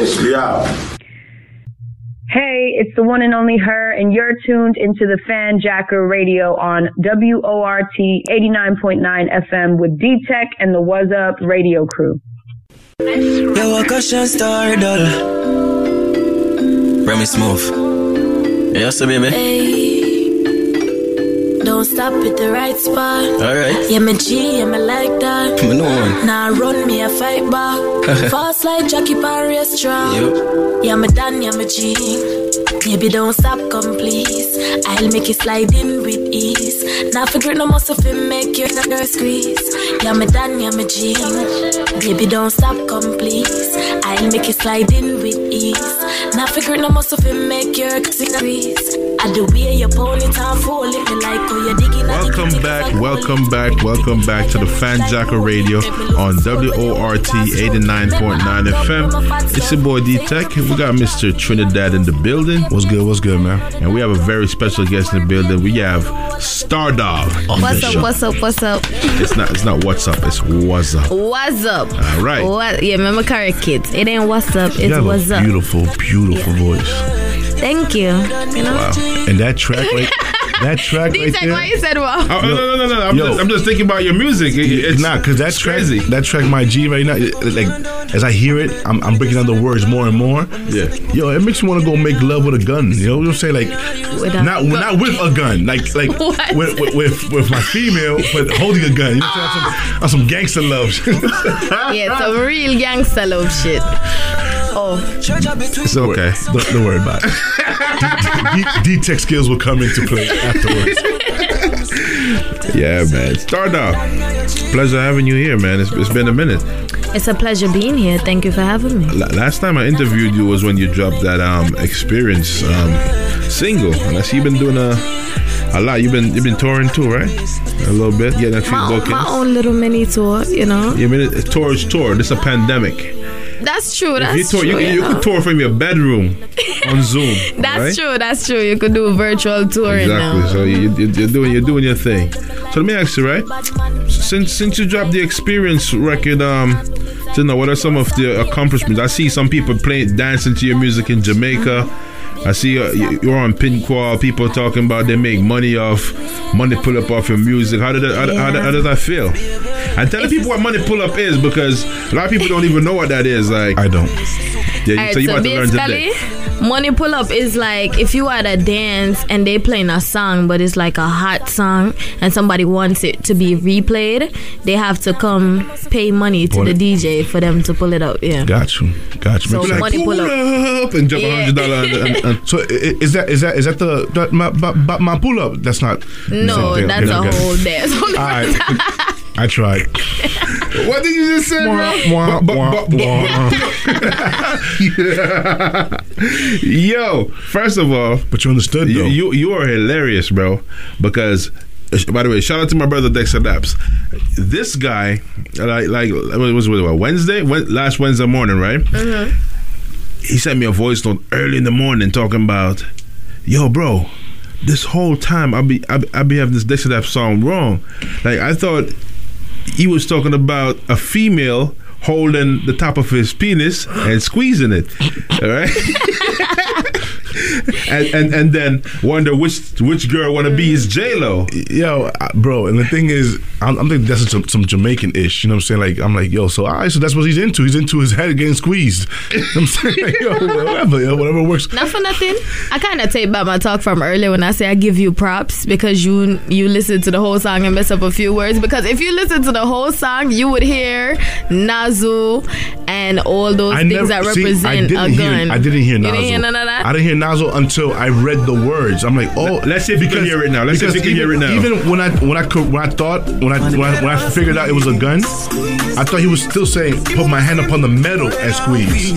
Yeah. Hey, it's the one and only her, and you're tuned into the Fan Jacker Radio on WORT 89.9 FM with D-Teck and the Wazzup radio crew. Yo, a caution star, doll. Remy Smooth. Yes, baby. Don't stop at the right spot. Alright. Yeah, me G, yeah, me like that. Me know one. Nah, run me a fight back. Fast like Jackie Pan restaurant. Yep. Yeah, me done, yeah, me G. Baby, don't stop, come please. I'll make you slide in with ease. Now figure no muscle fi make your girl squeeze. Yeah, me done, yeah, me G. Baby, don't stop, come please. I'll make you slide in with ease. Now figure no muscle fi make your squeeze. I the way your ponytail falling me like oh you digging Welcome back, welcome back, welcome back to the Fan Jacker Radio on WORT 89.9 FM. It's your boy D-Teck. We got Mr. Trinidad in the building. What's good? What's good, man? And we have a very special guest in the building. We have Starrr Doll on What's up? show. What's up? What's up? It's not it's not what's up, it's what's up. What's up? All right. What? Yeah, remember correct kids. It ain't what's up. You It's have what's a up. beautiful, beautiful voice. Thank you. You know. Wow. And that track, right? that track right there. why you said wow? Oh, no, no, no, no, no. I'm, Yo. just, I'm just thinking about your music. It- It's It's not because that track, crazy. that track, my G right now. it- like as I hear it, I'm, I'm breaking down the words more and more. Yeah. Yo, it makes me want to go make love with a gun. You know what I'm saying? Like, With a not gun. not with a gun. Like like What? with, with, with with my female, but holding a gun. You know what I'm saying? On some, on some gangster love. Yeah, some real gangster love shit. Oh, It's okay. don't, don't worry about it. D- D- D-Teck skills will come into play afterwards. Yeah, man. Starrr Doll. Pleasure having you here, man. It's, it's been a minute. it's a pleasure being here. Thank you for having me. La- Last time I interviewed you was when you dropped that um experience um single, and I see you've been doing a a lot. You've been you've been touring too, right? A little bit, getting a few My, bookings. my own little mini tour, you know. You mean it, tour is tour. This is a pandemic. That's true. That's you tour, true. you, you you know. could tour from your bedroom on Zoom. That's right? true. That's true. You could do a virtual touring Exactly. now. So you, you're doing you're doing your thing. So let me ask you, right? Since since you dropped the experience record, um, to know what are some of the accomplishments? I see some people playing dancing to your music in Jamaica. I see uh, you- you're on Pinquall. People talking about they make money off money pull up off your music. How did that, how, how, how does that feel? And tell the people what money pull up is because a lot of people don't even know what that is. Like I don't. yeah, Alright, so you so about to learn today. money pull up is like if you at a dance and they playing a song, but it's like a hot song, and somebody wants it to be replayed, they have to come pay money to Pull the it. DJ for them to pull it up. Yeah. Got you. Got you. So Makes sense. money pull up. up and drop a Yeah. hundred dollar. So i- i- is that is that is that the that my, my, my- my pull up? That's not. No, that's Okay, a whole dance. All right. I tried. What did you just say, bro? Wah, But- wah, but- but- wah. Yo, first of all, But you understood you, though. you you are hilarious, bro. Because uh, by the way, shout out to my brother Dexta Daps. This guy, like like what was it? What, Wednesday, Wed- last Wednesday morning, right? Mm-hmm. He sent me a voice note early in the morning talking about, yo, bro. This whole time I be I be, I be having this Dexta Daps song wrong. Like I thought he was talking about a female holding the top of his penis and squeezing it. All right. and, and and then wonder which which girl want to be his J Lo. Yo, bro, and the thing is, I'm, I'm thinking that's some, some Jamaican ish. You know what I'm saying? Like, I'm like, yo, so all right, so that's what he's into. He's into his head getting squeezed. You know what I'm saying? Like, yo, whatever, yo, whatever works. Not for nothing. I kind of take back my talk from earlier when I say I give you props because you you listen to the whole song and mess up a few words. Because if you listen to the whole song, you would hear Nazu and all those I things never that see, represent I didn't a hear, gun. I didn't hear You Nozzle. didn't hear none of that. I didn't hear Nozzle until I read the words. I'm like, oh, Let's see if we can hear it now. Let's see if we because can hear it even- now. Even when I when I could, when I thought when I, when I when I figured out it was a gun, I thought he was still saying, put my hand upon the metal and squeeze.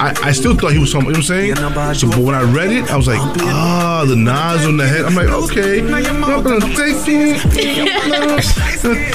I, I still thought he was something. You know what I'm saying? So, but when I read it, I was like, ah, the nozzle on the head. I'm like, okay, I'm gonna take it.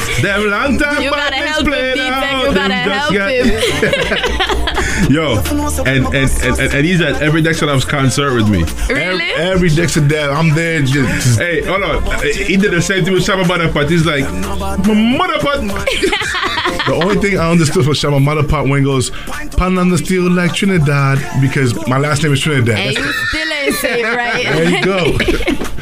Time. You gotta help him, You gotta help him. Yo, and and, and and he's at every Dexta Daps concert with me. Really? Every, every Dexter Dad, I'm there. Just, Hey, hold on. He did the same thing with Shabba Motherpot. He's like, Motherpot. the only thing I understood from Shama Mother Pop when he goes, Pan on the steel like Trinidad, because my last name is Trinidad. And That's- you still ain't say it right. there you go.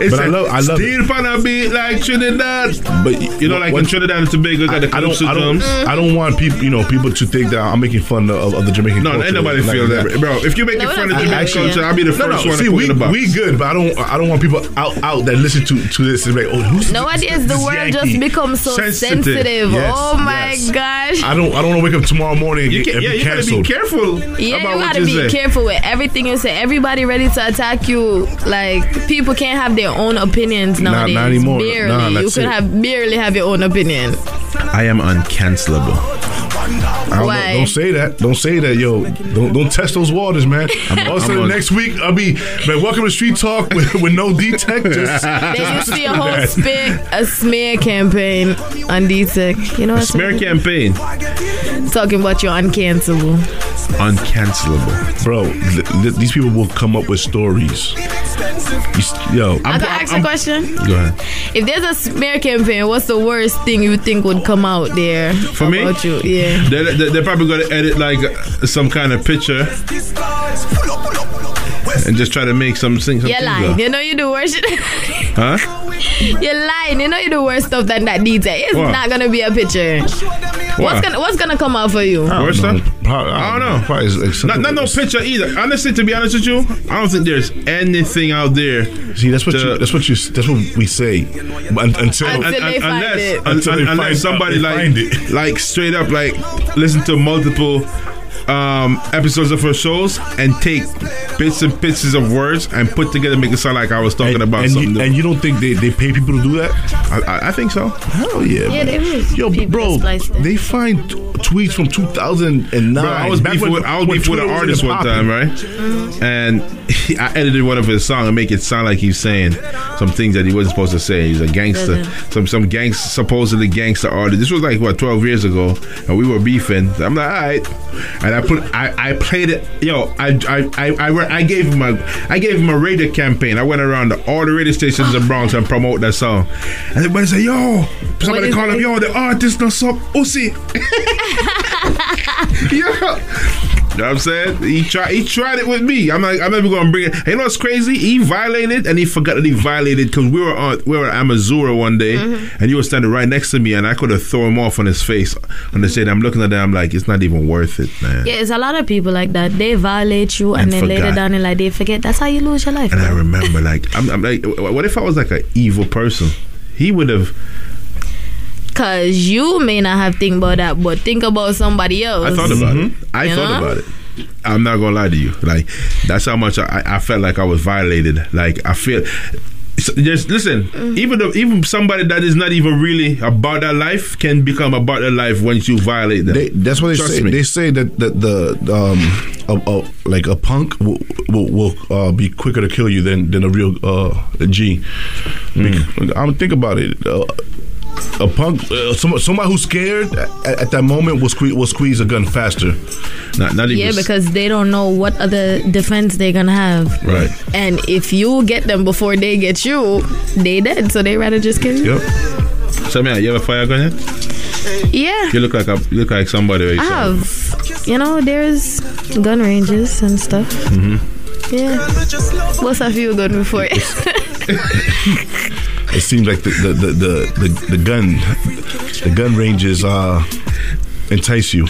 It's But I love- I love Steel pan a beat like Trinidad. But You know, like when- in Trinidad and Tobago, got the I don't, I don't, drums. I don't want people, you know, people to think that I'm making fun of, of the Jamaican No, culture. ain't nobody Like feel that, bro. If you make No, fun of we don't Jamaican feel that, culture. I'll be the No, first no. one See, to put we in the box. we good, but I don't I don't want people out out that listen to to this and be like, oh, who's Nowadays, the this world Yankee? just becomes so Sensitive. sensitive. Yes, oh my yes. gosh. I don't I don't want to wake up tomorrow morning and, You get, can, and yeah, be you gotta be careful Yeah, you gotta be careful with everything you say. Everybody ready to attack you. Like people can't have their own opinions Not- nowadays. not anymore. Barely. Nah, you could it. have barely have your own opinion. I am uncancelable. I don't, don't say that. Don't say that, yo. Don't don't test those waters, man. All of a sudden, I'm next week I'll be man. Welcome to Street Talk with, with no detectors. They used to be a whole spear, a smear campaign on D-Teck. You know what I'm Smear campaign, Talking about you uncancelable. uncancelable. Bro, li- these people will come up with stories. You Yo, I I'm, can ask a question. Go ahead. If there's a smear campaign, what's the worst thing you think would come out there For me? you? Yeah. They're, they're probably going to edit like some kind of picture and just try to make some things. some You're lying. up. You know you do worse. Huh? You're lying. You know you do worse stuff than that detail. It's What? not gonna be a picture. What? What's gonna What's gonna come out for you? Worse stuff? I don't know. It's- it's Not, not no picture either. Honestly, to be honest with you, I don't think there's anything out there. See, that's what to- you. That's what you. That's what we say. But until Until they find unless, it. un- Until they un- unless find- somebody they like find it. like straight up like listen to multiple um, episodes of her shows and take bits and pieces of words and put together make it sound like I was talking and, about and something. you, and you don't think they, they pay people to do that? I, I, I think so. Hell yeah. Yeah, man. there is Yo, bro, that splice that. they find t- tweets from 2009. Bro, I was back beefing when- with I was when beefing with an artist one time, right? And he, I edited one of his songs and make it sound like he's saying some things that he wasn't supposed to say. He's a gangster, some some gangster, supposedly gangster artist. This was like what twelve years ago, and we were beefing. I'm like, all right, and I put I, I played it. Yo, I I, I I I gave him a I gave him a radio campaign. I went around to all the radio stations in Bronx and promote that song. And everybody said, yo, somebody call him, yo, the artist no sup, Uzi. Yeah. You know what I'm saying? He tried he tried it with me. I'm like, I'm never gonna bring it. And you know what's crazy? He violated and he forgot that he violated because we were on we were at Amazura one day Mm-hmm. and you were standing right next to me and I could have thrown him off on his face on the stage. I'm looking at that, I'm like, it's not even worth it, man. Yeah, it's a lot of people like that. They violate you and, And then later forgot. down in like they forget. That's how you lose your life. And I remember like I'm, I'm like what if I was like an evil person? He would have Cause you may not have think about that, but think about somebody else. I thought about it. I You thought know? about it. I'm not gonna lie to you. Like that's how much I, I felt like I was violated. Like I feel. so Just listen. Mm-hmm. Even though even somebody that is not even really about that life can become about their life once you violate them. They, that's what they Trust say. me. They say that, that the um a, a, like a punk will will, will uh, be quicker to kill you than than a real uh a G. Mm. I'm think about it. Uh, a punk, uh, somebody, somebody who's scared at, at that moment will squeeze will squeeze a gun faster. not not even Yeah, because they don't know what other defense they're gonna have. right. And if you get them before they get you, they dead. So they rather just kill you. Yep. So man, you have a fire gun yet? Yeah. You look like a you look like somebody. you I have, you know, there's gun ranges and stuff. Mm-hmm. Yeah. What's have you done before? It seems like the the the the, the, the gun the gun ranges uh entice you.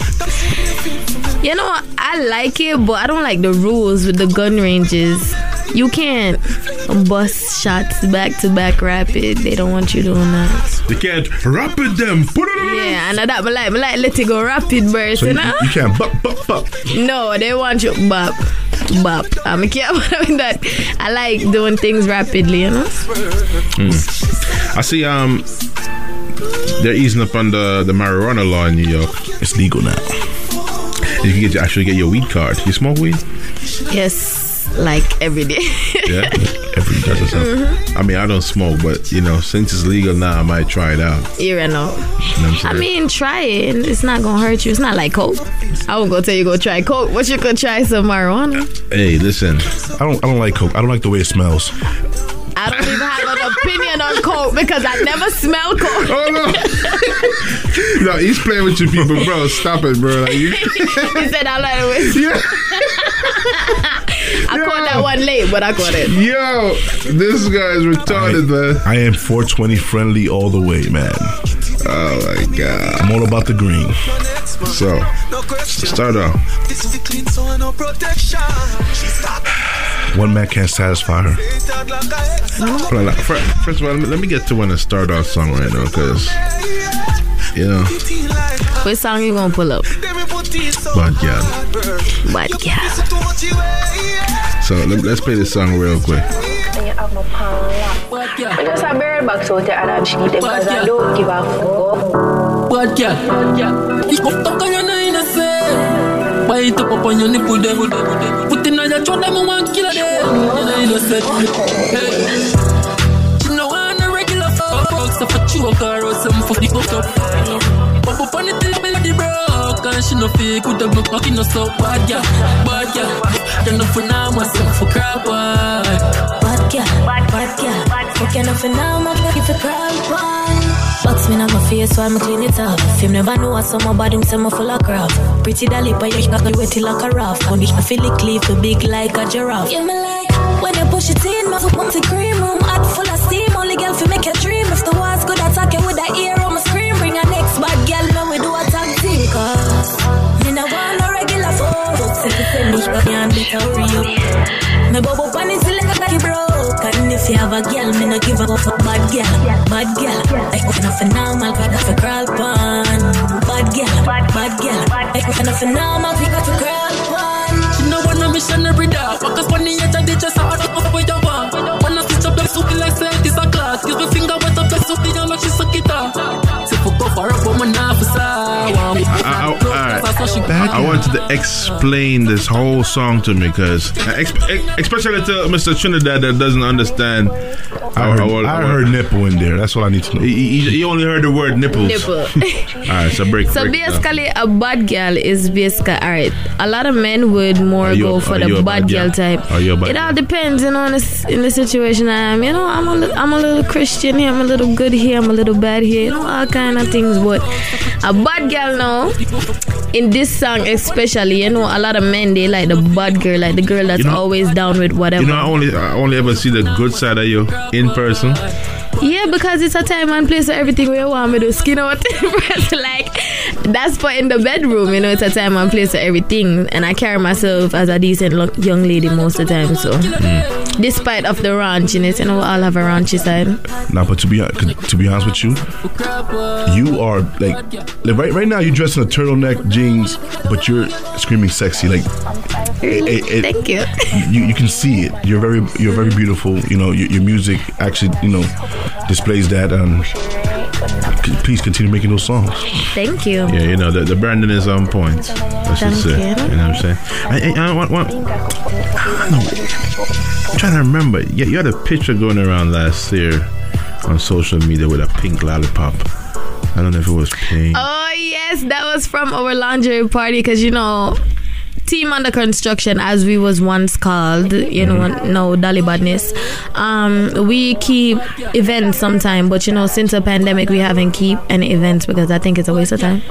you know, I like it, but I don't like the rules with the gun ranges. You can't bust shots back to back rapid. They don't want you doing that. You can't rapid them. Put it Yeah, and that but like, I like let it go rapid burst, So you know? you can't buck buck buck. No, they want you bop, bop. I'm careful with that. I like doing things rapidly, you know. I see. Um, they're easing up on the the marijuana law in New York. It's legal now. You can get actually get your weed card. You smoke weed? Yes, like every day. Yeah. Every that's what's mm-hmm. up. I mean, I don't smoke, but you know, since it's legal now, I might try it out. you know. You know what I'm I mean, try it. It's not gonna hurt you. It's not like coke. I won't go tell you go try coke, but you could try some marijuana. hey, listen. I don't I don't like coke. I don't like the way it smells. I don't even have an opinion on coke because I never smell coke. Oh no! no, he's playing with you people, bro. Stop it, bro. Like you. he said I like it. yeah. I caught that one late, but I got it. Yo, this guy is retarded, man. I am 420 friendly all the way, man. Oh my god. I'm all about the green. So, start off. One man can't satisfy her. Hold on, like, fir- First of all, let me, get to one to start off song right now, cause you know, What song you gonna pull up? but yeah. But yeah. So let, let's play this song real quick. I just a bird box out there and I because I don't give a fuck. Bad girl. Ich mach doch keine Neine say. Bite up up on your nipple them. Put in on your throat them and one killer them. You know say. Hey. So for choke her or some for the hook up. Up on it till the broke. And she no fake with the book knocking us up. Bad girl. Bad girl. Then for now myself for crap. Bad girl, bad, bad girl. Fuck you nothing now. If you crawl one. Box me on my face, so I'm clean it up. You never know what some about him, say me full of crap. Pretty dolly, but you got wetty like a raft. When I feel it cleave, big like a giraffe. Yeah, me like when you push it in, my foot want to cream up. Me bubble it till like a broke. And if you have a girl, me no give a bad girl, bad girl. I open up normal, we got to crawl pan. Bad girl, bad girl. I open up for normal, we got to crawl pan. Know one a missionary dog. Walk us on the edge of the chest, wanted to explain this whole song to me because, especially to Mr. Trinidad that doesn't understand. I heard, I heard nipple in there. That's what I need to know. He, he, he only heard the word nipples. Nipple. Alright, so break. So break it down. basically, a bad girl is basically alright. A lot of men would more you- go for the bad bad girl girl? type. Are you a bad it all girl? depends, you know, in the, in the situation I am. You know, I'm a li- I'm a little Christian here, I'm a little good here, I'm a little bad here. You know, all kind of things. But a bad girl now, in this song especially, you know, a lot of men they like the bad girl, like the girl that's You know- always down with whatever. You know, I only I only ever see the good side of you in person. Yeah, because it's a time and place where everything we want me to skin out. like that's for in the bedroom, you know. It's a time and place for everything, and I carry myself as a decent lo- young lady most of the time. So, mm. despite of the raunchiness, you know, we all have a raunchy side. Now, but to be uh, to be honest with you, you are like, like right right now you're dressed in a turtleneck jeans, but you're screaming sexy. Like, it- it- Thank you. you you can see it. You're very you're very beautiful. You know your, your music actually you know displays that. Um, C- please continue making those songs. Thank you. Yeah, you know the, the branding is on point. I should Thank say. you. Know what I'm saying? I, I, I want, want, I don't know. I'm trying to remember. You, you had a picture going around last year on social media with a pink lollipop. I don't know if it was pink. Oh yes, that was from our lingerie party because you know. Team under construction, as we was once called, you know, no Dolly Badness. Um, we keep events sometime, but you know, since the pandemic, we haven't keep any events because I think it's a waste of time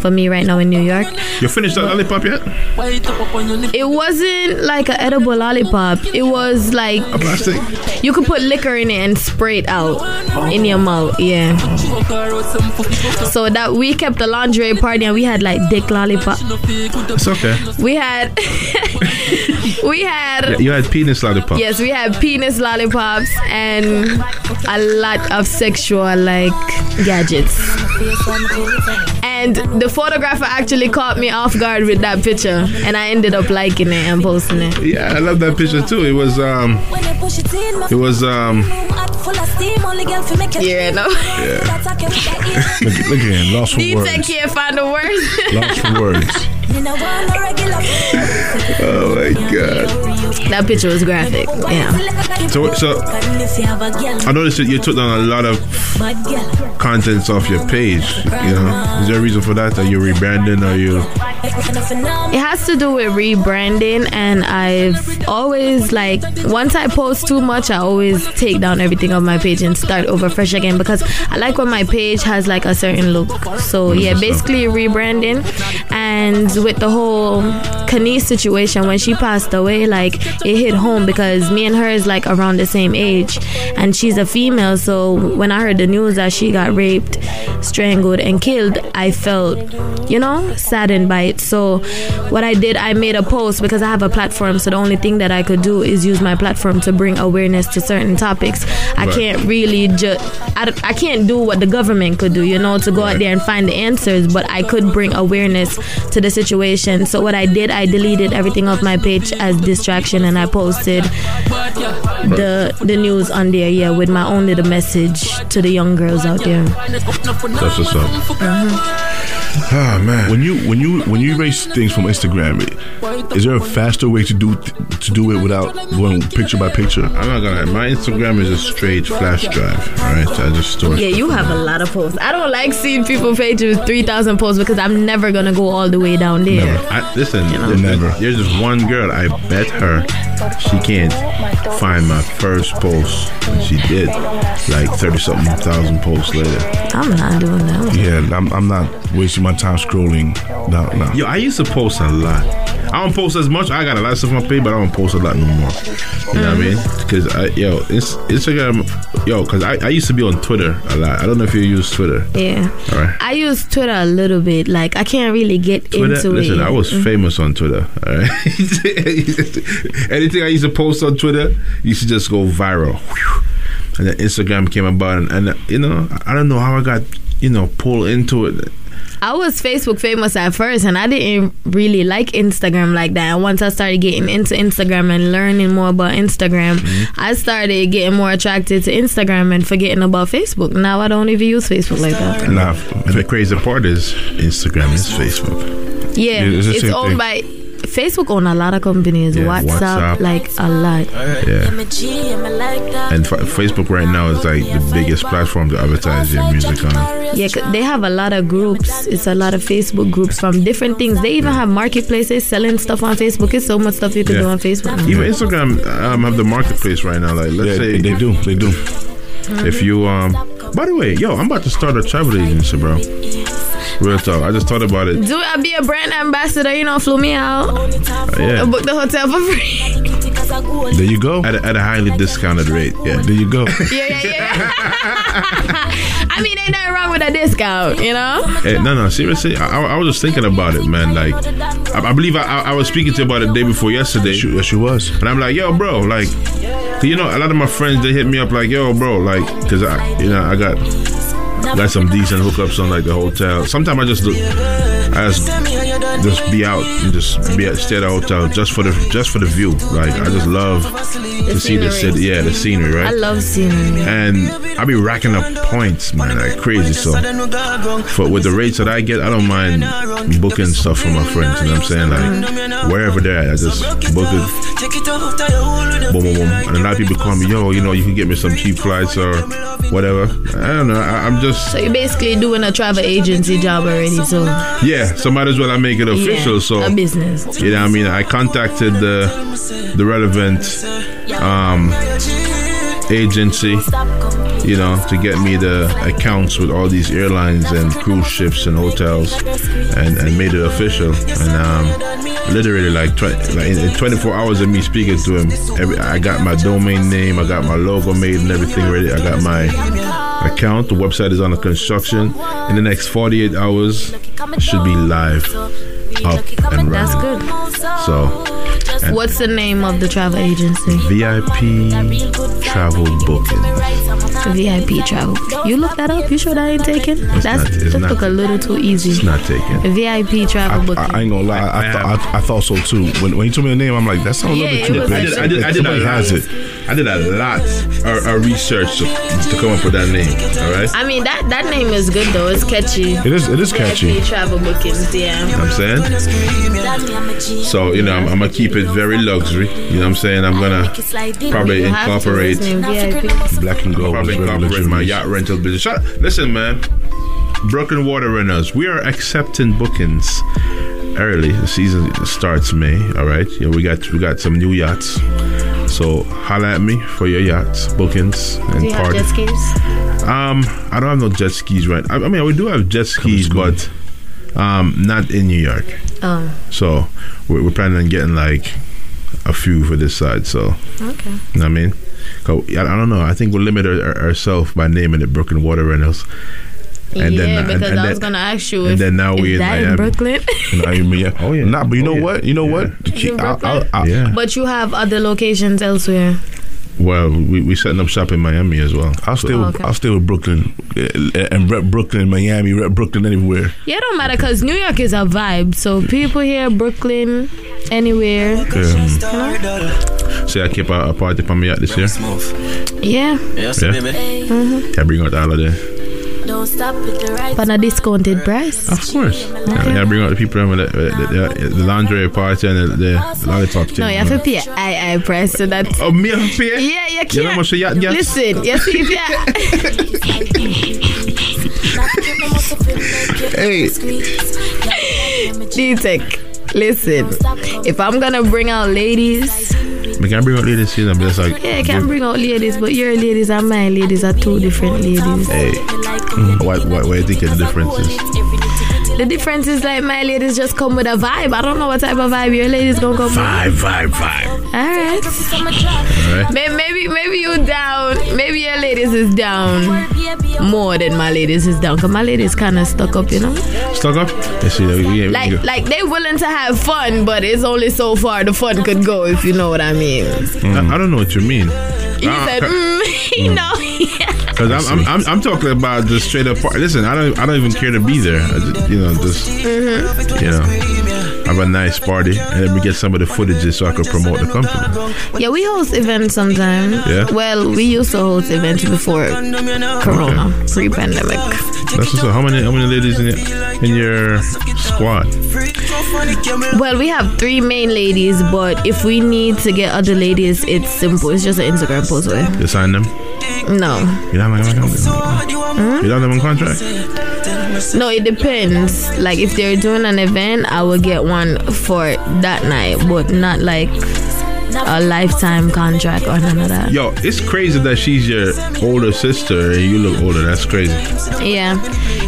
for me right now in New York. You finished that lollipop yet? Bite up up on your nipple. It wasn't like an edible lollipop. It was like Plastic. you could put liquor in it and spray it out in your mouth. Yeah. Choke her or some for the hook up. So that we kept the lingerie party and we had like dick lollipop. No fake with the It's okay. We had we had You had penis lollipop. yes, we had penis lollipops and a lot of sexual like gadgets. And the photographer actually caught me off guard with that picture and I ended up liking it and posting it. Yeah, I love that picture too. It was um, When you push it in, my it was um, hot full of steam. Only girl fi make you Yeah, no. Attack you with that ear. Look, look again, lost for D-Teck words. can't find the words. Lost for words. Me no want no regular oh my god. That picture was graphic. Yeah. So so If you have a girl, I noticed that you took down a lot of contents off your page. You know, is there a reason for that? Are you rebranding? Are you It has to do with rebranding, and I've always like once I post too much, I always take down everything on my page and start over fresh again because I like when my page has like a certain look. So mm-hmm. yeah, basically rebranding, and with the whole Kanice situation when she passed away, like it hit home because me and her is like around the same age, and she's a female. So when I heard the news that she got raped, strangled, and killed, I felt, you know, saddened by it. So what I did, I made a post because I have a platform. So the only thing that I could do is use my platform to bring awareness to certain topics. I Right. can't really just, I, I can't do what the government could do, you know, to go out there and find the answers, but I could bring awareness to the situation. So what I did, I deleted everything off my page as distraction and I posted the the news on there, yeah, with my own little message to the young girls out there. That's what's up. Uh-huh. Ah man. When you when you when you erase things from Instagram, is there a faster way to do to do it without going picture by picture? I'm not gonna. My Instagram is a straight flash drive. All right, I just store. Yeah, you have a lot of posts. I don't like seeing people pages with 3,000 posts because I'm never going to go all the way down there. I, listen, know? there's, Never. there's this one girl. I bet her she can't find my first post. And she did, like thirty something thousand posts later. I'm not doing that. Yeah, I'm, I'm not wasting my time scrolling. No, no. Yo, I used to post a lot. I don't post as much. I got a lot of stuff on my page, but I don't post a lot no more. You know what I mean? Mm. Because I, yo, it's Instagram, yo, because I, I used to be on Twitter a lot. I don't know if you use Twitter. Yeah. All right. I use Twitter a little bit. Like, I can't really get Twitter, into listen, it. Listen, I was mm-hmm. famous on Twitter. All right. Anything I used to post on Twitter used to just go viral. And then Instagram came about, and, and you know, I don't know how I got, you know, pulled into it. I was Facebook famous at first, and I didn't really like Instagram like that. And once I started getting into Instagram and learning more about Instagram, Mm-hmm. I started getting more attracted to Instagram and forgetting about Facebook. Now I don't even use Facebook like that. And the crazy part is, Instagram is Facebook. Yeah, Yeah, it's it's owned thing. by Facebook. Own a lot of companies. Yeah, WhatsApp, WhatsApp. like a lot. Yeah. And fa- Facebook right now is like the biggest platform to advertise your music on. Yeah, 'cause they have a lot of groups. It's a lot of Facebook groups from different things. They even have marketplaces selling stuff on Facebook. It's so much stuff you can Yeah. do on Facebook. now. Even Instagram um, have the marketplace right now. Like, let's yeah, say they do, they do. if you um. By the way, yo, I'm about to start a travel agency, bro. Real talk. I just thought about it. Do I be a brand ambassador? You know, flew me out. Yeah. Book the hotel for free. There you go. At a, at a highly discounted rate. Yeah. There you go. yeah, yeah, yeah. I mean, ain't nothing wrong with a discount, you know? Hey, no, no, seriously. I, I I was just thinking about it, man. Like, I, I believe I, I, I was speaking to you about it the day before yesterday. Yes, you- yes, you was. And I'm like, yo, bro, like, you know, a lot of my friends they hit me up like, yo, bro, like, cause I, you know, I got got some decent hookups on like the hotel. Sometimes I just look, I just just be out and just be at, stay at a hotel just for the just for the view. Like, I just love to see the city, yeah, the scenery, right? I love scenery. and I be racking up points, man, like crazy. So, for with the rates that I get, I don't mind booking stuff for my friends. You know what I'm saying? Like wherever they're at, I just book it. Boom, boom, boom. And a lot of people call me, yo, you know, you can get me some cheap flights or whatever. I don't know. I, I'm just So you're basically doing a travel agency job already, so yeah. So might as well I make it official. yeah, so a business. you know, I mean, I contacted the the relevant um, agency, you know, to get me the accounts with all these airlines and cruise ships and hotels, and, and made it official. And um, literally, like, tw- like in, in 24 hours of me speaking to him, every, I got my domain name, I got my logo made, and everything ready. I got my account. The website is under construction. In the next 48 hours, it should be live, up and running. That's good. So, What's the name of the travel agency? VIP travel booking. VIP travel. You look that up? You sure that ain't taken? That's not- that not. took a little too easy. It's not taken. VIP travel I, booking. I ain't gonna lie. I, I thought I, I thought so too. When, when he told me the name, I'm like, that sounds a little bit too was big. I did, I did, I did a has lot. it. I did a lot of, of research to, to come up with that name. All right, I mean that that name is good though. It's catchy. It is. It is catchy. Travel bookings, yeah. I'm saying. So you know, I'm, I'm gonna keep it very luxury. You know what I'm saying? I'm gonna probably You to. incorporate, It's VIP. Black and gold. probably is very incorporate my yacht rental business. Shut, listen, man. Brooklyn Water Rentals, we are accepting bookings early. The season starts May. All right. Yeah, we got we got some new yachts. So holla at me for your yachts bookings and Do you have jet skis? Um, I don't have no jet skis right. I, I mean, we do have jet skis, but um, not in New York. Oh, So we're, we're planning on getting like a few for this side. So okay. you know what I mean, 'Cause I, I don't know. I think we'll limit our, our, ourselves by naming it Brooklyn Water Rentals. And yeah, then- because and I was then- gonna ask you and if, then now is we in that in Miami. Brooklyn. You know, I mean, yeah. Oh, yeah. Nah, but you Oh, know yeah. what? You know Yeah. what? I'll, I'll, I'll, Yeah. but you have other locations elsewhere. Well, we we setting up shop in Miami as well. I'll stay. Oh, with, okay. I'll stay with Brooklyn uh, and rep Brooklyn, Miami, rep Brooklyn anywhere. Yeah, it don't matter because New York is a vibe. So people here, Brooklyn, anywhere. Yeah. See, I keep a, a party for me out this year. Yeah, Yes, Yeah. baby. I bring out the holiday. Don't but a discounted price. Of course. Yeah, I bring out the people with the, the, the, the lingerie party and the, the, the lollipop thing. No, you have to pay I I price so that. Oh, me have to pay? Yeah, you can't. You know how much a yacht gets? Listen, you see if you Hey, D-Teck, listen. If I'm gonna bring out ladies, We can bring out ladies here, but it's like, yeah, I can bring out ladies, but your ladies and my ladies are two different ladies. hey, what, what, what do you think the difference is? The difference is like my ladies just come with a vibe. I don't know what type of vibe your ladies gonna come with. Vibe, vibe, vibe. All right. All right. May- Maybe maybe you down. Maybe your ladies is down more than my ladies is down. Cause my ladies kind of stuck up, you know. Stuck up? See, we, we, Like like they willing to have fun, but it's only so far the fun could go, if you know what I mean. I, I don't know what you mean. You Uh, said, mm, you know. Cause I'm, I'm, I'm, I'm talking about the straight up part. Listen, I don't, I don't even care to be there. I just, you know, just, Mm-hmm. you know, have a nice party, and then we get some of the footages so I could promote the company. yeah, we host events sometimes. Yeah? Well, we used to host events before Corona, pre-pandemic. That's what's up. How many, how many ladies in your, in your squad? Well, we have three main ladies, but if we need to get other ladies, it's simple. It's just an Instagram post away. You sign them? No, You don't have them? You don't have on contract? no, it depends. Like if they're doing an event, I will get one for that night, but not like a lifetime contract or none of that. Yo, it's crazy that she's your older sister and you look older. That's crazy. Yeah,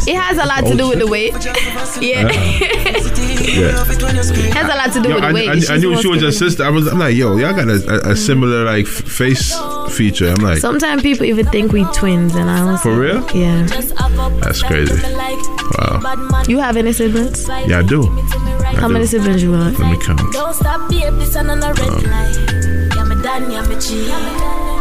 it has a lot to do with the weight. yeah, uh-huh. Yeah. it has a lot to do Yo, with I, the weight. I, I She's knew she was your sister. I was I'm like, yo, y'all got a, a, a similar like face feature. I'm like, Sometimes people even think we twins, and I was for real? yeah. That's crazy. Wow. You have any siblings? Yeah, I do. I How do. many siblings you got? Let me count. Don't stop, babe, this and on a red light. Yeah, me done, yeah, me G.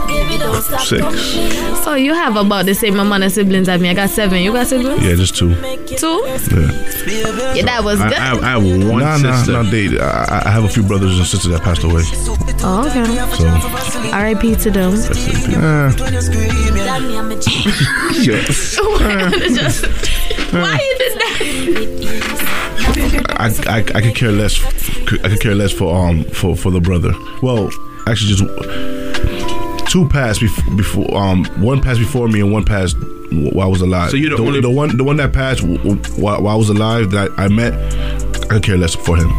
Baby, don't stop, Six. come please. Oh, you have about the same amount of siblings as me. I got seven. You got siblings? yeah, just two. Two? Yeah. Yeah, that was good. I, have, I have one Nah, nah, sister. nah, they, I, I have a few brothers and sisters that passed away. oh, okay. So, R.I.P. to them. uh, Done, yeah, me G. Why you did that? I, I, I could care less. I could care less for um for for the brother. Well, actually, just two passed before, before um one passed before me and one passed while I was alive. So you're the only- the one the one that passed w- w- while, while I was alive that I met. I could care less for him.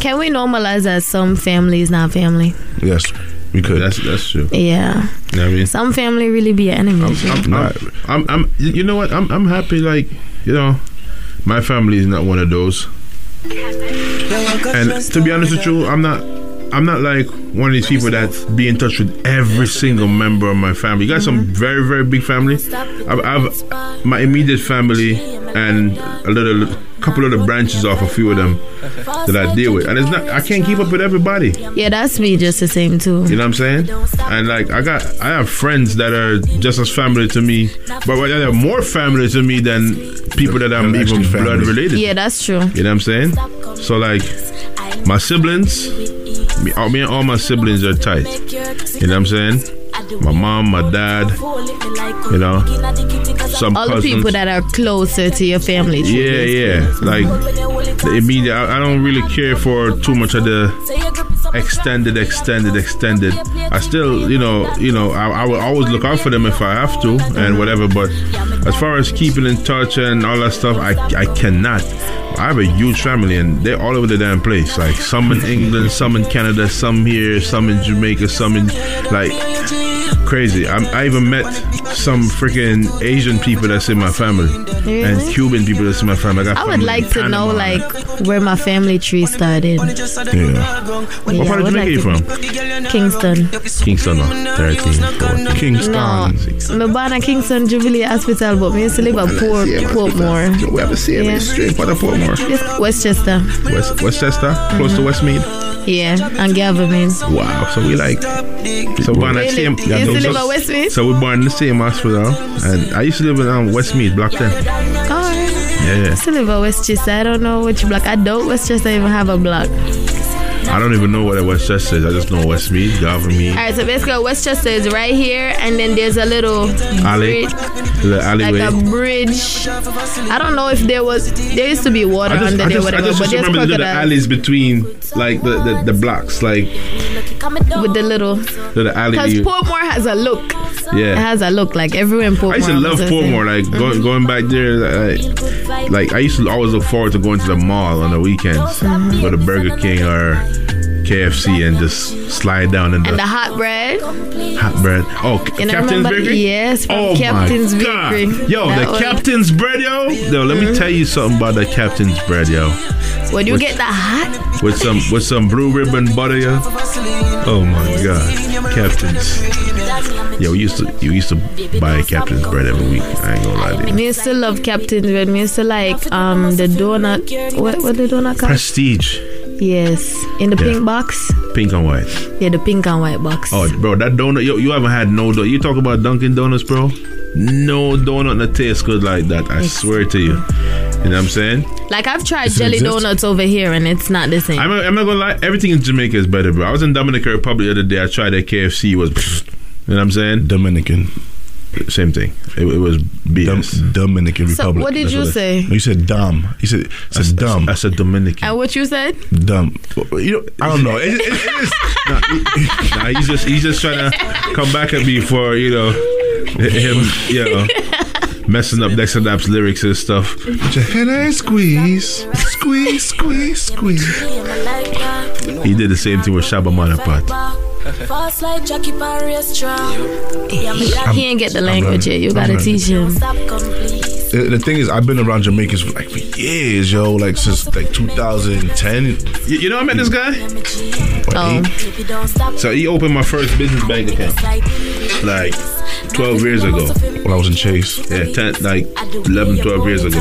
Can we normalize that some family is not family? Yes, we could. That's that's true. Yeah. You know what I mean? Some family really be enemies. yeah. I'm, I'm, I'm, I'm, you know what? I'm, I'm happy. Like, you know, my family is not one of those. And to be honest with you, I'm not. I'm not like one of these people that be in touch with every single member of my family. You got some very, very big family. I've, I've my immediate family and a little couple of the branches off a few of them that I deal with, and it's not. I can't keep up with everybody. Yeah, that's me just the same too. You know what I'm saying? And like I got, I have friends that are just as family to me, but they are more family to me than people that I'm even blood related. Yeah, that's true. You know what I'm saying? So like, my siblings, me, uh, me and all my siblings are tight. You know what I'm saying? My mom, my dad, you know, some All the people that are closer to your family. yeah, yeah. Like the immediate. I, I don't really care for too much of the extended, extended, extended. I still, you know, you know, I, I will always look out for them if I have to and whatever. But as far as keeping in touch and all that stuff, I I cannot. I have a huge family and they're all over the damn place. Like some in England, some in Canada, some here, some in Jamaica, some in like crazy. I'm, I even met some freaking Asian people that's in my family and Cuban people that's in my family. got I would like to know like where my family tree started. yeah. Yeah, What part of would Jamaica you from? Kingston. Kingston, no. 13, 14. Kingston. No, me born at Kingston Jubilee Hospital, but me used to live at Port Portmore. We have the same Yeah. straight part of Portmore. Yes, Westchester. West, Westchester, close Mm-hmm. to Westmead. Yeah, and Gavin. Wow. So we like, so born at Really? same. You used to live at so, Westmead? so we born in the same hospital, and I used to live in um, Westmead, Block 10. Alright. Yeah, yeah. I used to live at Westchester. I don't know which block. I don't Westchester even have a block. I don't even know what a Westchester is. I just know Westmead, Governmead, Alright, so basically Westchester is right here, and then there's a little alley, bridge, the like a bridge. I don't know if there was. There used to be water I just, under I there, just, I just, but there's remember the, alleys between like the, the, the blocks, like with the little. the, the alley. Because Portmore has a look. Yeah, It has a look like everywhere in Portmore. I used to love the. Portmore. Like going going back there, like, like I used to always look forward to going to the mall on the weekends, Mm-hmm. go to Burger King or KFC and just slide down in the, And the hot bread. hot bread. Oh, and Captain's remember? Bakery. Yes, Oh Captain's my God. Bakery. Yo, That the was- Captain's bread, yo. Yo, let me tell you something about the Captain's bread, yo. When you With- get the hot, With some with some blue ribbon butter, yo. Oh my God, Captain's. Yo, we used to you used to buy Captain's bread every week. I ain't gonna lie to you. me used to love Captain's bread. Me used to like um the donut. What what the donut called? Prestige, Yes, in the Yeah. pink box. pink and white. Yeah, the pink and white box. Oh, bro, that donut. Yo, you haven't had no donut. You talk about Dunkin' Donuts, bro. No donut that tastes good like that. I swear to you. You know what I'm saying? Like I've tried Does jelly donuts over here, and it's not the same. I'm, I'm not gonna lie. Everything in Jamaica is better, bro. I was in Dominican Republic the other day. I tried that KFC. It was, you know what I'm saying? Dominican. Same thing. It, it was Dom- BS. Dominican so Republic. what did That's you what it- say? No, you said dumb. You said it's dumb. I said Dominican. And what you said? dumb. You know, I don't know. It, it, it is. nah, he's just he's just trying to come back at me for you know him you know messing up Dexta Daps' lyrics and stuff. Put your head and squeeze, squeeze, squeeze, squeeze. He did the same thing with Shabba Manapat. Fast like Jackie Paris He ain't get the language yet. You gotta I'm teach him. The, the thing is, I've been around Jamaicans for like for years, yo. Like since like 2010. You, you know I met this guy? Oh. So he opened my first business bank account like 12 years ago. When I was in Chase. Yeah, 10, like 11, 12 years ago.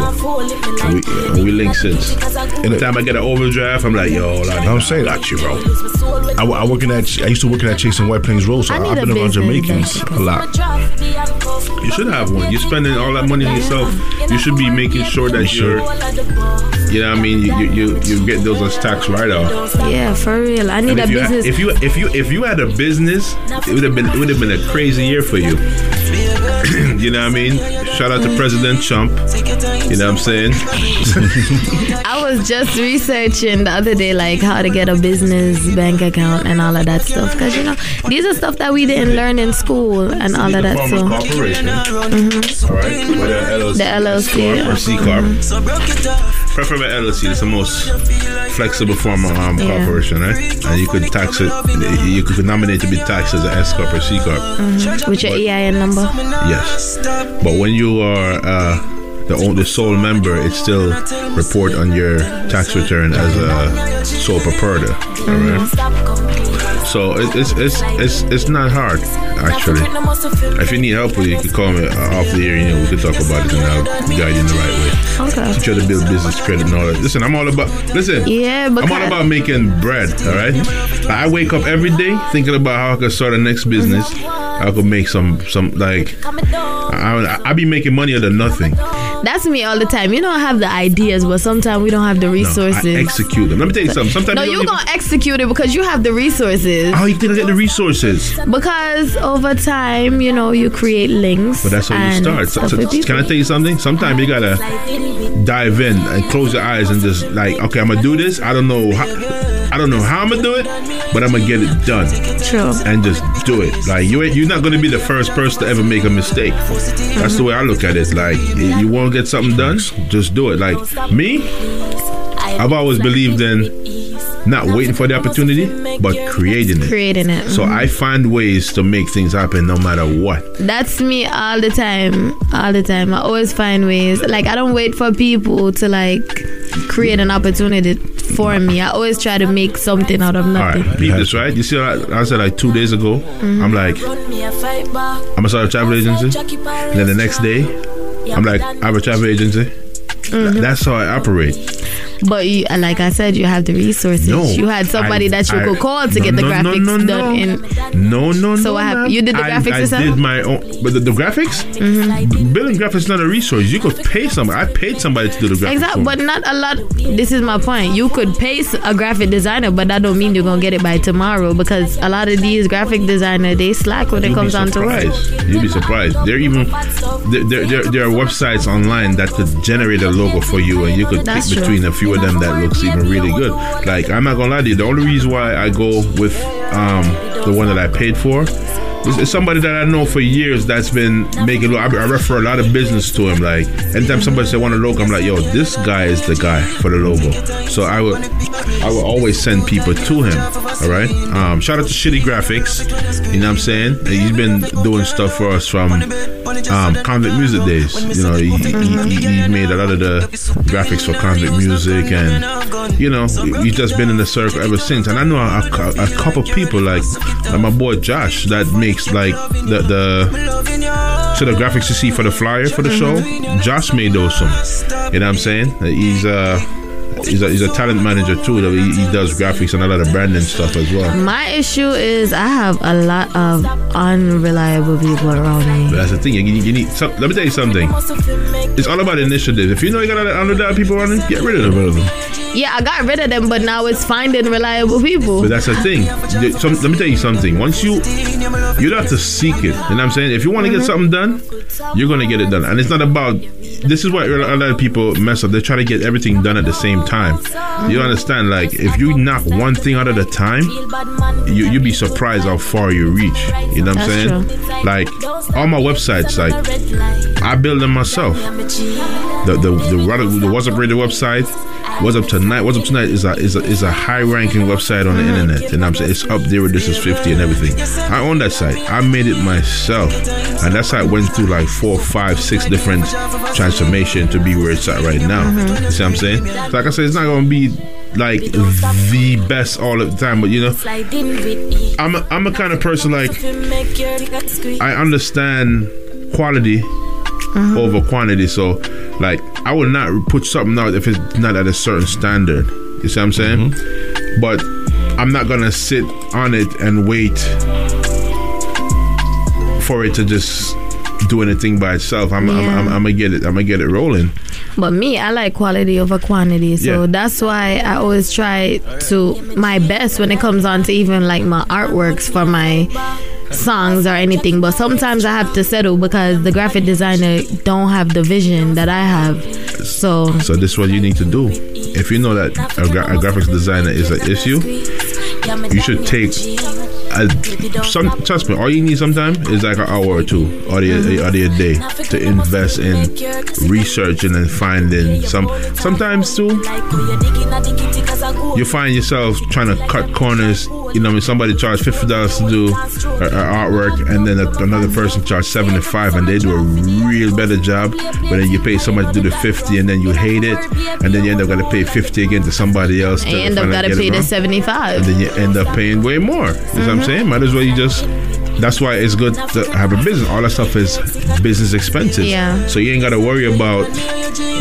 And we, uh, we linked since. Every time I get an overdraft, I'm like, yo, Lonnie, I'm saying- got you, bro. I, I work in that. I used to work in that Chase in White Plains Road, so I I need have been around Jamaicans a lot. You should have one. You're spending all that money on yourself. You should be making sure that you're, you know what I mean, you, you, you, you get those as tax write off. Yeah, for real. I need a if you, had, business. if you if you if you had a business, it would have been it would have been a crazy year for you. you know what I mean? Shout out to President Trump. You know what I'm saying? I was just researching the other day, like how to get a business bank account and all of that stuff. Cause you know, these are stuff that we didn't learn in school and all of that. A So corporation. Mm-hmm. All right, whether LLC, The LLC, corp or C corp. Preferably LLC. It's the most flexible form of um, Yeah. corporation, right? And you could tax it. You could nominate to be taxed as an S corp or C corp. with your EIN number. Yes, but when you are uh, the sole member, it still report on your tax return as a sole proprietor. All right. So it, it's it's it's it's not hard actually. If you need help with it, you can call me uh, off the air. You know, we can talk about it and I'll guide you in the right way. Okay. How to build business credit and all that. Listen, I'm all about listen. Yeah, I'm all about making bread. All right. I wake up every day thinking about how I could start a next business. I could make some some like I, I, I be making money out of nothing. That's me all the time. You know, I have the ideas, but sometimes we don't have the No, resources. I execute them. Let me tell you something. Sometimes no, you you're don't even- gonna execute it because you have the resources. How you think I get the resources? Because over time, you know, you create links. But that's how you start. So, so can I tell you something? Sometimes you gotta dive in and close your eyes and just like, okay, I'm gonna do this. I don't know how. I don't know how I'm gonna do it, but I'm gonna get it done True. and just do it. Like you, you're not gonna be the first person to ever make a mistake. That's the way I look at it. Like you you want to get something done, just do it. Like me, I've always believed in not waiting for the opportunity, but creating it. Creating it. So I find ways to make things happen no matter what. That's me all the time. All the time. I always find ways. Like I don't wait for people to like create an opportunity for me. I always try to make something out of nothing. right, beat this right. You see, I, I said like two days ago. I'm like, I'm gonna start a travel agency. And then the next day, I'm like, I have a travel agency. Mm-hmm. That's how I operate. But you, like I said, you have the resources. No, you had somebody I- that you I- could call to no, get the no, graphics no, no. done in. No, no, So no. what happened? You did the I- graphics I, yourself? did my own, but the, the graphics, Mm-hmm. building graphics is not a resource. You could pay somebody. I paid somebody to do the graphics. Exactly, but not a lot. This is my point. You could pay a graphic designer, but that don't mean you're gonna get it by tomorrow because a lot of these graphic designers they slack when it You'll be comes down to work. You'll be surprised. There even there, there, there, there are websites online that could generate a logo for you, and you could That's pick true. between a few of them that looks even really good. Like I'm not gonna lie to you, the only reason why I go with um, the one that I paid for. Is somebody that I know for years that's been making. I, I refer a lot of business to him. Like anytime somebody say want a logo, I'm like, yo, this guy is the guy for the logo. So I would, I would always send people to him. All right. Um, shout out to Shitty Graphics. You know what I'm saying? He's been doing stuff for us from um, Konvict Music days. You know, he, he, he, made a lot of the graphics for Konvict Music, and you know, he's just been in the circle ever since. And I know a, a, a couple people like, like my boy Josh that makes like the the so the graphics you see for the flyer for the show. Josh made those some. You know what I'm saying? He's uh. He's a, he's a talent manager too. though. He, he does graphics and a lot of branding stuff as well. My issue is I have a lot of unreliable people around But me. that's the thing. You need, you need some, let me tell you something. It's all about initiative. If you know you got a lot of dollar people running, get rid of them. Yeah, I got rid of them, but now it's finding reliable people. But that's the thing. Some- let me tell you something. Once you you don't have to seek it. You know what I'm saying? If you want to get mm-hmm. something done, you're gonna get it done. And it's not about. This is why a lot of people mess up. They try to get everything done at the same time. You understand? Like if you knock one thing out at a time, you you be surprised how far you reach. You know what I'm saying? true. Like all my websites, like I build them myself. The the the, the, the Wazzup Radio website, What's Up Tonight, What's Up Tonight is a is a, is a high ranking website on the uh-huh. internet, and I'm saying it's up there with This Is 50 and everything. I own that site. I made it myself, and that site went through like four, five, six different transformation to be where it's at right now. You see what I'm saying? So like I said, it's not gonna be like the best all of the time, but you know, I'm a, I'm a kind of person like I understand quality uh-huh. over quantity. So, like, I would not put something out if it's not at a certain standard. You see what I'm saying? Mm-hmm. But I'm not gonna sit on it and wait for it to just do anything by itself. I'm, I'm, I'm, I'm gonna get it. I'm gonna get it rolling. But me, I like quality over quantity. So Yeah. that's why I always try to my best when it comes on to even like my artworks for my songs or anything. But sometimes I have to settle because the graphic designer don't have the vision that I have. So So this is what you need to do. If you know that a, gra- a graphics designer is an issue, you should take some. Trust me, all you need sometimes is like an hour or two, or the, the a day, to invest in researching and finding some. Sometimes too, you find yourself trying to cut corners. You know, I mean, somebody charge fifty dollars to do a artwork, and then another person charge seventy five, and they do a real better job. But then you pay somebody to do the fifty, and then you hate it, and then you end up got to pay fifty again to somebody else. and to you end up finally gotta pay the seventy five. And then you end up paying way more. You know what I'm mm-hmm. saying? Might as well you just. That's why it's good to have a business. All that stuff is business expenses. Yeah. So you ain't got to worry about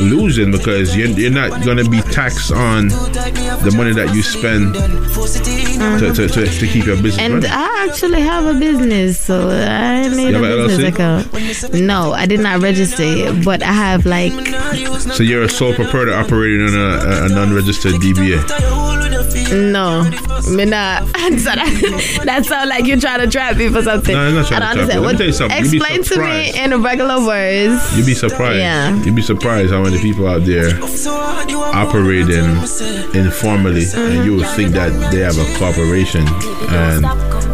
losing because you're, you're not going to be taxed on the money that you spend to, to, to, to keep your business And running. I actually have a business, so I made You a have a business LLC? account. No, I did not register it, but I have like So you're a sole proprietor operating on a, a non-registered DBA. No, me not. so that, that sound like you're trying to trap me for something. No, I'm not trying I don't trap you. Let me What- tell you something. You'd be Explain to me in regular words. You'd be surprised. Yeah. You'd be surprised how many people out there operating informally, and you would think that they have a corporation and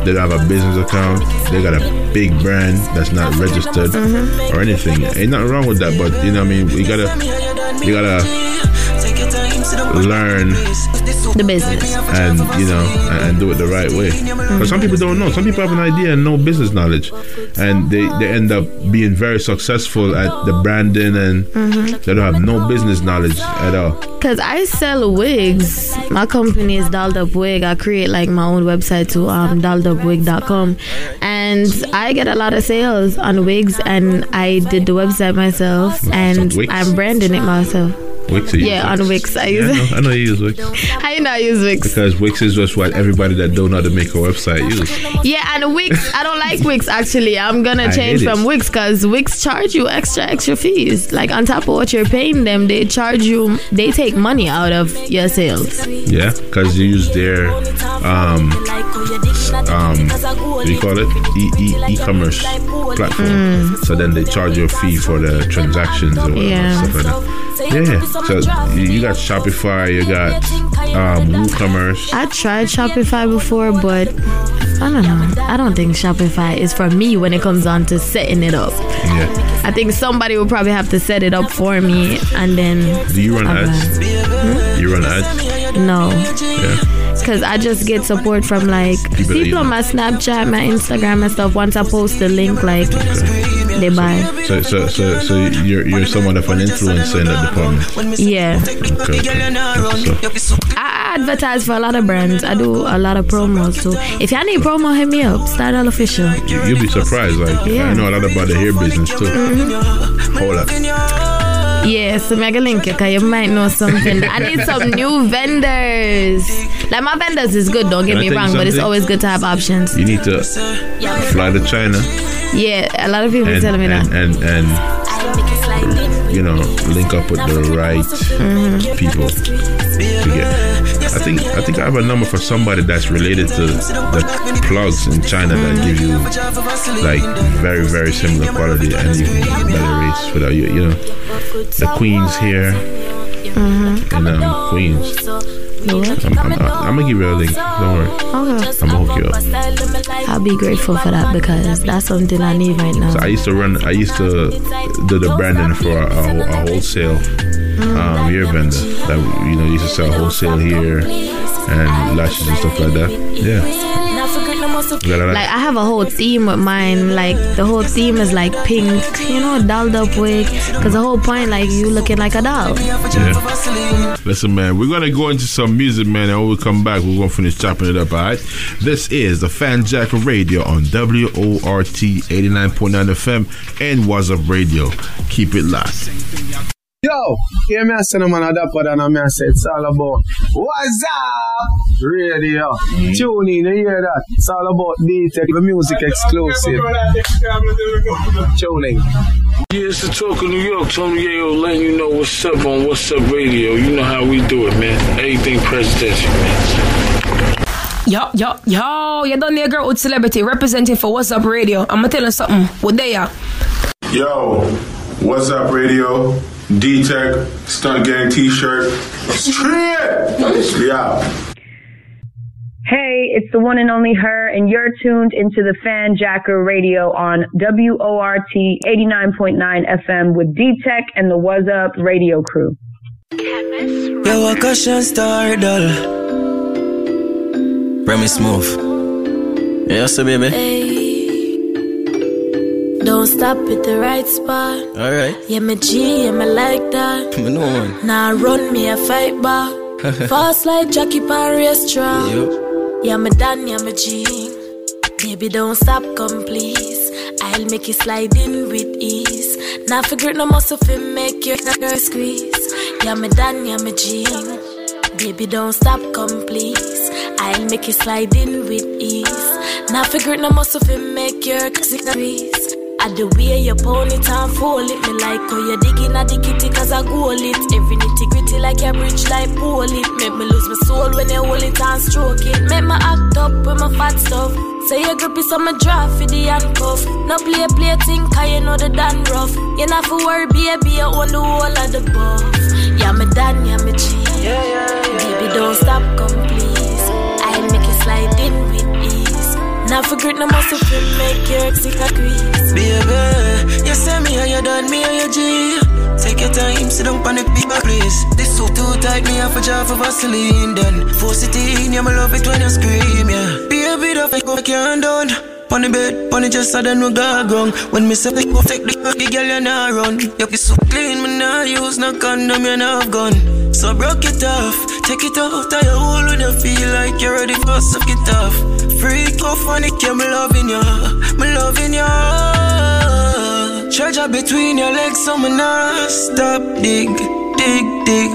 they have a business account. They got a big brand that's not registered Mm-hmm. or anything. Ain't nothing wrong with that, but you know, what I mean, we gotta, you gotta learn The business. and you know and, do it the right way. But some people don't know. Some people have an idea and no business knowledge, and they, they end up being very successful at the branding and they don't have no business knowledge at all. Cause I sell wigs. My company is Dolled Up Wig. I create like my own website to um dolledupwig.com, and I get a lot of sales on wigs. And I did the website myself, and? I'm branding it myself. Wix, Yeah, on Wix I use Yeah, I know, I know you use Wix How you know I use Wix? because Wix is just what everybody that don't know how to make a website use. Yeah, and Wix. I don't like Wix actually. I'm gonna change hate it. from Wix because Wix charge you extra extra fees. Like on top of what you're paying them, they charge you. They take money out of your sales. Yeah, because you use their um um what do you call it e e e-commerce platform. So then they charge you a fee for the transactions or whatever Yeah. stuff like that. Yeah, yeah. So you got Shopify, you got um, WooCommerce. I tried Shopify before, but I don't know. I don't think Shopify is for me when it comes on to setting it up. Yeah. I think somebody will probably have to set it up for me, and then Do you run ads? You run ads? no. Yeah. Cause I just get support from like People on my Snapchat, my Instagram and stuff. Once I post the link, like they buy. So so so so you're you're somewhat of an influencer in that department. Yeah, Okay. okay. So, I advertise for a lot of brands. I do a lot of promos too. If y'all need promo, hit me up. Starrr Doll official. you, you'll be surprised. Like Yeah. I know a lot about the hair business too. Mm-hmm. Hold up. Yeah, so mega link you, cause you might know something. I need some new vendors. Like my vendors is good, don't get Can me wrong, but it's always good to have options. You need to fly to China Yeah, a lot of people and telling me and, that. and and you know link up with the right Mm-hmm. people to get. I think I think I have a number for somebody that's related to the plugs in China that give you like very very similar quality and even better rates for the you, you know the Queens here Mm-hmm. and um, Queens. I'm, I'm, I'm gonna give you a link. Don't worry. Okay. I'm gonna hook you up. I'll be grateful for that because that's something I need right now. So I used to run. I used to do the branding for a, a, a wholesale um, hair vendor that you know used to sell wholesale here and lashes and stuff like that. Yeah. Like I have a whole theme with mine. Like the whole theme is like pink, you know, dolled up wig. Cause the whole point, like you looking like a doll. Yeah. Listen, man, we're gonna go into some music, man, and when we come back, we're gonna finish chopping it up. All right. This is the Fan Jack Radio on WORT 89.9 FM and Wazzup Radio. Keep it locked. Yo, hear me I say no man a dapper than a me I say it's all about Wazzup radio. Mm-hmm. Tune in, you hear that? It's all about D-Teck, the music exclusive. Tune in. Yeah, it's the talk of New York. Tony Yayo letting you know what's up on Wazzup Radio. You know how we do it, man. Everything presidential, man. Yo, yo, yo, you done there, girl with celebrity representing for Wazzup Radio. I'ma tell you something. What they are? Yo, what's up, radio? D Teck, Stunt Gang t shirt. Straight! Yeah. Hey, it's the one and only her, and you're tuned into the Fan Jacker Radio on WORT 89.9 FM with D-Teck and the Wazzup radio crew. Yo, a caution Starrr Doll. Remy Smooth. Yes, sir, baby. Don't stop at the right spot. Alright. Yeah, me G, yeah, me like that. Me know one. Now run me a fight back. Fast like Jackie Pan restaurant. Yo. Yeah, me done, yeah, me G. Baby, don't stop, come please. I'll make you slide in with ease. Now figure no muscle fi make your girl squeeze. Yeah, me done, yeah, me G. Baby, don't stop, come please. I'll make you slide in with ease. Now figure no muscle fi make your squeeze. At the way you pound it and fold it, me like oh, how you digging at the kitty cause I goal it. Every nitty gritty like your bridge like pull it. Make me lose my soul when you hold it and stroke it. Make me act up with my fat stuff. Say your grip is on my draft for the handcuff. No play play thing cause you know the done rough. You not for worry baby, you own the whole of the buff. Yeah, me done, yeah, me cheat. Baby, don't stop, come please. I'll make it slide in with ease. Now forget no muscle to make your sick grease. Baby, you say me how you done, me how you G. Take your time, sit down on the people, please. This suit too tight, me have a job for Vaseline. Then force it in, yeah, me love it when you scream, yeah. Baby, the fuck go can't done. Pon the bed, pon the chest, I don't know gong. When me say go take the the girl you nah run. You be so clean, me nah use no condom, you have gun. So broke it off, take it off, tie your hole when you feel like you're ready for suck it off. Freak on it, yeah, me loving ya, me loving ya. Treasure between your legs, so me nah stop dig, dig, dig.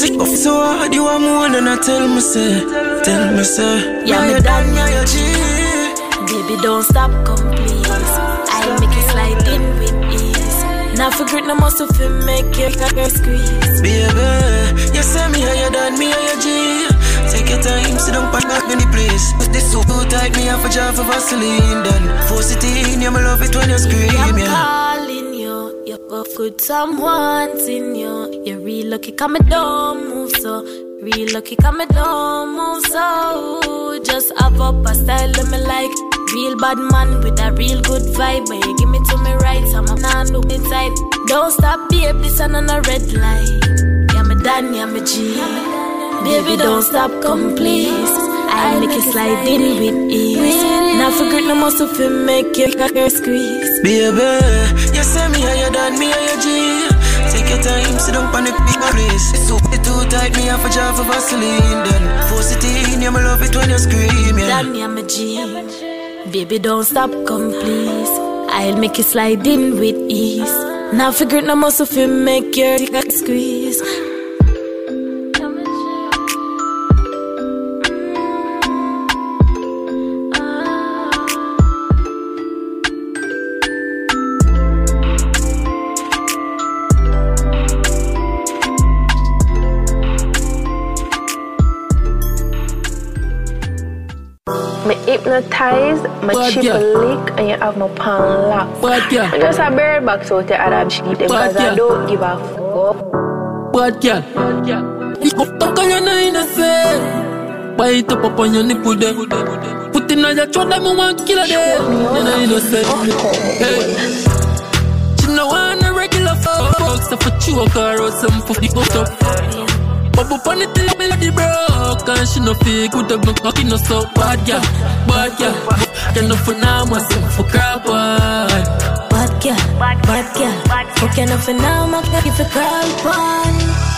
It off so hard, you are more than I tell me say, tell me say. Yeah, me done, yeah, you cheat. Baby, don't stop, come please. I'll make it slide in with ease. Now forget no muscle to make your girl squeeze. Baby, you say me how you done, me how you G. Take your time, sit down, pack back in the place. This so tight, me have a job for Vaseline. Then force it in, yeah, me love it when you scream, I'm yeah. calling you. You're both good, in you. You're real lucky, come and don't move so. Real lucky, come and don't move so. Just have up a style of me like. Real bad man with a real good vibe. When you give me to me right, I'm a man look inside. Don't stop, babe, this and on a red light. Yeah, me done, yeah, me G. Baby, don't stop, come please. I'll make it slide in with ease. Now forget no muscle to make your girl squeeze. Baby, you say me how you done, me how you G. Take your time, sit down on the big place. It's so it too tight, me have a job for Vaseline. Then force it in, yeah, me love it when you scream, yeah. Done, yeah, me G. Baby, don't stop, come please. I'll make it slide in with ease. Now figure no muscle to make your girl squeeze. Me hypnotize, my chip lick, and you have my pan lock. Bad girl. I just a bare box out your Arab Bad because I don't give a fuck. Bad girl. Toka ya na innocent. Bite up up on your nipple there. Put in on your throat, them one killer there. You know innocent. Hey. She no want a regular fuck. So for choke her or some for the up. Bubble it till me the broke And she no good up no cocky no so Bad girl, bad girl You know for now my myself for crap on Bad girl, bad girl. Fuck you nothing now, my cocky for crawl pan.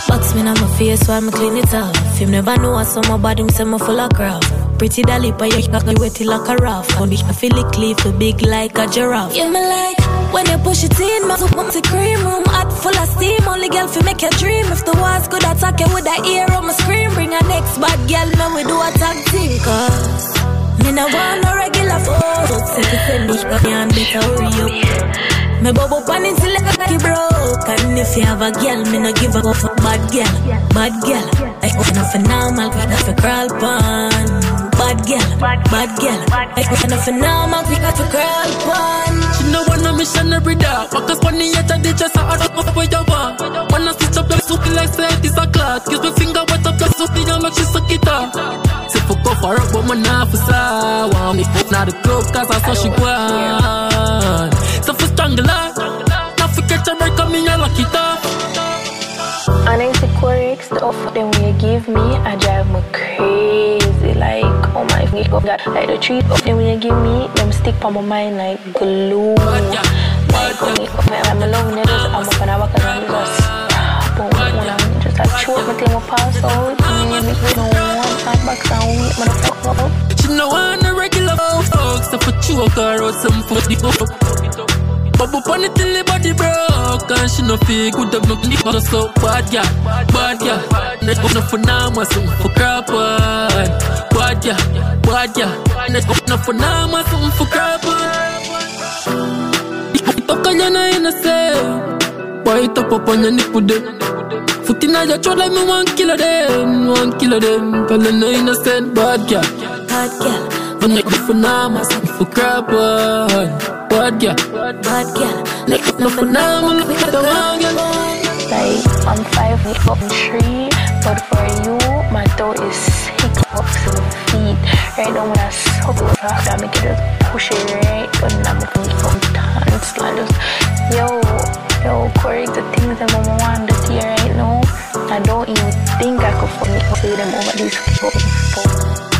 Box me on my face so I'm clean it off. Him never know I saw my body, me say my full of crap. Pretty dolly, but you cocky wetty like a raft. When I feel it cleave for big like a giraffe. Yeah, me like when you push it in, my foot the cream room hot full of steam. Only girl fi make you dream. If the walls could attack you with a ear on my scream, bring a next bad girl, man we do a tag team. Cause me no want no regular folks. If you send me, can better hurry up. Me bubble pan until like a cocky broke And if you have a girl, me no give a fuck for bad girl Bad girl, like oh, nothing normal, we not for crawl pan Bad girl, bad girl, like nothing normal, we got for crawl pan She no want no mission every day. Focus on the the chest I don't know where you want Wanna stitch up your soup like say this a clot Kiss me finger wet up your soup You like she suck it up Say fuck off her up but me not for sour Me fuck not the club cause I saw she want. So for strangle her Not for catch a break on me I lock it up And then the quirks, the offer them when you give me, I drive me crazy. Like, oh my god, oh like the treat of them when you give me, them stick on my mind like glue. Like oh, you come here, oh, I'm alone, you I'm up and I walk around, you just, boom, when I'm just like, choke my thing, I pass out, me, me, no one, time back, weak, motherfucker. She no want a regular folks So for choke her or some for the up Bubble pon it till the body broke And she no feel good up no nigga so bad yeah Bad yeah Net no for now my son for crap on Bad yeah Bad yeah Net no for now my son for crap on kanyana innocent. Boy, it up up on your nipple them. Foot in your throat like me one killer them, one killer them. Cause you know innocent, bad girl. Bad girl. When you for nama, for crap one. Bad girl. Bad girl. Like no for look at the one girl. Like I'm five foot three, but for you, my toe is six seven feet. Right now when I suck it off, I make it just push it right, but now I'm from tons. Like just, yo, yo, Corey, the things that mama want to see right now, I don't even think I could fucking say them over these. Chemist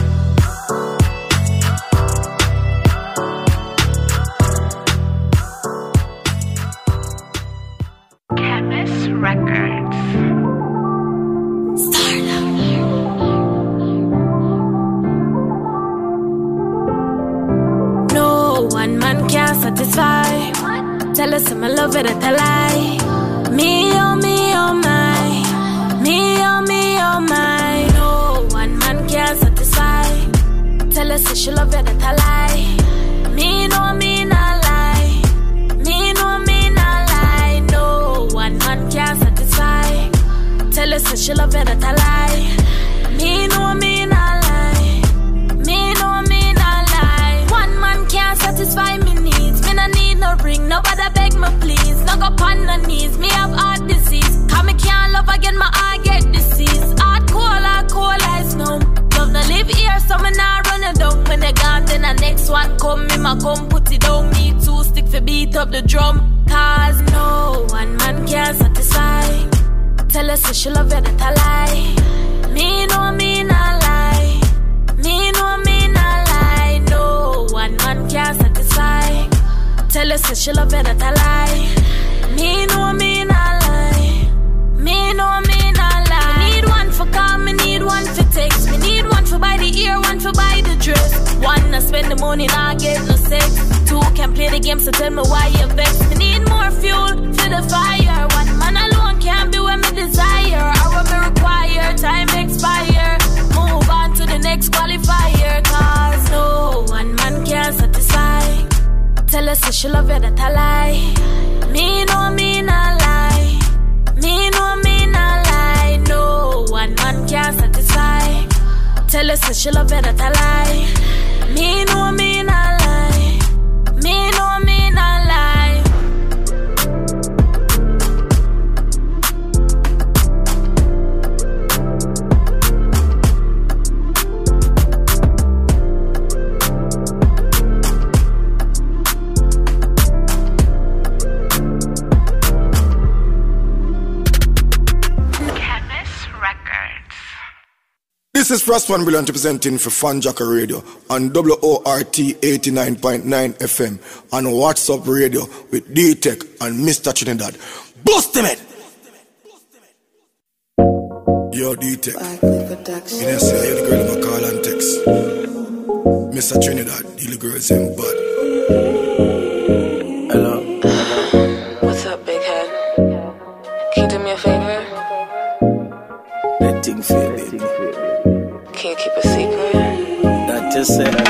can satisfy. Tell us I'm love it, I lie. Me, oh, me, oh, my. Me, oh, me, oh, my. No one man can satisfy. Tell us she love it, I lie. Me, no, me, not lie. Me, no, me, not lie. No one man can satisfy. Tell us she love it, I lie. Me, no, me, me please. No go on no knees, me have heart disease. Cause me can't love again, my heart get disease. Cold, heart cold as no. Love no live here, so me not run it down. When they gone, then the next one come, me ma come put it down. Me two stick for beat up the drum. Cause no one man can satisfy. Tell us if she love it, that I lie. Me no, me not lie. Me no, me not lie. No one man can satisfy. Tell us if she love it, that I lie. Me no, me not lie. Me no, me not lie. Me need one for call, me need one for text. Me need one for buy the ear, one for buy the dress. One I spend the money, not get no sex. Two can play the game, so tell me why you vex. Me need more fuel for the fire. One man alone can't be what me desire. Or what me require. Time expire. Move on to the next qualifier. Tell us if she love you that I lie. Me no, me not lie. Me no, me not lie. No one man can satisfy. Tell us if she love you that I lie. Me no, me not lie. Me no, me is Frost One Brilliant representing for Fan Jacker Radio on WORT 89.9 FM on Wazzup Radio with D-Teck and Mr. Trinidad. Bust him it! Yo, D-Teck. You know, say you're the girl in my call and text. Mr. Trinidad, the girls in bad. Just say,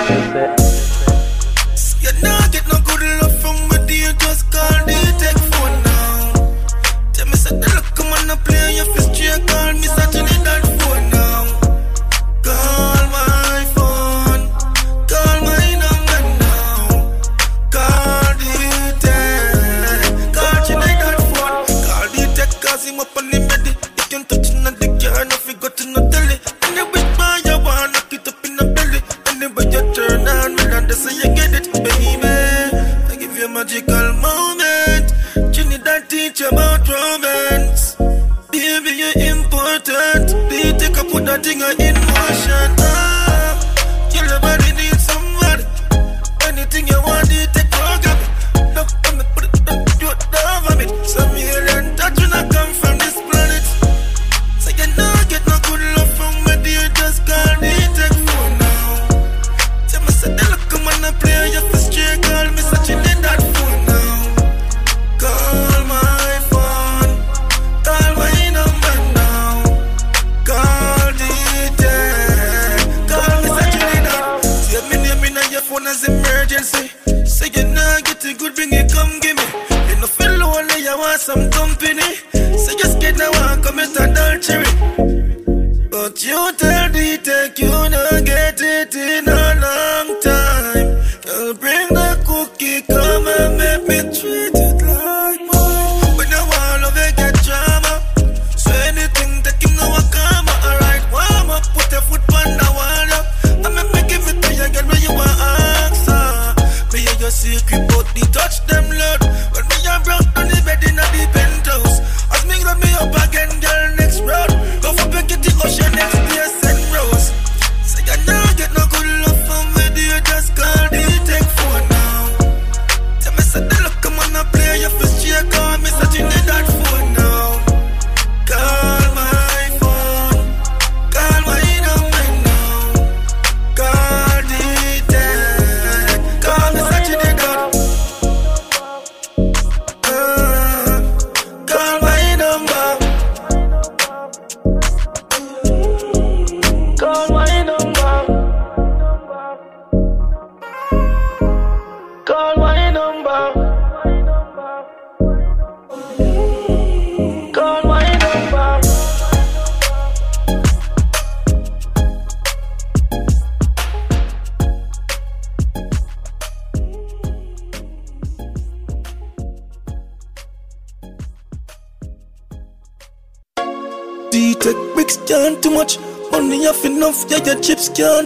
that thing in motion.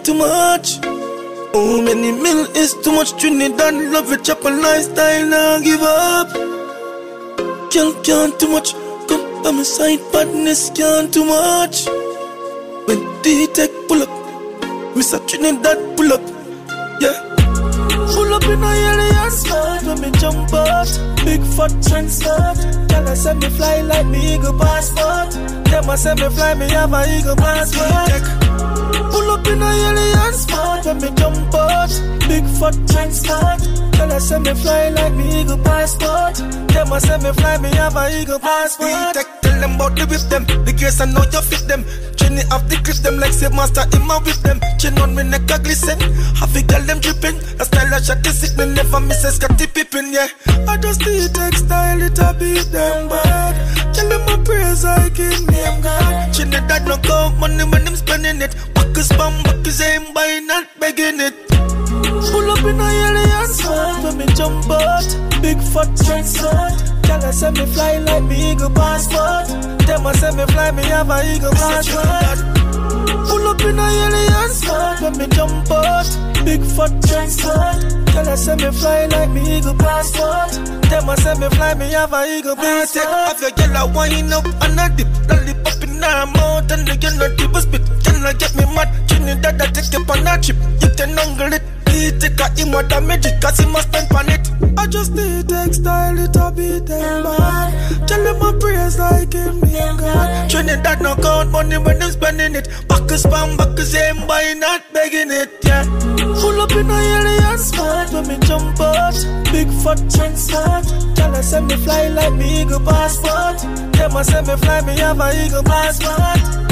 Too much. Oh, many mil is too much. Trinidad love it, chop a lifestyle, now give up. Can't, can't too much. Come by my side, badness can't too much. When D-Teck pull up, Mr. Trinidad pull up, yeah. Pull up in a alien smart when me jump out. Big fat trend start. Girl, I send me fly like me eagle passport. Them I send me fly, me have a eagle passport. Pull up in a alien smart when me jump out. Big fat start. Girl, I send me fly like me eagle passport. Them I send me fly, me have a eagle passport. We take, tell them about the whip them. The case I know you fit them. Trini off the clip them like say master in my whip them. Chin on me neck a glisten. Have a girl them dripping. A style I shot sick me never miss a Scottie Pippen, yeah. I just the textile it a beat them bad. Tell them my praise I give name God. Chinny dad no count money when them spending it. Backers bum, backers aim by not begging it. Pull up in a alien smart when me jump out. Big fat trend. Girl, I send me fly like me eagle passport. Them I send me fly, me have a eagle passport. Pull up in a alien smart when me jump out. Big fat trend start. Girl, I send me fly like me eagle passport. Them I send me fly, me have a eagle passport. Off your yellow wine up and a dip. Lollipop in her mouth and the yellow tip spit. Can I get me mad? Trinidad, I take you on a trip. You can angle it. He take a him what damage it, cause he must spend on it. I just need textile, it a beat them bad. Tell them my praise like him, name God. Trinidad no count money when them spending it. Back Backers spam, back backers aim by not begging it, yeah. Pull up in a alien smart when me jump out. Big fat trend start. Tell I send me fly like me eagle passport. Them I send me fly, me have a eagle passport.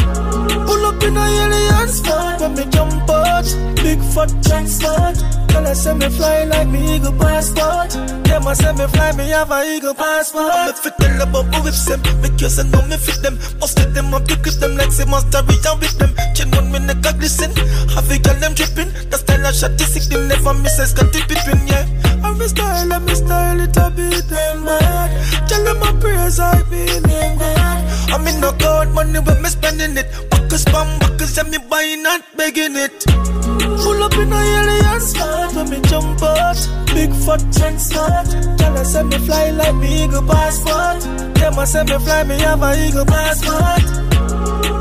Pull up in a alien spot when me jump out. Big fat trend start. Girl, I send me fly like me eagle passport. Them I send me fly, me have a eagle passport. Me fit tell about who whips them. Because I know me fit them. Busted them up to grip them like say mastery and with them. Chin on me neck a glisten. Have a girl them dripping. The style I shot the sick, them never miss a Scotty between, yeah. I'm a style, I'm a style, it a beat them bad. Tell them my prayers, I name God. I'm in no God, money when me spending it. Backers spam, backers and me buying, not begging it. Pull up in a alien start when me jump out. Big fat trend start. Girl, I send me fly like me eagle passport. Them I send me fly, me have a eagle passport.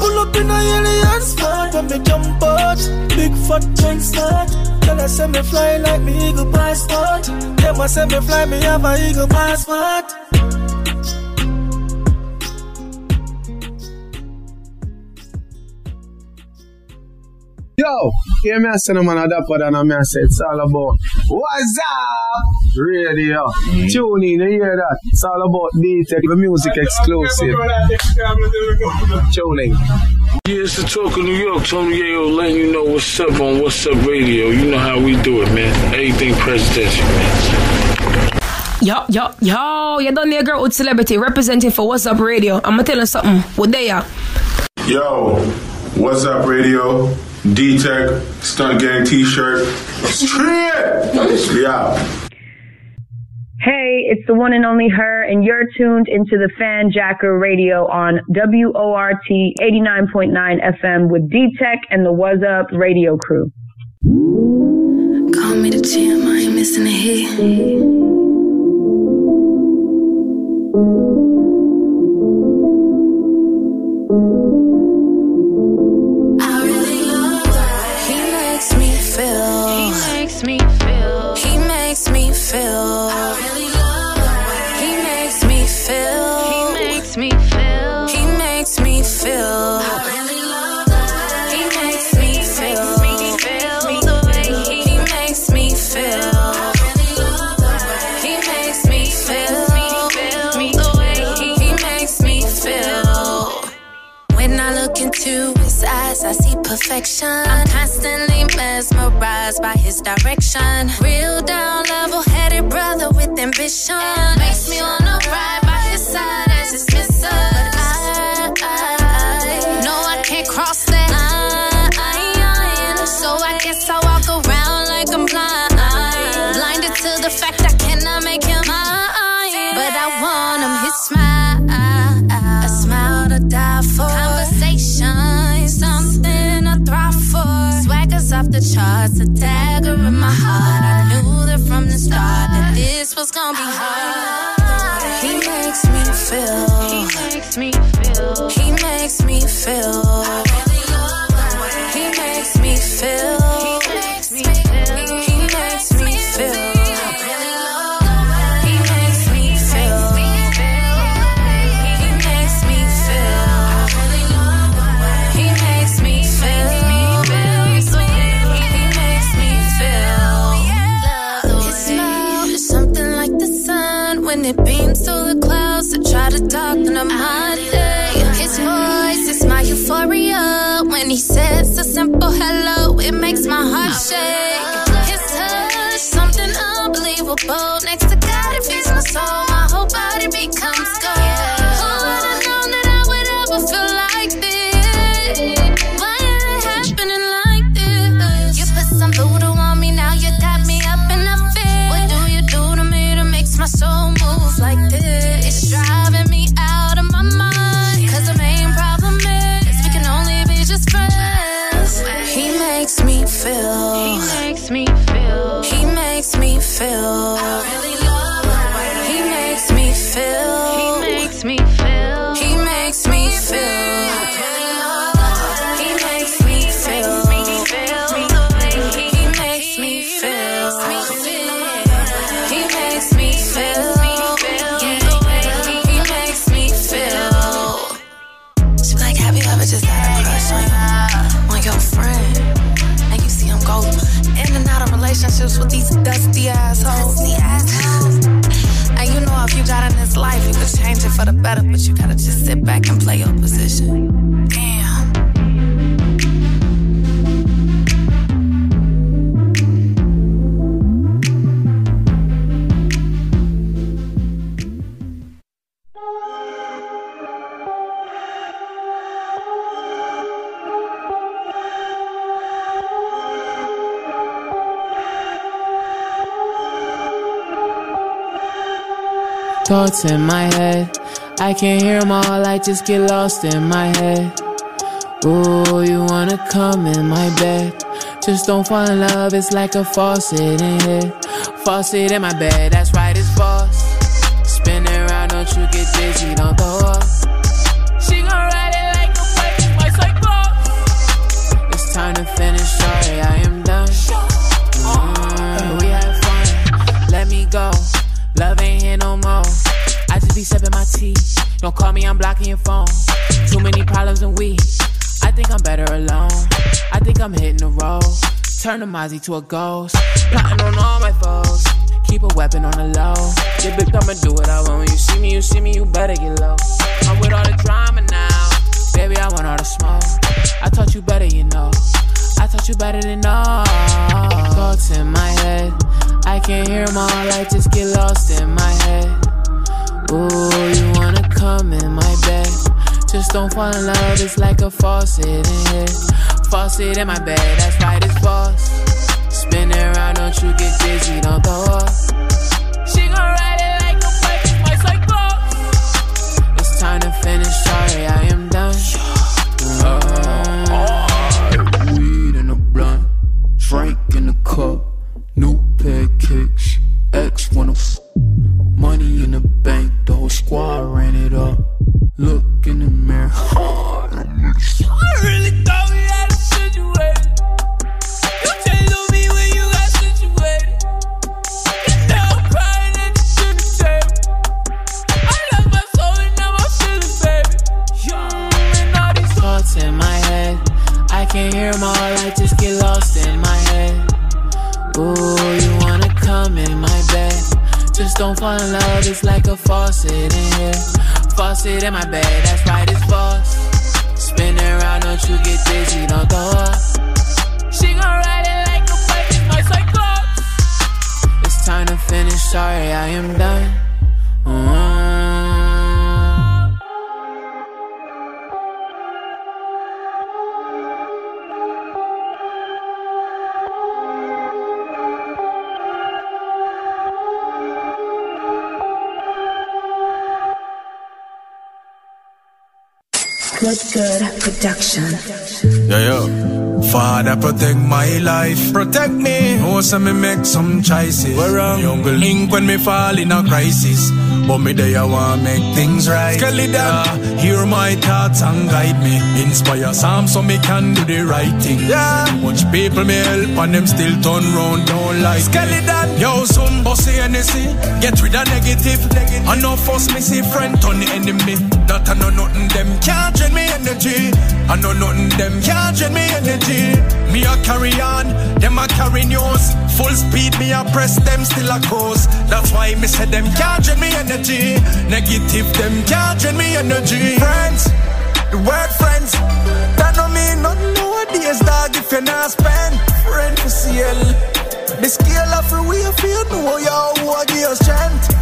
Pull up in a alien spot when me jump out. Big fat trend start. Girl, I send me fly like me eagle passport. Them I send me fly, me have a eagle passport. Yo, hear me a say no man a dapper than a me a say it's all about Wazzup? Radio. Mm. Tune in, you hear that? It's all about D-Teck, the music exclusive. Tune in. Yeah, it's the talk of New York. Tony Yayo letting you know what's up on Wazzup Radio. You know how we do it, man. Everything presidential, man. Yo, yo, yo, you done there, girl with celebrity representing for Wazzup Radio. I'ma tell you something. What they are? Yo, what's up, radio? D Teck, Stunt Gang t shirt. Straight! Yeah. Hey, it's the one and only her, and you're tuned into the Fan Jacker Radio on WORT 89.9 FM with D Teck and the Was Up radio crew. Call me the champ, I ain't missing a hit. Perfection. I'm constantly mesmerized by his direction. Real down, level headed brother with ambition. Makes me wanna ride by his side the charts, a dagger in my heart. I knew that from the start that this was gonna be hard. He makes me feel. He makes me feel. He makes me feel. Sun it beams through the clouds to try to darken up my day. His voice is my euphoria when he says a simple hello, it makes my heart shake. His touch, something unbelievable. Next Thoughts in my head. I can't hear them all, I just get lost in my head. Ooh, you wanna come in my bed. Just don't fall in love, it's like a faucet in here. Faucet in my bed, that's right, it's false. Spin around, don't you get dizzy, don't throw up. She gon' ride it like a wave, my cycle. It's time to finish, be sipping my tea. Don't call me, I'm blocking your phone. Too many problems and we. I think I'm better alone. I think I'm hitting the road. Turn the Mozzie to a ghost. Plotting on all my foes. Keep a weapon on the low. Yeah, bitch, I'ma do what I want. When you see me, you see me, you better get low. I'm with all the drama now. Baby, I want all the smoke. I taught you better, you know. I taught you better than all. Thoughts in my head. I can't hear them all, I just get lost in my head. Ooh, you wanna come in my bed? Just don't fall in love, it's like a faucet in here. Faucet in my bed, that's right, it's boss. Spin around, don't you get dizzy, don't throw up. She gon' ride it like a bike, my cyclops. It's time to finish, sorry, I am done. Weed in a blunt, drink in the cup, new kicks, X wanna f- money in the bank, squad ran it up. Look in the mirror. I really thought we had a situation. In my head, I can't hear all, I just get lost in my head. Ooh, you wanna come in my bed? Just don't fall in love, it's like a faucet in here. Faucet in my bed, that's right, it's boss. Spin around, don't you get dizzy, don't throw up. She gon' ride it like a bike, it's my cyclops. It's time to finish, sorry, I am done. Uh-huh. Good Good Production. Yeah, yo. Father, protect my life. Protect me. Oh, so me make some choices. Where wrong? Young link when me fall in a crisis. But me day I want make things right. Skeleton, yeah. hear my thoughts and guide me. Inspire some so me can do the right thing. Yeah. Much people me help and them still turn round, don't like Skeleton, yo, some bossy NSC. Get rid of negative. negative. I know first me see friend turn the enemy. That I know nothing them can't drain me energy. I know nothing them can't drain me energy. Me a carry on, them a carry news. Full speed, me a press them still a cruise. That's why me say them can't drain me energy. Negative, them can't drain me energy. Friends, the word friends, that don't mean nothing nowadays, dog. If you're not spend, friend for CL. The scale of free way feel know you who you strength.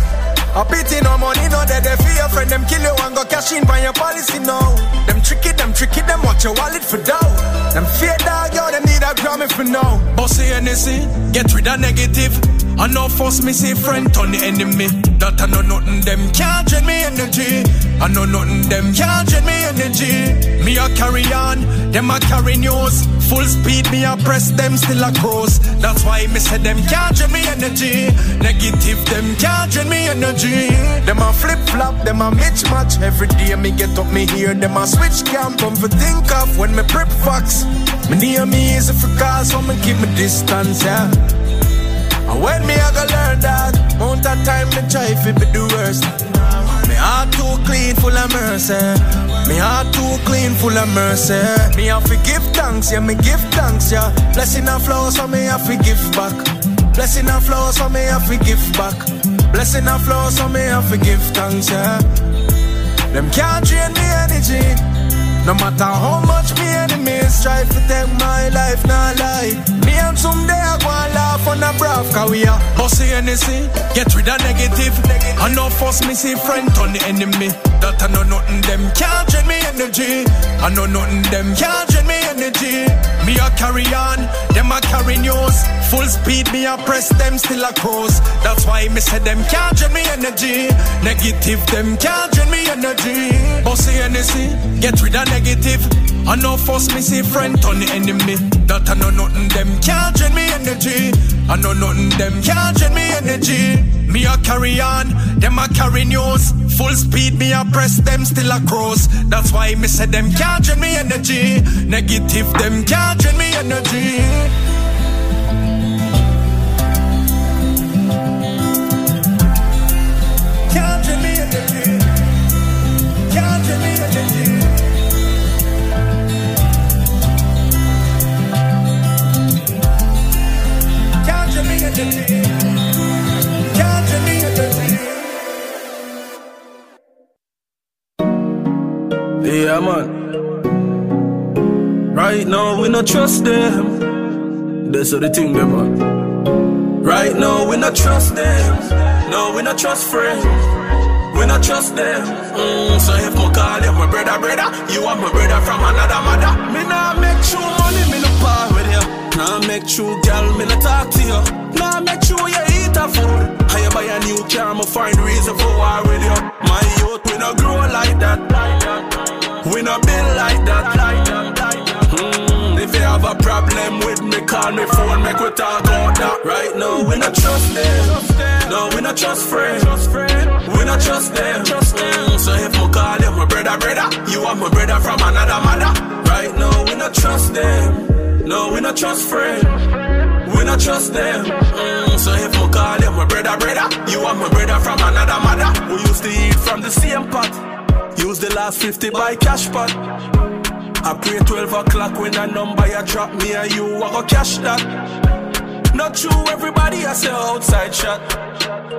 A pity no money, no that they fear friend them kill you and go cash in by your policy now. Them tricky, them tricky, them watch your wallet for dough. Them fear dog, yo, them need a Grammy for now. Bossy NSC, get rid of negative. I know force me see friend turn the enemy. That I know nothing them can't drain me energy. I know nothing them can't drain me energy. Me a carry on, them a carry news. Full speed, me a press them still a cruise. That's why me say them can't drain me energy. Negative them can't drain me energy. Them a flip flop, them a mismatch. Every day me get up me hear them a switch camp. Come for think of when me prep fox. Me near me is a for cause, so me keep me distance, yeah. And when me I go learn that, mount of time me try fi be the worst. Me heart too clean, full of mercy. Me heart too clean, full of mercy. Me have to give thanks, yeah, me give thanks, yeah. Blessing and flow, so me have to give back. Blessing and flow, so me have to give back. Blessing and flow, so me have to give thanks, yeah. Them can't drain me energy. No matter how much me enemies try to take my life, not lie. Me and someday I go and laugh on a brav, cause we are bossy NSC. Get rid of negative. I know first me see friend turn the enemy. That I know nothing them can't drain me energy. I know nothing them can't drain me energy. Me a carry on, them a carry news. Full speed, me a press them still a cruise. That's why me say them can't drain me energy. Negative, them can't drain me energy. Bossy NSC, get rid of negative. I know first me see friend turn the enemy. That I know nothing them can't drain me energy. I know nothing them can't drain me energy. Me a carry on, them a carry news. Full speed, me a press them still a cruise. That's why me say them can't drain me energy. Negative, them can't drain me energy. Yeah, man. Right now, we not trust them. That's the thing, them, man. Right now, we not trust them. No, we not trust friends. We not trust them. Mm, so if me call you my brother, brother, you are my brother from another mother. Me nah make true money, me no part with you. Nah make true girl, me no talk to you. Nah make true you eat a food. I buy a new car, me find reason for war with you. My youth, we no grow like that. We no build like that. Mm, if you have a problem with me, call me phone, make we talk about that. Right now, we not trust them. No, we not trust friends. We not trust them. So if me call you my brother, brother, you are my brother from another mother. Right now, we not trust them. No, we not trust friends. We not trust them. Mm, so if me call you my brother, brother, you are my brother from another mother. We used to eat from the same pot. Use the last 50 by cash pot. I pray 12 o'clock when a number you drop me and you I go cash that. Not true, everybody I say outside shot.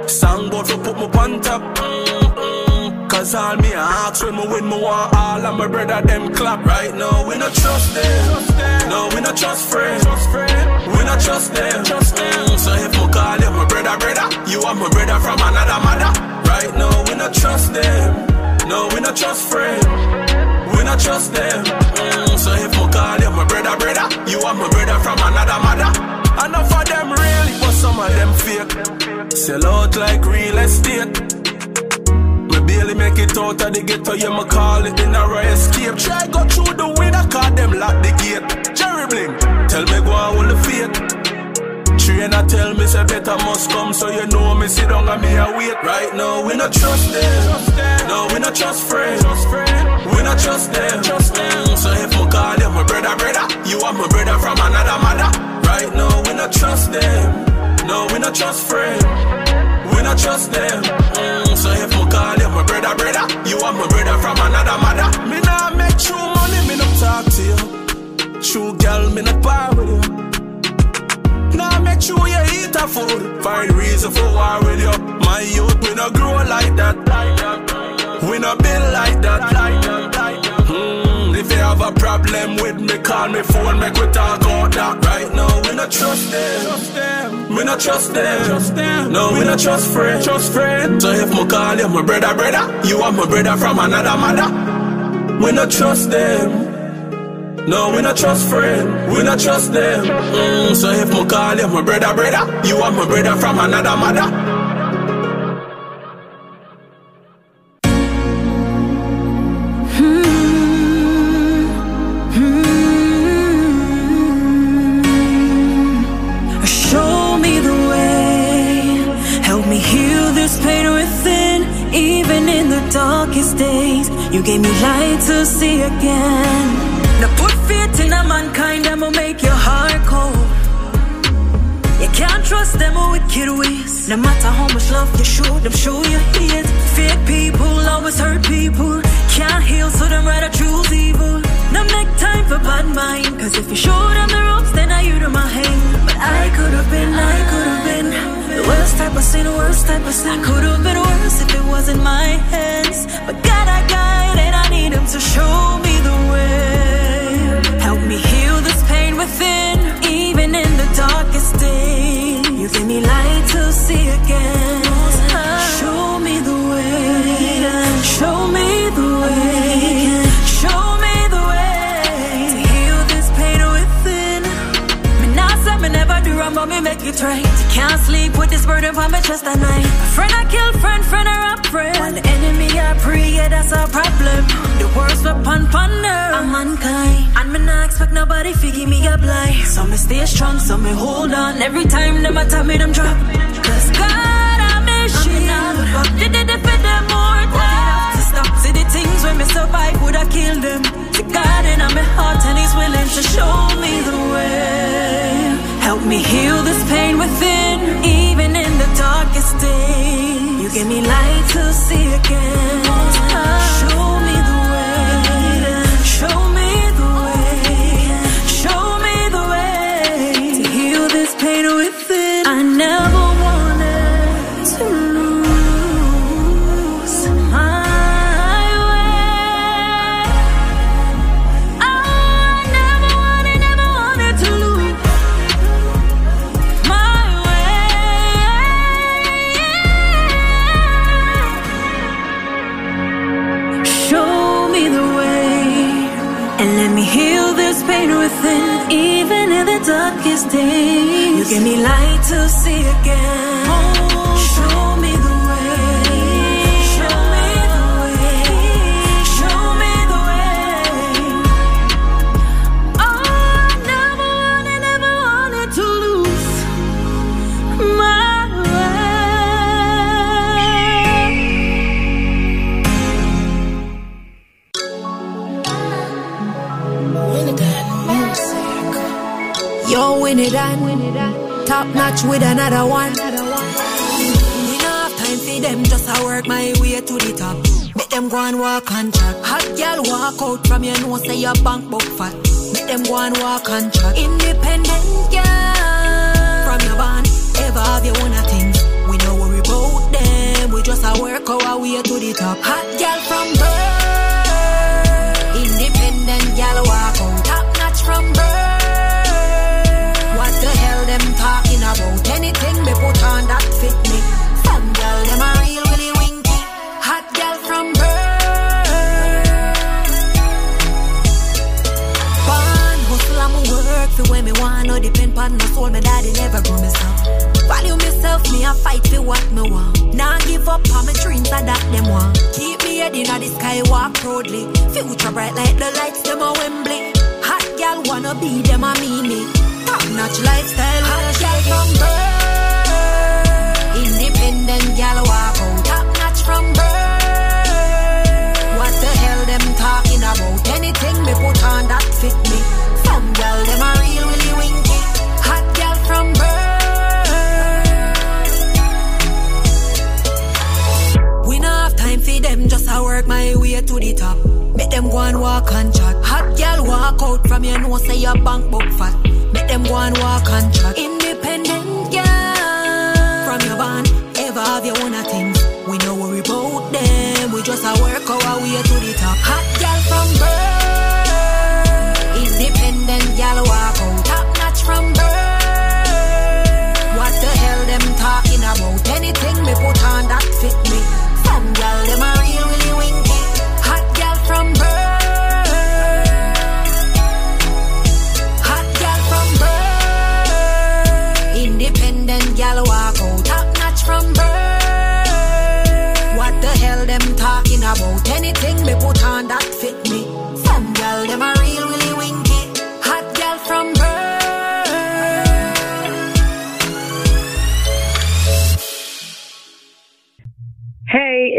Songboard for put me on top. Cause all me ask when me win me want all of my brother them clap right now. We not trust them. No, we not trust friends. We not trust them. Mm, So if me call you my brother, brother, you are my brother from another mother. Right now, we not trust them. No, we not trust friends. We not trust them. Mm, so if me call you my brother, brother, you are my brother from another mother. Enough of them really, but some of them fake. Sell out like real estate. Barely make it out of the ghetto, yeah, me call it in a escape. Try go through the window, call them lock the gate. Jerry Bling, tell me go on with the faith. Trainer tell me say better must come, so you know me sit down and me a. Right now, we not trust them. No, we not trust friends. We not trust them. So if me call you my brother, brother, you are my brother from another mother. Right now, we not trust them. No, we not trust friends. We not trust them. So if me call you my brother, brother, you are my brother from another mother. Me nah make true money, me no talk to you. True girl, me not part with you. Nah, make sure you eat a food. Find reason for war with you. My youth, we not grow like that. We not build like that. Hmm, if you have a problem with me, call me phone, make we talk about that. Right now, we not trust them. We not trust them. No, we not trust friends. Trust friends. So if me call you my brother, brother, you are my brother from another mother. We not trust them. No, we not trust friend, we not trust them. Mm, so if me call you my brother, brother, you are my brother from another mother. Hmm, hmm, hmm. Show me the way. Help me heal this pain within. Even in the darkest days, you gave me light to see again. Now put faith in a mankind that will make your heart cold. You can't trust them wicked ways. No matter how much love you show them, show you hate. Fake people always hurt people. Can't heal, so them rather choose evil. Now make time for bad mind. Cause if you show them the ropes, then I you to my hand. But I could have been, I could have been the worst type of sin, the worst type of sin. I Could have been worse if it was in my hands. But God, I guide and I need Him to show me the way. Darkest day. You give me light to see again. Show me the way. Show me the way. Show me the way to heal this pain within. Me not say me never do wrong, but me make. Can't sleep with this burden on my chest at night. A friend I kill, friend, friend I rob friend. One enemy I pray, yeah, that's a problem. The worst weapon ponder. I'm unkind. and me not expect nobody to give me a blind. So me stay strong, so me hold on. Every time them attack me, them drop. Cause God, I'm a shield. Did it defend them more time? To stop, see the things when me survive would have killed them. To God in my heart, and He's willing to show me the way. Help me heal this pain within, even in the darkest day. Give me light to see again. Show me the way. Show me the way. Show me the way to heal this pain within. Darkest days. You gave me light to see again. Win it and top notch with another one. Have time for them, just I work my way to the top. Make them go and walk on track. Hot girl walk out from your nose, say your bank book fat. Make them go and walk on track. Independent girl from your band, ever have your own things. We no worry about them, we just a work our way to the top. Hot girl from birth, On no soul. My daddy never grow me stop. Value myself, me a fight for what me want. Now Nah give up on my dreams and that them want. Keep me head inna the sky, walk proudly. Future bright like the lights them a Wembley. Hot girl wanna be them a me me. Top notch lifestyle, hot girl from birth. Independent girl walk out, top notch from birth. What the hell them talking about? Anything me put on that fit me. Some girl them a real willy winky. I work my way to the top. Make them go and walk and chat. Hot girl walk out from your nose, say your bank book fat. Make them go and walk and chat. Independent girl from your band, ever have your own things. We no worry about them, we just a work our way to the top. Hot girl from birth, independent girl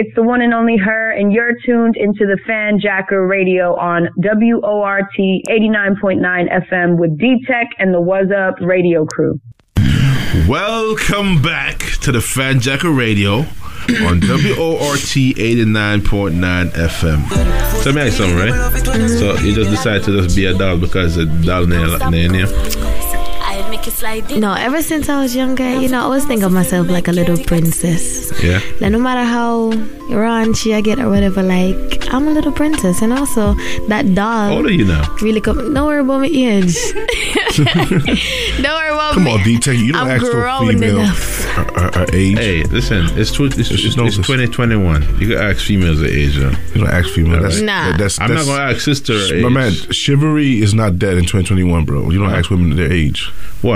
it's the one and only her, and you're tuned into the Fan Jacker Radio on WORT 89.9 FM with D Teck and the Was Up radio crew. Welcome back to the Fan Jacker Radio on WORT 89.9 FM. So, me something, right? So, you just decided to just be a doll because a doll name, name you? No, ever since I was younger, you know, I always think of myself like a little princess. Yeah. Like no matter how raunchy I get or whatever, like I'm a little princess, and also that doll. How old are you now? Really, come. Don't worry about my age. don't worry about Come me. on, D-Teck, you don't I'm ask no female. Uh, enough. Uh, uh, age. Hey, listen, it's, tw- it's, it's, it's 2021. You can ask females their age, though. You don't ask females. That's, Nah. that's, I'm not going to ask sister her My man, chivalry is not dead in 2021, bro. You don't ask women their age. What?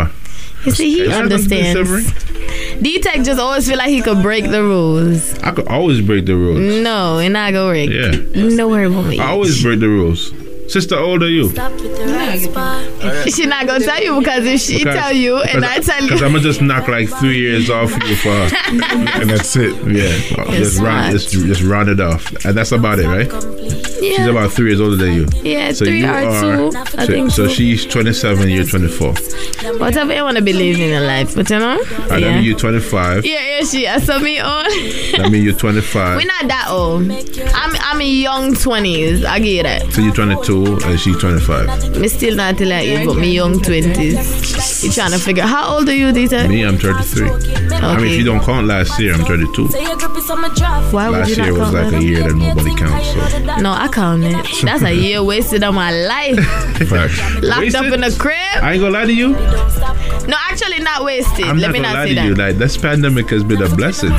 You see, he Is that nothing to do with understands. D Teck just always feel like he could break the rules. I could always break the rules. No, and I go break. Yeah. No worry about me. I always break the rules. Sister, how old are you? She not gonna tell you because if she tell you and I tell you, Because I'm to just knock like three years off you for her. and that's it. Yeah. just, round, just, just round it off. And that's about it, right? She's about three years older than you. Yeah, so three you or are, two. I So, think so so. she's 27, you're 24. whatever you wanna believe in your life, but you know, that yeah. means you're 25. Yeah, yeah, she. I saw me on. That means you're 25. We're not that old. I'm I'm in young twenties. I get it. So you're 22 and she's 25. Me still not till like you, but me young twenties. You trying to figure how old are you, Dita? Me, I'm 33. I mean, if you don't count last year, I'm 32. Why would last you not year was like that? a year that nobody counts. So No, I it. That's a year wasted on my life. Locked up in a crib. I ain't gonna lie to you. No, actually not wasted. I'm Let not me gonna not lie say to that. you. Like this pandemic has been a blessing.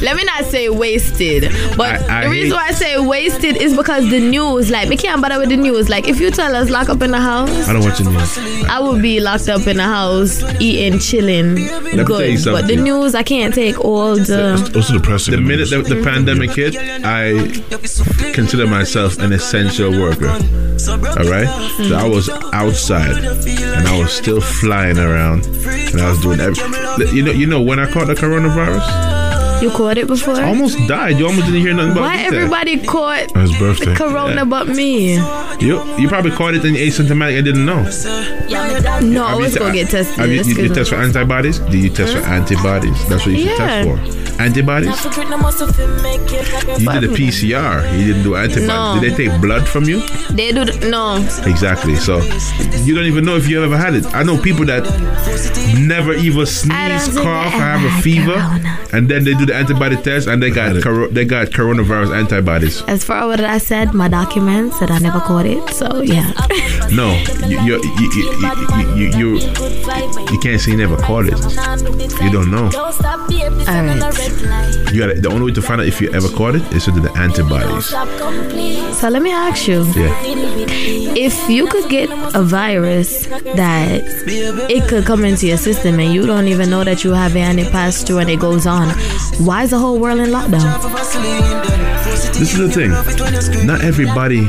Let me not say wasted. But I- I the reason why I say wasted is because the news, like, we can't bother with the news. Like, if you tell us lock up in the house, I don't watch the news. I would be locked up in the house, eating, chilling, you good. But the news, I can't take all the. Also depressing. The minute the, the pandemic hit, I consider myself an essential worker. All right, so I was outside and I was still flying around and I was doing everything. You know, you know when I caught the coronavirus, You caught it before? I almost died. You almost didn't hear nothing about Why it. Why everybody caught his birthday. Corona Yeah. but me? You you probably caught it and asymptomatic and didn't know. No, I was gonna get tested. Have you, you, you test for antibodies? Do you test for antibodies? That's what you should Yeah. test for. Antibodies? You did a PCR. You didn't do antibodies. No. Did they take blood from you? They do the, no. Exactly. So you don't even know if you ever had it. I know people that never even sneeze, cough, I have a fever, and then they do the antibody test and they got coro- they got coronavirus antibodies. As far as what I said, my documents said I never caught it. So yeah. No, you you you you you, you, you, you can't say you never caught it. You don't know. All right. You got the only way to find out if you ever caught it is to do the antibodies. So let me ask you. Yeah. If you could get a virus that it could come into your system and you don't even know that you have it and it passed through and it goes on, why is the whole world in lockdown? This is the thing. Not everybody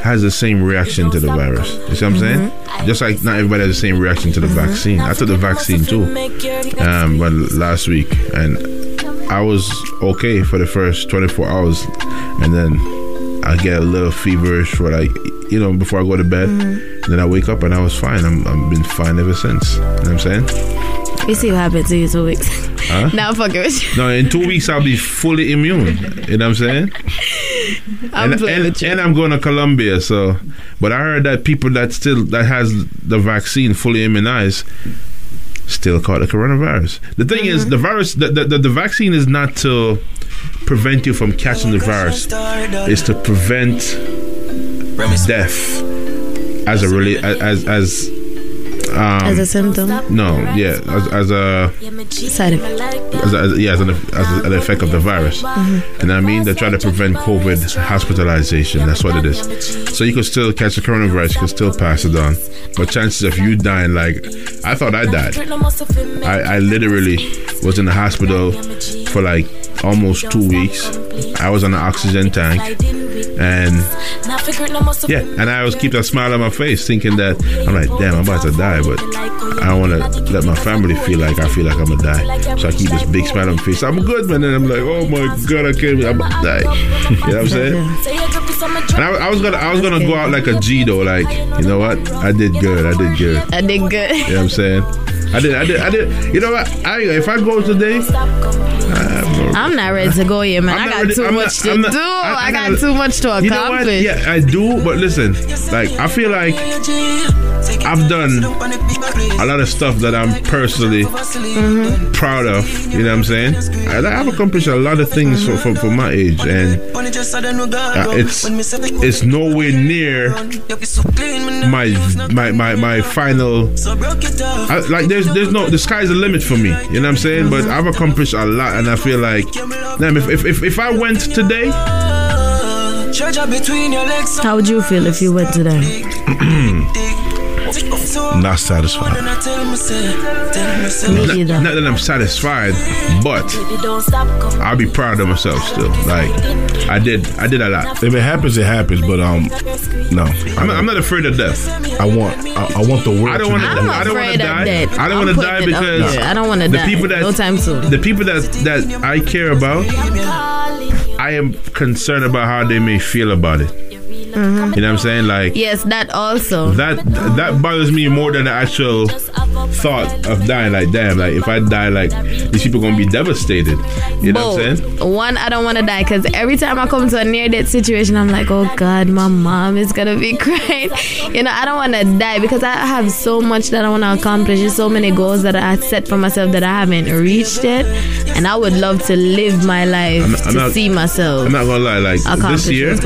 has the same reaction to the virus. You see what I'm saying? Just like not everybody has the same reaction to the vaccine. I took the vaccine too, um, but last week, and I was okay for the first 24 hours, and then I get a little feverish for like, you know, before I go to bed. Mm-hmm. Then I wake up and I was fine. I'm, I've been fine ever since. You know what I'm saying? You see what happened to you two weeks. Huh? now with you. No, in two weeks I'll be fully immune. You know what I'm saying? I'm and, and, and I'm going to Colombia. So, but I heard that people that still that has the vaccine fully immunized still caught the coronavirus. The thing is, the mm-hmm. virus, the, the, the, the vaccine is not to prevent you from catching the virus. It's to prevent death as a really as as um, As a symptom? No, yeah, as, as a Side effect. as, a, as yeah, as an, as an effect of the virus. Mhm. And I mean, they're trying to prevent COVID hospitalization. That's what it is. So you could still catch the coronavirus, you could still pass it on. But chances of you dying, like, I thought I died. I, I literally was in the hospital for like almost two weeks. I was on an oxygen tank. And yeah, and I always keep that smile on my face, thinking that I'm like, damn, I'm about to die, but I don't want to let my family feel like I feel like I'm gonna die. So I keep this big smile on my face. I'm good, man. And I'm like, oh my god, I can't, I'm about to die. you know what I'm saying? And I, I was gonna, I was gonna go out like a G though, like, you know what? I did good. I did good. I did good. You know what I'm saying? I did, I did, I did. You know what? I, if I go today, I'm not ready to go yet, man. I got ready- too I'm much not- to not- do. I- I, I got too much to accomplish. You know? Yeah, I do, but listen, like I feel like I've done a lot of stuff that I'm personally proud of. You know what I'm saying? I, I've accomplished a lot of things for, for, for my age, and uh, it's it's nowhere near my my my, my final. I, like there's there's no the sky's the limit for me. You know what I'm saying? But I've accomplished a lot, and I feel like, damn, if if, if, if I went today. How would you feel if you went today? Not satisfied. Not, not that I'm satisfied, but I'll be proud of myself still. Like I did, I did a lot. If it happens, it happens. But um, no, I'm, I'm not afraid of death. I want, I, I want the world. I don't to want to. I'm I don't want to die. death. I don't want to die putting it up because there. I don't wanna the die. people that No time soon. The people that that I care about, I am concerned about how they may feel about it. Mhm. You know what I'm saying? Like Yes, that also. that that bothers me more than the actual thought of dying. Like damn, like if I die, like these people gonna be devastated. You know what I'm saying? One, I don't want to die because every time I come to a near death situation, I'm like, oh God, my mom is gonna be crying. You know, I don't want to die because I have so much that I want to accomplish. There's so many goals that I set for myself that I haven't reached it, and I would love to live my life I'm- I'm to not- see myself. I'm not gonna lie, like this year.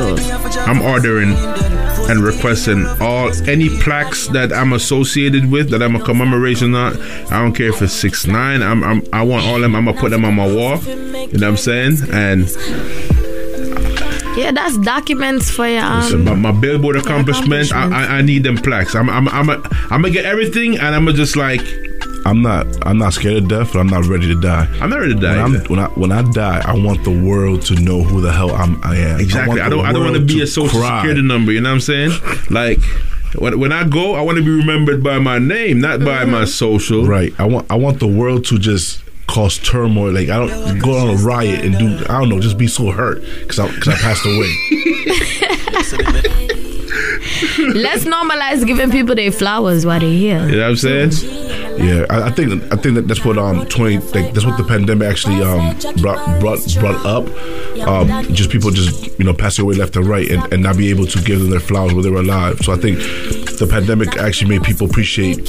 I'm ordering and requesting all any plaques that I'm associated with that I'm a commemoration on. I don't care if it's six nine. I'm, I'm I want all them. I'm gonna put them on my wall. You know what I'm saying? And Yeah, that's documents for your um. so my, my billboard accomplishment, I, I I need them plaques. I'm I'm I'm a, I'm gonna get everything, and I'm gonna just like. I'm not. I'm not scared of death, but I'm not ready to die. I'm not ready to die When. I'm, when I when I die, I want the world to know who the hell I'm. I am. Exactly. I, want the don't. I don't want to be a social cry. security number. You know what I'm saying? Like when, when I go, I want to be remembered by my name, not by my social. Right. I want. I want the world to just cause turmoil. Like I don't go on a riot and do. I don't know. Just be so hurt because I because I passed away. Let's normalize giving people their flowers while they're here. You know what I'm saying? Yeah, I, I think I think that that's what um twenty like, that's what the pandemic actually um brought brought brought up. Um, just people just you know passing away left and right and, and not be able to give them their flowers while they were alive. So I think the pandemic actually made people appreciate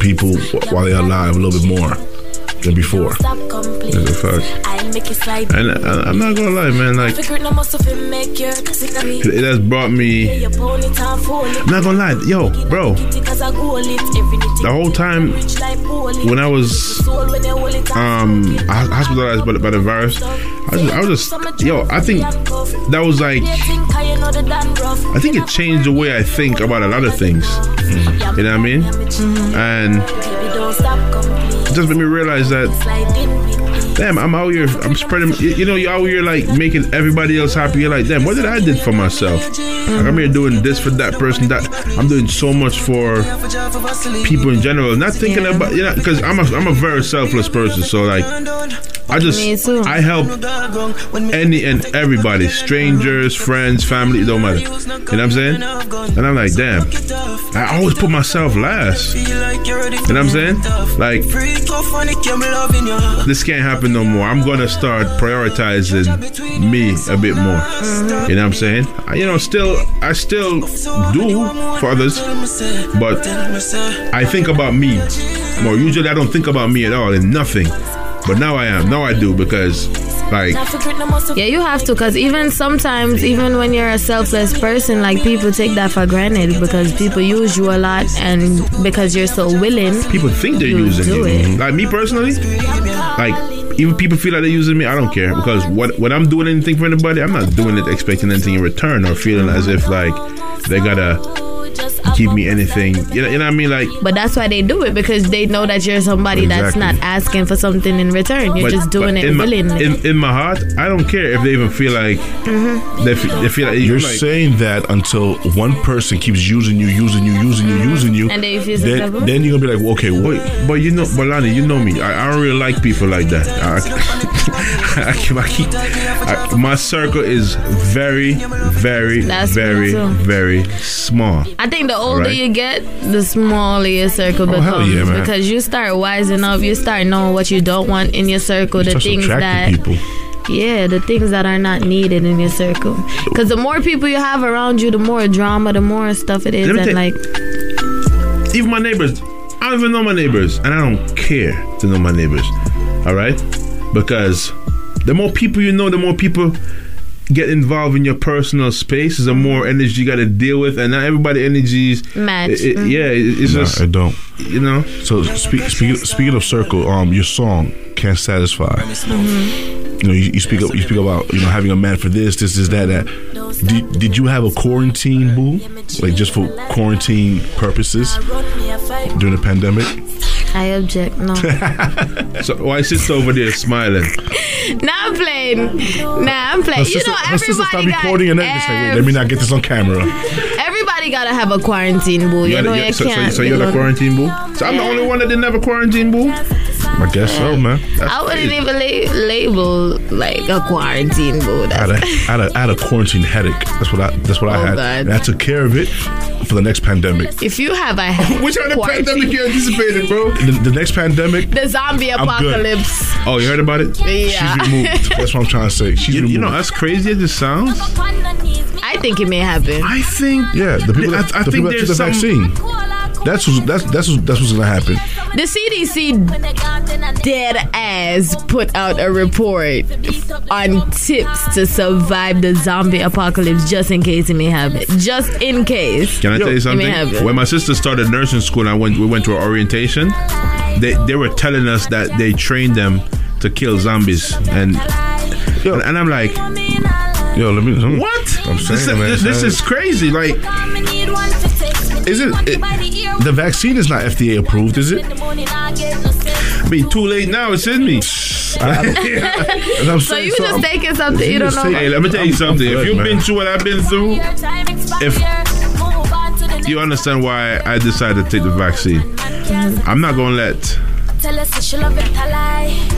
people while they're alive a little bit more than before. That's a fact. I'll make it slide. And I, I'm not gonna lie, man. Like Figure no muscle fit make your secret. it has brought me. Your pony time fool it. I'm not gonna lie, yo, bro. Cause I goal it every nitty. The whole time Rich like holy. when I was Soul when they hold it um hospitalized by the, by the virus, I was, I was just yo. I think that was like I know the done rough. I think it changed the way I think about a lot of things. You know what I mean? And Just made me realize that damn, I'm out here. I'm spreading. You you know, you're out here like making everybody else happy. You're like, damn, what did I did for myself? Like I'm here doing this for that person. That I'm doing so much for people in general. Not thinking about you know, because I'm a I'm a very selfless person. So like, I just I help any and everybody, strangers, friends, family. It don't matter. You know what I'm saying? And I'm like, damn, I always put myself last. You know what I'm saying? Like this can't happen no more. I'm gonna start prioritizing me a bit more. You know what I'm saying? I- You know, still, I still do for others, but I think about me more. Usually, I don't think about me at all and nothing, but now I am. Now I do because, like, Yeah, you have to, because even sometimes, even when you're a selfless person, like people take that for granted because people use you a lot, and because you're so willing, people think they're using you it. Like me personally, like even people feel like they're using me. I don't care because what when I'm doing anything for anybody, I'm not doing it expecting anything in return or feeling as if like they gotta give me anything. You know, you know what I mean? Like But that's why they do it because they know that you're somebody that's not asking for something in return. You're but- just doing it in my, willingly. in, in my heart, I don't care if they even feel like mm-hmm. they, feel, they feel like You're like, saying that until one person keeps using you, using you, using you, using you, And then you feel then, successful? then you're gonna be like, well, okay, wait. But, but you know, but Lonnie, you know me. I, I don't really like people like that. I, I, keep, I I, my circle is very, very, That's very, very small. I think the older Alright. you get, the smaller your circle Oh, becomes yeah, man. because you start wising up. You start knowing what you don't want in your circle, the things that people. yeah, the things that are not needed in your circle. Because the more people you have around you, the more drama, the more stuff it is, and tell- like Even my neighbors, I don't even know my neighbors, and I don't care to know my neighbors. All right, because the more people you know, the more people get involved in your personal space. Is the more energy you got to deal with, and not everybody energies Match. it- it- Mhm. yeah, it- it's No, just I don't. You know. So speak, speak, speaking of circle, um, your song can't satisfy. Mm-hmm. You know, you, you speak up, you speak about you know having a man for this, this, this, that, that. Did, did you have a quarantine boo, like just for quarantine purposes during the pandemic? I object. No, so why is sister over there smiling? nah, I'm playing. Nah, I'm playing. Let's You just, know, let's just stop everybody got, recording and then just like, wait, let me not get this on camera. everybody gotta have a quarantine boo. You, You know, had you so, so, can't. so you're you the quarantine boo. So I'm the only one that didn't have a quarantine boo. I guess so, man. That's I wouldn't crazy. even la- label like a quarantine mode. I had, a, I, had a, I had a quarantine headache. That's what I. That's what I Oh, had. God. And I took care of it for the next pandemic. If you have a Which other quarantine- pandemic you anticipated, bro? The, the next pandemic. the zombie apocalypse. Oh, you heard about it? Yeah. She's removed. That's what I'm trying to say. She's You, removed. you know, as crazy as it sounds, I think it may happen. I think yeah, the people I- that, I the think people that took there's the some- vaccine. That's what's, that's that's what's, that's what's gonna happen. The CDC dead ass put out a report on tips to survive the zombie apocalypse just in case it may happen. Just in case. Can I tell you It something? may. When my sister started nursing school and I went, we went to our orientation, they, they were telling us that they trained them to kill zombies. And and, and I'm like, Yo, let me. what? I'm this, saying, man, this, this is crazy. Like, Is it, it? The vaccine is not FDA approved, is it? I mean, too late now. It's in me. I'm So saying you just something. taking something you don't know. Hey, let me tell you I'm- I'm something. If you've man. been through what I've been through, if you understand why I decided to take the vaccine, I'm not gonna let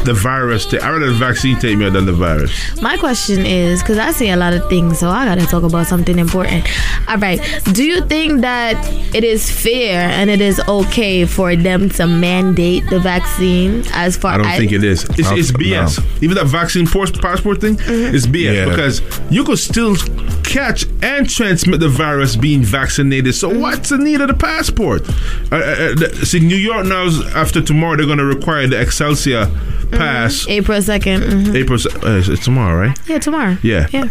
the virus. Take, I rather the vaccine take me than the virus. My question is because I see a lot of things, so I gotta talk about something important. All right, do you think that it is fair and it is okay for them to mandate the vaccine as far I don't as think it is. It's, it's think- BS. Even that vaccine pos- passport thing is BS Yeah. because you could still catch and transmit the virus being vaccinated. So what's the need of the passport? Uh, uh, uh, see, New York now, after tomorrow, they're going to require the Excelsior pass. April 2nd mhm. April, uh, it's- it's tomorrow, right? Yeah, tomorrow. Yeah. Yeah.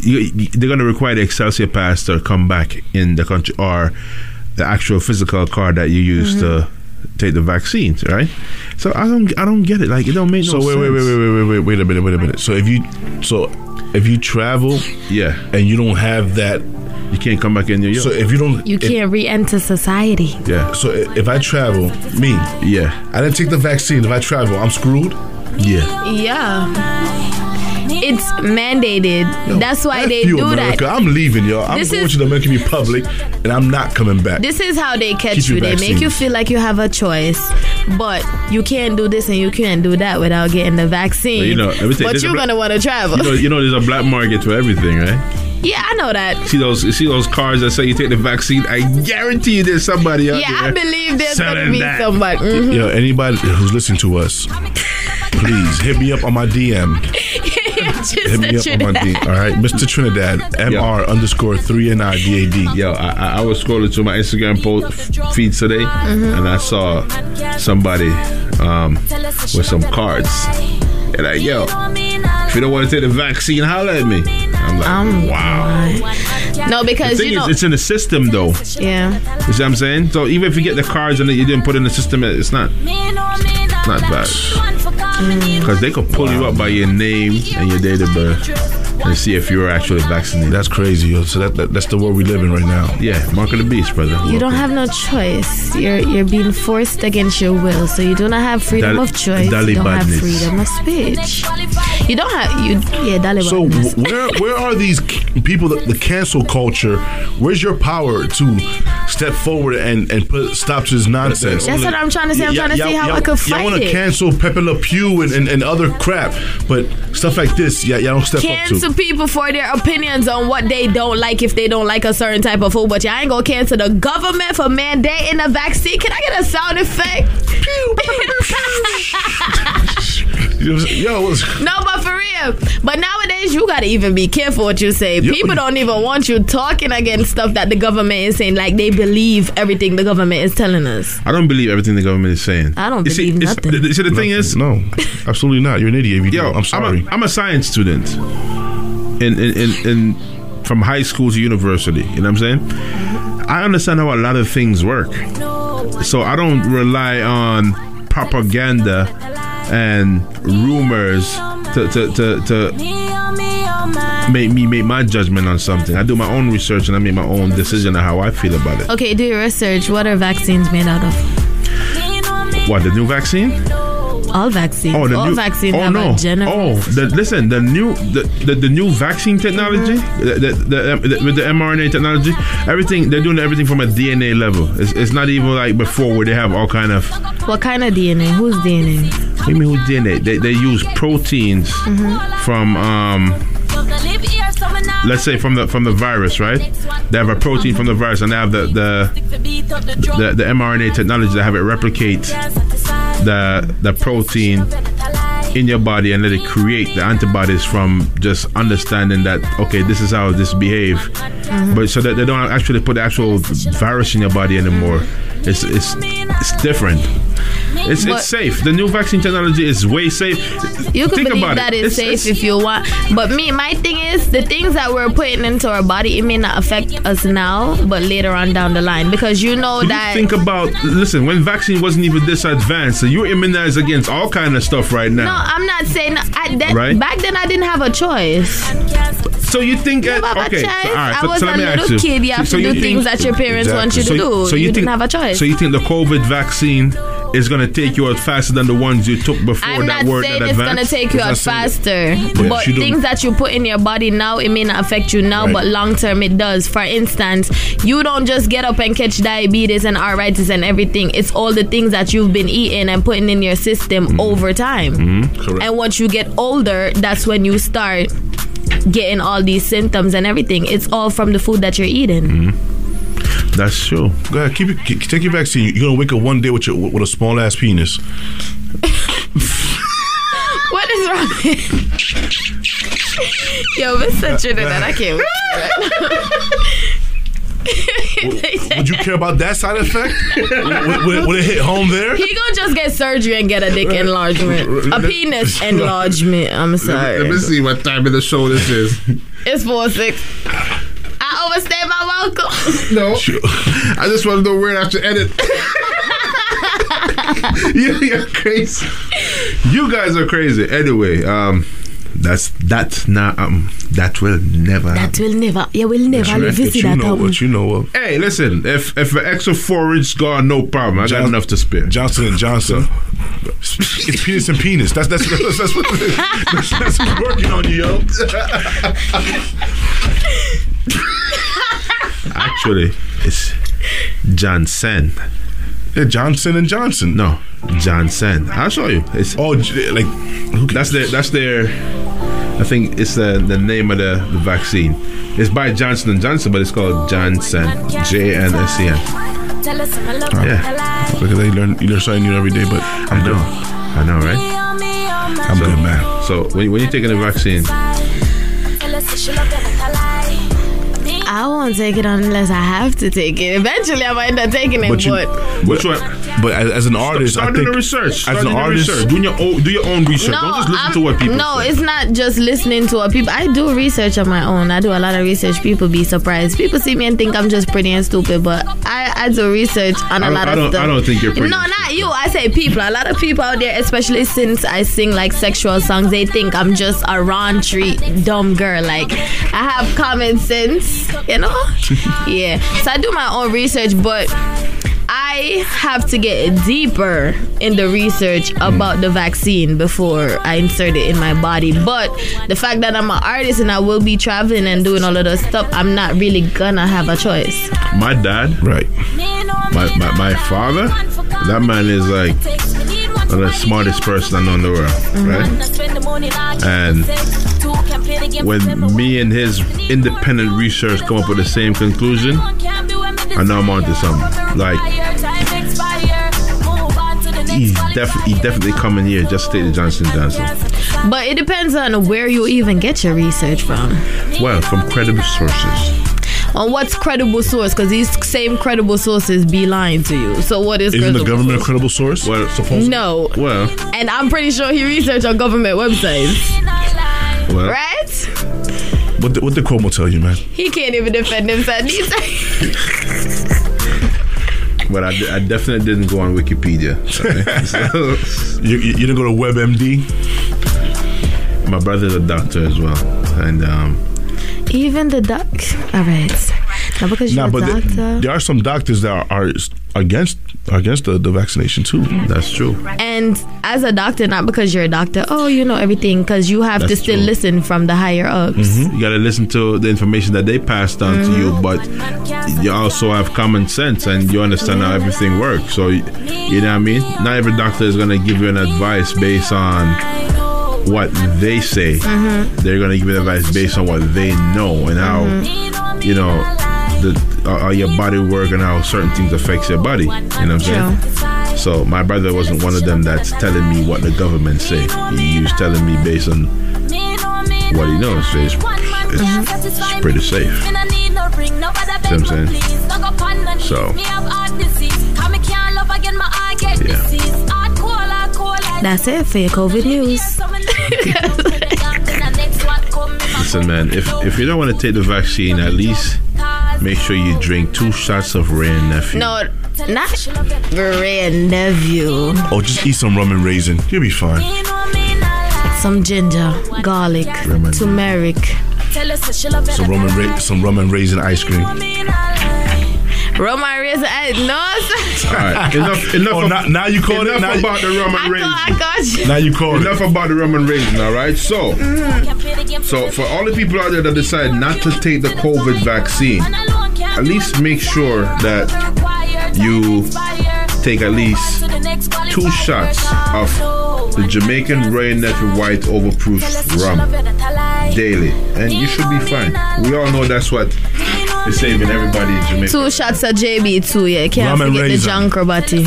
You, you- they're going to require the Excelsior pass to come back in the country or the actual physical card that you use to take the vaccines, right? So I don't, I don't get it. Like it don't make no So wait, sense. wait, wait, wait, wait, wait, wait, wait a minute, wait a minute. So if you, so if you travel, yeah, and you don't have that, you can't come back in New York. So if you don't, You can't re-enter society. Yeah. So if I travel, me, yeah, I didn't take the vaccine. If I travel, I'm screwed. Yeah. Yeah. It's mandated. That's why they you, do America. that. I'm leaving, y'all. I'm This going is- to the Dominican Republic, and I'm not coming back. This is how they catch Keep you. They make you feel like you have a choice, but you can't do this and you can't do that without getting the vaccine. But you know, let me tell you, but you're bla- gonna want to travel. You know, you know, there's a black market for everything, right? Yeah, I know that. See those, see those cars that say you take the vaccine. I guarantee you, there's somebody out Yeah, there. I believe there's gonna be that. somebody. mhm. Yo, anybody who's listening to us, please hit me up on my DM. Just Hit me the up on my Trinidad. DM. All right, Mr. Trinidad, Mr. underscore three and I D A D. Yo, I, I- I was scrolling through my Instagram post feed today, Mhm. and I saw somebody um, with some cards. And I yo, if you don't want to take the vaccine, holler at me. I'm like, Um, wow. No, because you know. is, it's in the system, though. yeah. You see what I'm saying? So even if you get the cards and you didn't put in the system, it's not it's not bad. Because they could pull you up by your name and your date of birth and see if you're actually vaccinated. That's crazy, yo. So that, that that's the world we live in right now. Yeah, mark of the beast, brother. You don't have no choice. You're you're being forced against your will, so you do not have freedom Dal- of choice. Dali you don't have freedom of speech. You don't have you. Yeah, Dali So badness. wh- where where are these people that the cancel culture? Where's your power to step forward and and put stop to this nonsense? That's what I'm trying to say. I'm trying to see how I could Y'all fight want to cancel Pepe Le Pew and, and, and other crap, but stuff like this, yeah, y'all don't step up cancel to. people for their opinions on what they don't like if they don't like a certain type of food, but y'all ain't gonna cancel the government for mandating a vaccine. Can I get a sound effect? Yo, no, but for real. But nowadays, you gotta even be careful what you say. People don't even want you talking against stuff that the government is saying. Like they believe everything the government is telling us. I don't believe everything the government is saying. I don't You see, believe it's- nothing. See, the thing is, no, absolutely not. You're an idiot. If you Yo, do. I'm sorry. I'm a, I'm a science student in, in, in, in from high school to university. You know what I'm saying? I understand how a lot of things work. So I don't rely on propaganda and rumors to, to, to, to make me make my judgment on something. I do my own research and I make my own decision on how I feel about it. Okay, do your research. What are vaccines made out of? What, the new vaccine? All vaccines. Oh, the all new, vaccines oh, no. Oh, the, listen, the new the, the, the new vaccine technology, the, the, the, the- with the mRNA technology, everything they're doing everything from a DNA level. It's, it's not even like before where they have all kind of. What kind of DNA? Whose DNA? What do you mean who DNA? They, they use proteins Mhm. from um. Let's say from the from the virus, right? They have a protein from the virus, and they have the the the, the mRNA technology to have it replicate the the protein in your body and let it create the antibodies from just understanding that okay, this is how this behave. Mm-hmm. But so that they don't actually put the actual virus in your body anymore. It's it's it's different. It's, it's safe. The new vaccine technology is way safe. You can Think believe that it. is It's- safe it's- if you want. But me, my thing is the things that we're putting into our body, it may not affect us now, but later on down the line. Because you know that you think about listen when vaccine wasn't even this advanced, so you're immunized against all kind of stuff right now. No, I'm not saying I, that, Right? back then I didn't have a choice. So you think You okay? so, all right, I so, was so a let me ask little you. kid. You have to do think- things that your parents want you to do. So You think, didn't have a choice. So you think the COVID vaccine is going to take you out faster than the ones you took before I'm that not weren't saying it's gonna take you out faster, Yeah, but things that you put in your body now, it may not affect you now, Right. but long term it does. For instance, you don't just get up and catch diabetes and arthritis and everything. It's all the things that you've been eating and putting in your system over time. Mhm, correct. And once you get older, that's when you start getting all these symptoms and everything. It's all from the food that you're eating. Mm-hmm. That's true. Go ahead, keep it. Keep, take your vaccine. You're gonna wake up one day with your with a small ass penis. What is wrong? With Yo, Mr. Trinidad, I can't wait. Would you care about that side effect? would, would- would it hit home there? He gonna just get surgery and get a dick enlargement, a penis enlargement. I'm sorry. Let me see what time of the show this is. It's four six. I overstayed my welcome. No, I just want to know where I have to edit. you, you're crazy. You guys are crazy. Anyway, um, that's that's not um that will never. That will never. You will never That's live right. see you that know happen. what you know of. Hey, listen. If if an extra four inch gone, no problem. I got enough to spare. Johnson and Johnson. It's penis and penis. That's that's that's, that's what it is. That's, that's working on you, yo. Actually, it's Janssen. Yeah, Johnson and Johnson. No, Janssen. I'll show you. It's oh, like that's their that's their. I think it's the the name of the, the vaccine. It's by Johnson and Johnson, but it's called Janssen. J N S E N. Yeah. Because they learn you learn something new every day. But I'm I know. I know, right? I'm so, good, man. So when, when you're taking the vaccine, I won't take it unless I have to take it. Eventually, I might end up taking it, But but, you, which one? But as, as an artist, start I doing think the research. Start As an doing artist, research. Doing your own, do your own research. no, Don't just listen I'm- to what people no, say. it's not just listening to what people. I do research on my own. I do a lot of research. People be surprised. People see me and think I'm just pretty and stupid, but I, I do research on I a don't- lot I of stuff. I don't think you're pretty No, not you. I say people. A lot of people out there, especially since I sing like sexual songs, they think I'm just a raunchy dumb girl. Like I have common sense, you know. yeah. So I do my own research, but. I have to get deeper in the research about the vaccine before I insert it in my body. But the fact that I'm an artist and I will be traveling and doing all of those stuff, I'm not really gonna have a choice. my dad, right? My, my my father, that man is like the smartest person I know in the world, mm-hmm. right? And when me and his independent research come up with the same conclusion, I know I'm onto something. Like he's definitely he definitely coming here just to take the Johnson Johnson. But it depends on where you even get your research from. Well, from credible sources. On what's credible source, because these same credible sources be lying to you. So what is Isn't the credible government a source? credible source? Well, supposedly. No. Well, And I'm pretty sure he researched on government websites. well. Right? What the, what the Cuomo tell you, man? He can't even defend himself. He's But I, I definitely didn't go on Wikipedia. okay? So- You, you, you didn't go to WebMD? My brother's a doctor as well, and um, even the doc. All right. Now because you're Nah, a but doctor. the- there are some doctors that are, are against against the, the vaccination too. That's true. And as a doctor, not because you're a doctor, oh, you know everything, because you have to still true. listen from the higher ups. Mhm. You got to listen to the information that they passed on to you, but you also have common sense and you understand how everything works. So, you know what I mean? Not every doctor is going to give you an advice based on what they say. Mhm. They're going to give you advice based on what they know and how, you know, the, how how your body work and how certain things affects your body. You know what I'm saying? So my brother wasn't one of them that's telling me what the government say. He was telling me based on what he knows. So it's, it's, it's pretty safe. See what I'm saying? So Yeah. That's it for your COVID news. listen, man. If if you don't want to take the vaccine, at least make sure you drink two shots of Wray and Nephew. no, not Wray and nephew. Or just eat some rum and raisin. You'll be fine. Some ginger, garlic, turmeric. Some rum and ra- some rum and raisin ice cream. Roman raisin. eh, No, All right, enough. Enough. Oh, of, now- now you call it- enough now you- about the rum I and got, raisin. I got you. Now you call Enough about the rum and raisin. All right. So, so for all the people out there that decide not to take the COVID vaccine, at least make sure that you take at least two shots of the Jamaican Wray and Nephew White Overproof Rum daily, and you should be fine. We all know that's what is saving everybody in Jamaica. Two shots of JB too, yeah. Can't Rum forget the. John Crow Batty.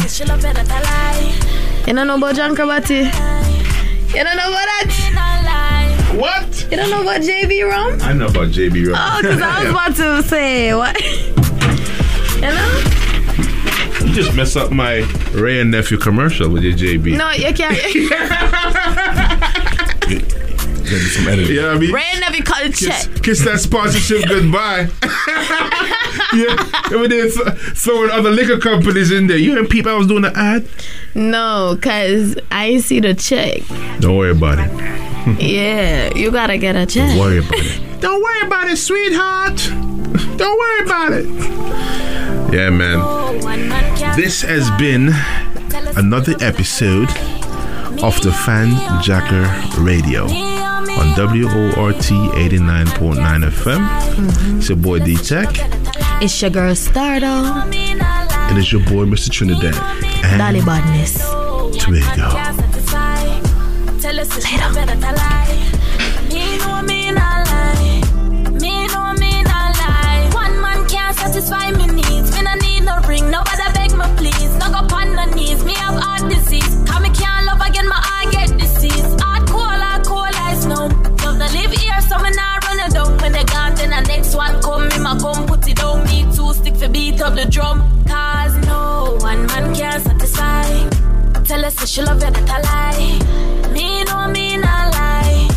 You don't know about John Crow Batty? You don't know about that? What? You don't know about JB rum? I know about JB Rum. Oh, because I was about to say what? you know? You just mess up my Wray and Nephew commercial with your JB. No, you can't. some editing. Yeah, I mean, Wray and Nephew cut a check. kiss that sponsorship goodbye. yeah, we did th- throwing other liquor companies in there. You and people, I was doing the ad. No, because I see the check. Don't worry about it. yeah, you gotta get a check. Don't worry about it. Don't worry about it, sweetheart. Don't worry about it. Yeah, man. This has been another episode of the Fan Jacker Radio on WORT 89.9 FM. Mm-hmm. It's your boy D Teck, It's your girl Starrr Doll. And it's your boy, Mr. 3nidad. And Dolly Badness. Twiggo. Tell us later. Up the drum. Cause no one man can satisfy. Tell us that she love you, that I lie. Me know me not lie.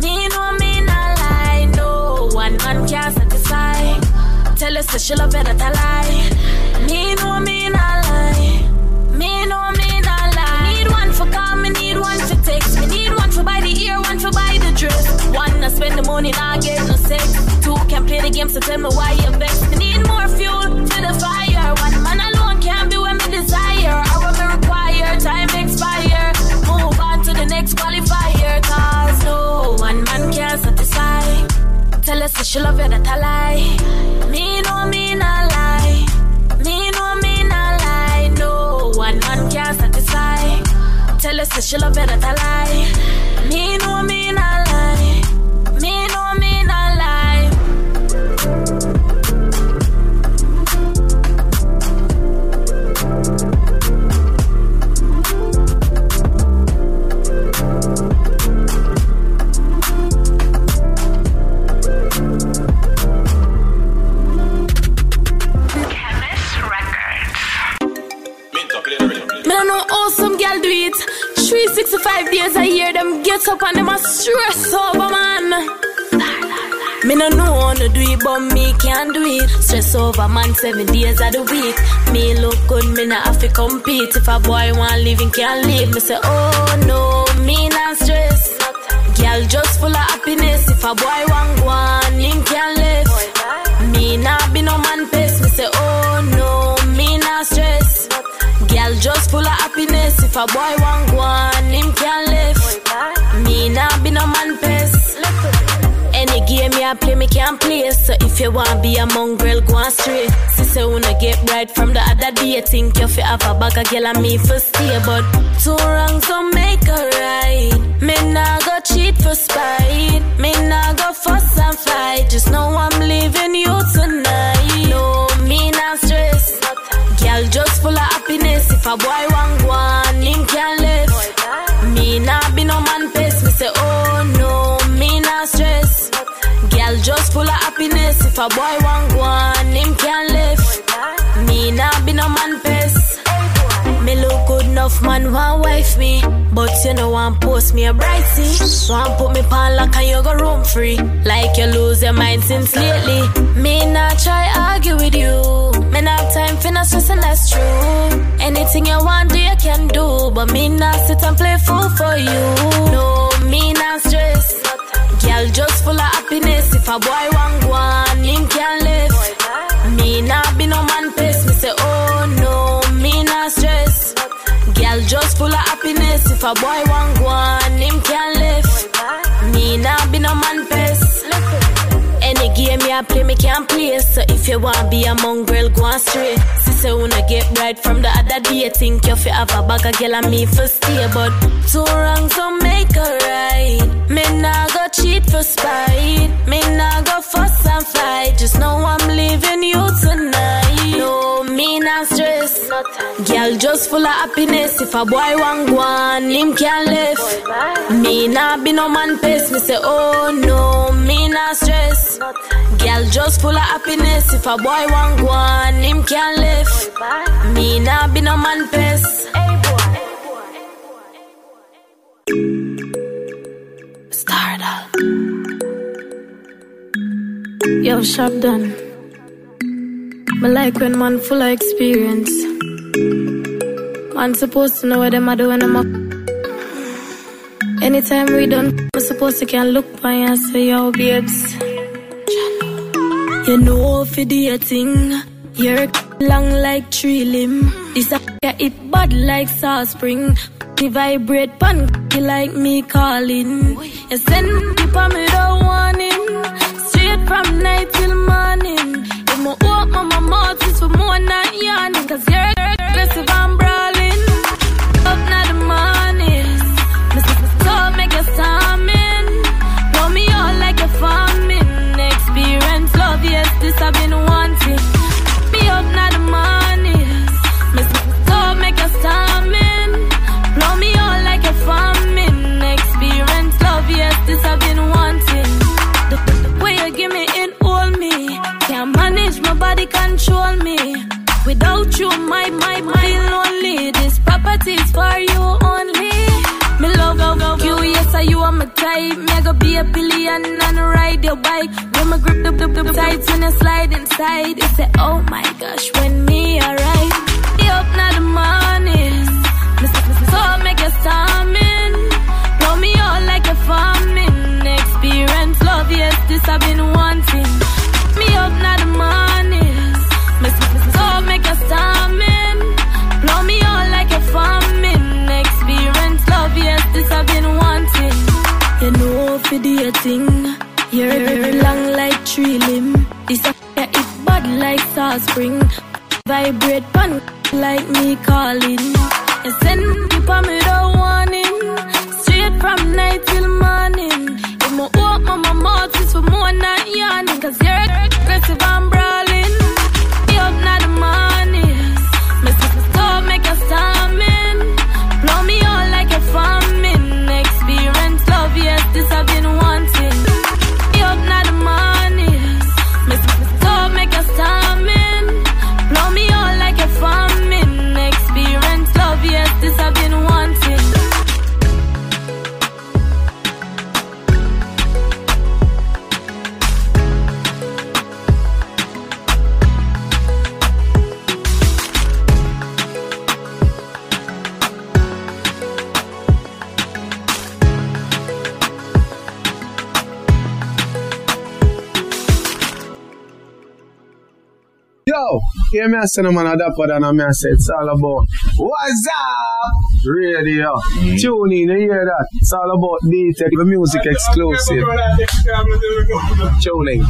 Me know me not lie. No one man can satisfy. Tell us that she love you, that I lie. Me know me not lie. Me know me not lie. Need one for call, me need one for text. Me need one for buy the ear, one for buy the dress. One to spend the money, not get no sex. Two can play the game, so tell me why you vex. Me need more fuel One man alone can't be me desire. What me require. Time expire. Move on to the next qualifier. Cause no one man can satisfy. Tell she love you, that I lie. Me know me not lie. Me know me not lie. No one man can satisfy. Tell us that she love you, that I lie. Me know me not lie. 365 days a year, them get up and them a stress over man. Me no know how to do it, but me can do it. Stress over man seven days of the week. Me look good, me not have to compete. If a boy want live, he can't live. Me say, oh no, me not stress. Girl just full of happiness. If a boy want one, If a boy want go on, him can live. Me nah be no man pest. Any game you play, me can play. So if you want be a mongrel, go on straight. Sister wanna get right from the other day. Think you fi have a bag of girl and me for stay, but two wrongs don't make a right. Me nah go cheat for spite. Me nah go fuss and fight. Just know I'm leaving you tonight. If a boy want go on, him can live. Me nah be no man pest. Me say oh no, me nah stress. Girl just full of happiness. If a boy want go on, him can live. Me nah be no man pest. Enough, man, want wife me. But you know, want post me a brightsy. Want put me pan lock and you go room free. Like you lose your mind since lately. Me not try argue with you. Me not time for no stress and that's true. Anything you want, do you can do. But me not sit and play fool for you. No, me not stress. Girl just full of happiness. If a boy want one, on, him can live. Me not be no man pest. If a boy want go on, him can live. Me not be no man pest. Any game you play, me can play. So if you want be a mongrel, go on straight. Sister wanna get right from the other day. Think you fi have a bag of girl and me for stay, but two wrongs don't make a right. Me nah go cheat for spite. Me nah go fuss and fight. Just know I'm leaving you tonight. Me nah stress. Girl just full of happiness. If a boy want go on, him can live. Me nah be no man pest. Me say oh no, me nah stress. Girl just full of happiness. If a boy want go on, him can live. Me nah be no man pest. Stardust. Yo, shop done. Me like when man full of experience. Man supposed to know what them a do when I'm up. Anytime we done, we supposed to can look by and say, yo, babes. You know for the thing, you're long like tree limb. This a it bad like sauce spring. The vibrate pan like me calling. You send people me the warning, straight from night till morning. If my open my for more not yawning, cause you're aggressive and brawling. Without you, my, my, my lonely. This property is for you only. Me love, love, you, yes, I you are my type. Me go be a billion and ride your bike. When my grip the, the, the tights when you slide inside. It's a, oh my gosh, when me arrive. Me up now the morning. So make you storming. Blow me out like a farming. Experience love, yes, this I've been wanting. For the thing. You're long like tree limb. This a it bad like sauce spring. Vibrate pan like me calling. And send people me the warning. Straight from night till morning. If my open my mouth is for more not yawning. Cause you're aggressive and brawling. Yo, me I say no man a dapper than a me I say it's all about What's up? Radio. Tune in, you hear that? It's all about D-Teck, the music exclusive. Tuning.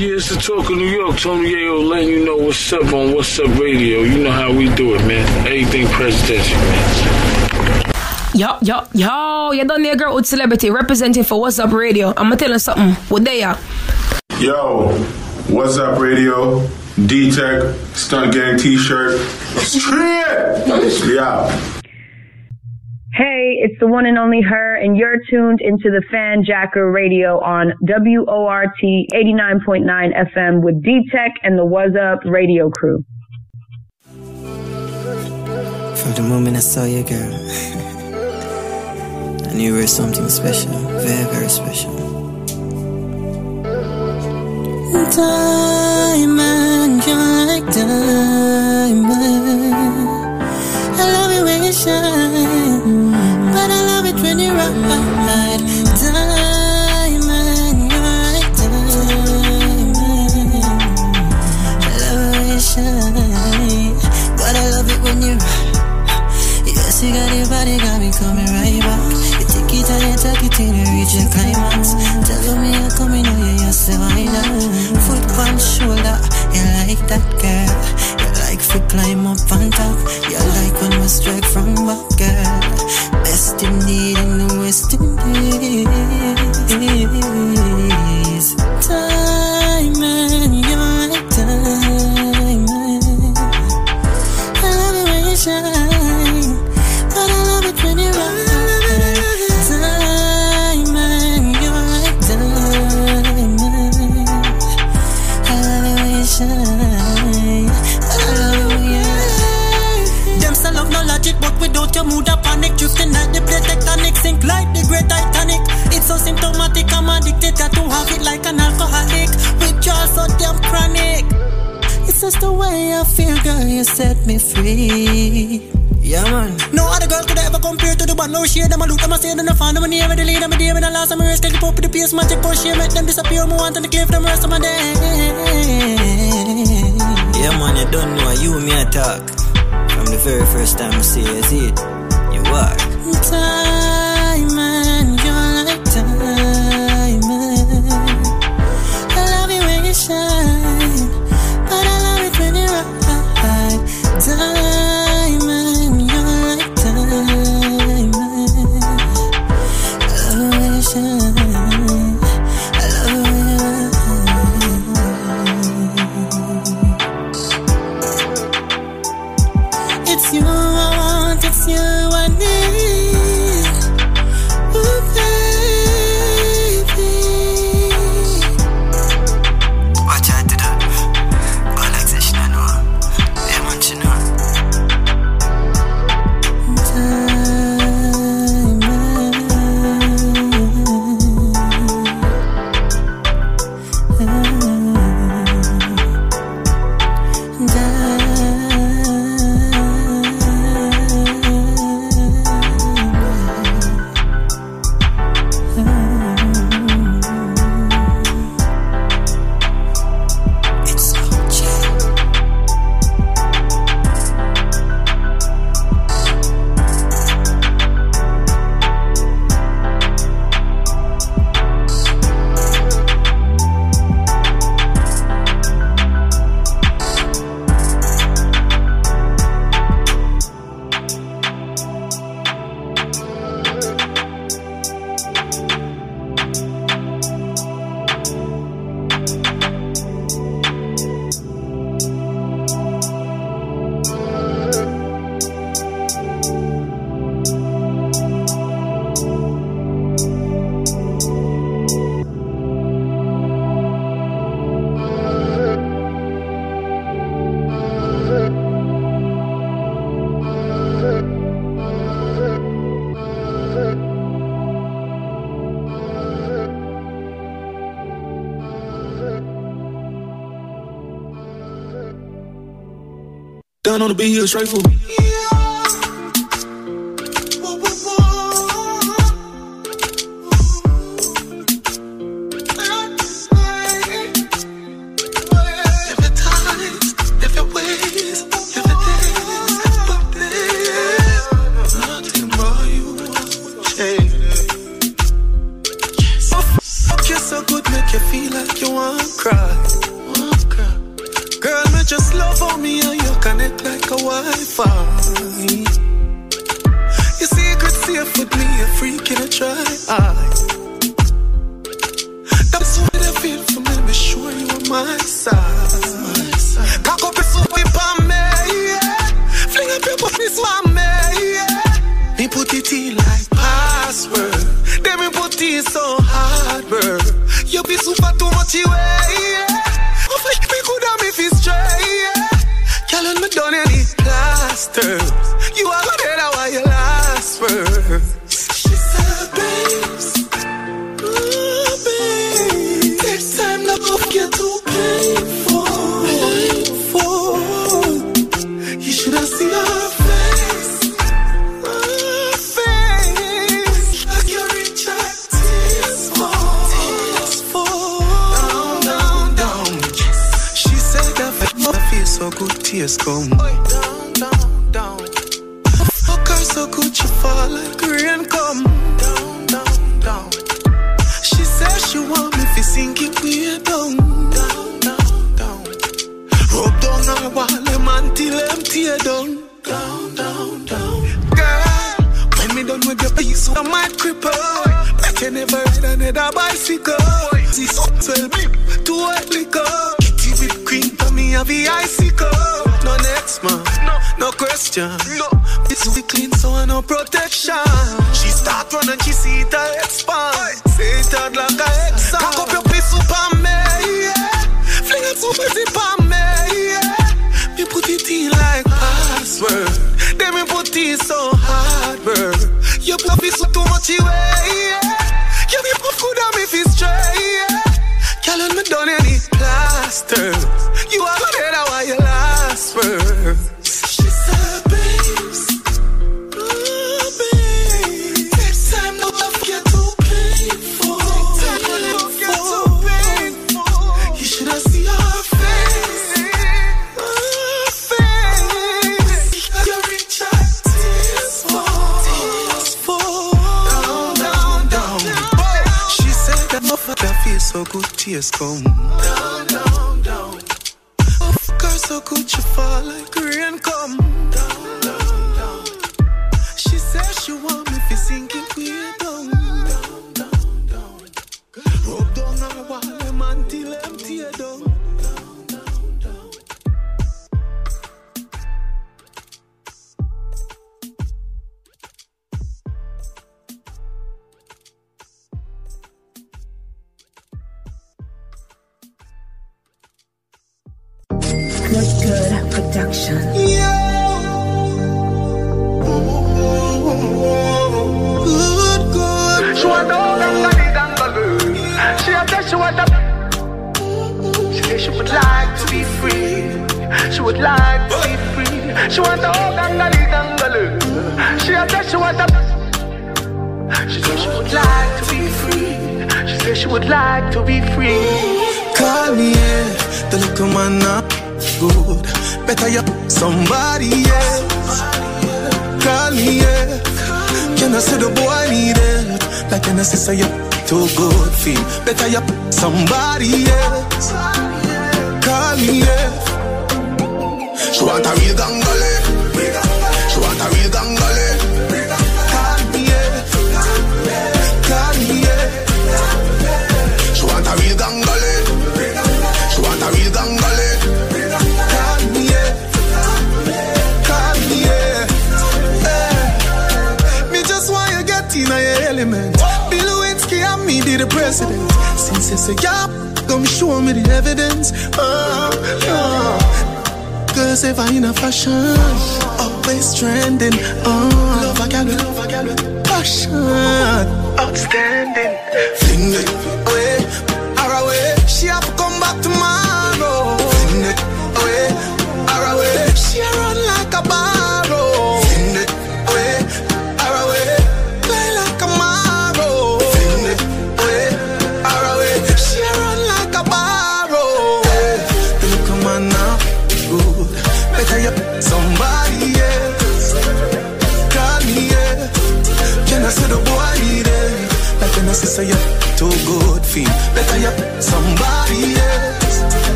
Yeah, it's the talk of New York. Tony Yayo letting you know what's up on Wazzup Radio. You know how we do it, man. Everything presidential, man. Yo, yo, yo, you done there, girl with celebrity representing for Wazzup Radio. I'ma tell you something. What they are? Yo, what's up, radio? D Teck, Stunt Gang t shirt. Straight! Yeah. Hey, it's the one and only her, and you're tuned into the Fan Jacker Radio on WORT 89.9 FM with D Teck and the Wazzup radio crew. From the moment I saw you, girl, I knew you were something special, very, very special. Diamond, you're like diamond. I love it when you shine, but I love it when you ride. Diamond, you're like diamond. I love it when you shine, but I love it when you Yes, you got your body, got me coming right back. You take it and you take it till you reach your climax. Tell me you're coming, oh yeah, so why? Foot on shoulder, you like that girl. You like to climb up on top. You like when we strike from back, girl. Best indeed in the West Indies. Diamond, without your mood a panic Drifting like the plate tectonic, sink like the great Titanic It's so symptomatic, I'm addicted Got to have it like an alcoholic Withdrawal so damn chronic It's just the way I feel, girl. You set me free. Yeah, man. No other girl could ever compare to the one No shade, them a look, them a say, them a fan Them a name, the lead, them a day, when I last, I'm a race Take up with the pace, magic, push, yeah, make them disappear Me want to clear for them rest of my day Yeah, man, you don't know you me attack. The very first time I see you, see it. You are. Down on the beat, here, straight for If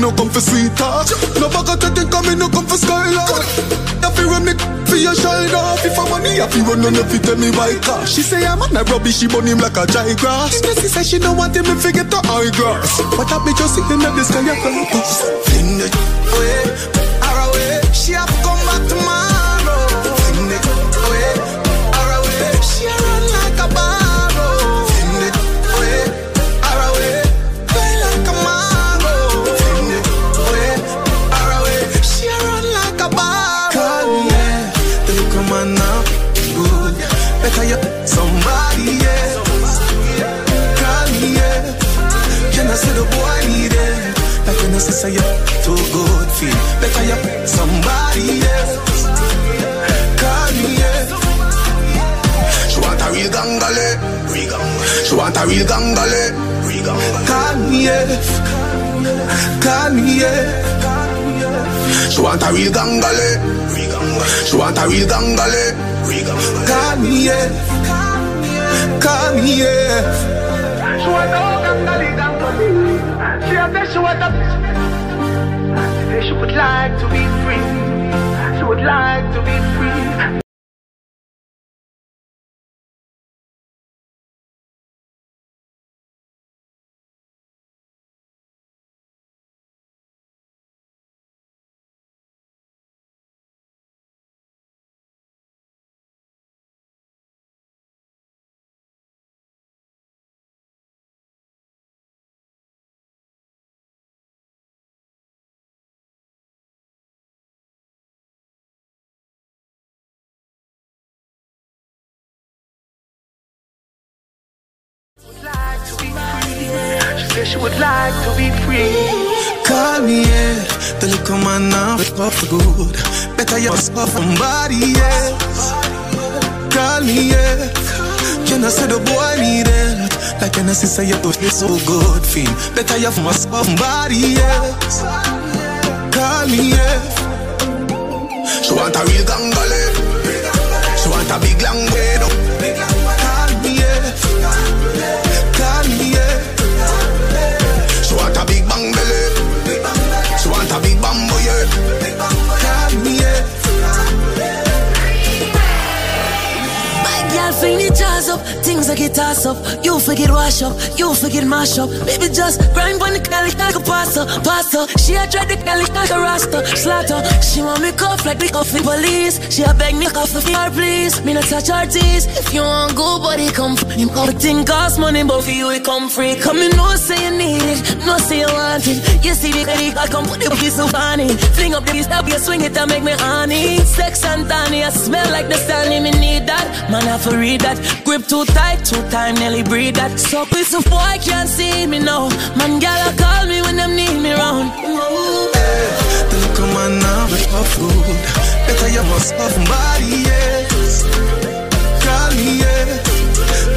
no come for sweet talk. No bag of think me no come for skylark. If you run me for your shine if I money, if you run on if tell me why car. She say I'm on a rubbish, she burn him like a dry grass. She say she don't want him to forget the high grass. But I be just sitting in the sky, I can't pass. Fling it away, her away. She have She want a real gangale. Call me. Call me. She want a real gangale. She want a real gangale. Call me. Call me. She want a gangale, gangale. She a say she want a. She say she would like to be free. She would like to be free. Now for good. Better you off somebody, yeah. Call me, yeah. Can I say the boy need it? Like can I say you do feel so good, feel. Better you from somebody, yeah. Call me, yeah. She want a real gangale. Eh? She want a big long way. Eh? Up, things I get toss up. You forget wash up, you forget mash up. Baby just grind on the cali like a pasta, pasta. She a try the cali like a rasta, slaughter. She want me cuff like the coffee police. She a beg me coffee for her please. Me not touch her teeth. If you want go, body come for him. Everything cost money, but for you it come free. Come in, no say you need it, no say you want it. You see the credit I come put the piece of honey. Fling up the piece, up you swing it and make me honey. Sex and tiny, I smell like the Stanley, me need that. Man, I to read that. Grip too tight, too tight, nearly breathe that. So piece of boy can't see me now. Man, gal, call me when them need me round. The little man now for food. Better you must have somebody, yes. Call me, yeah.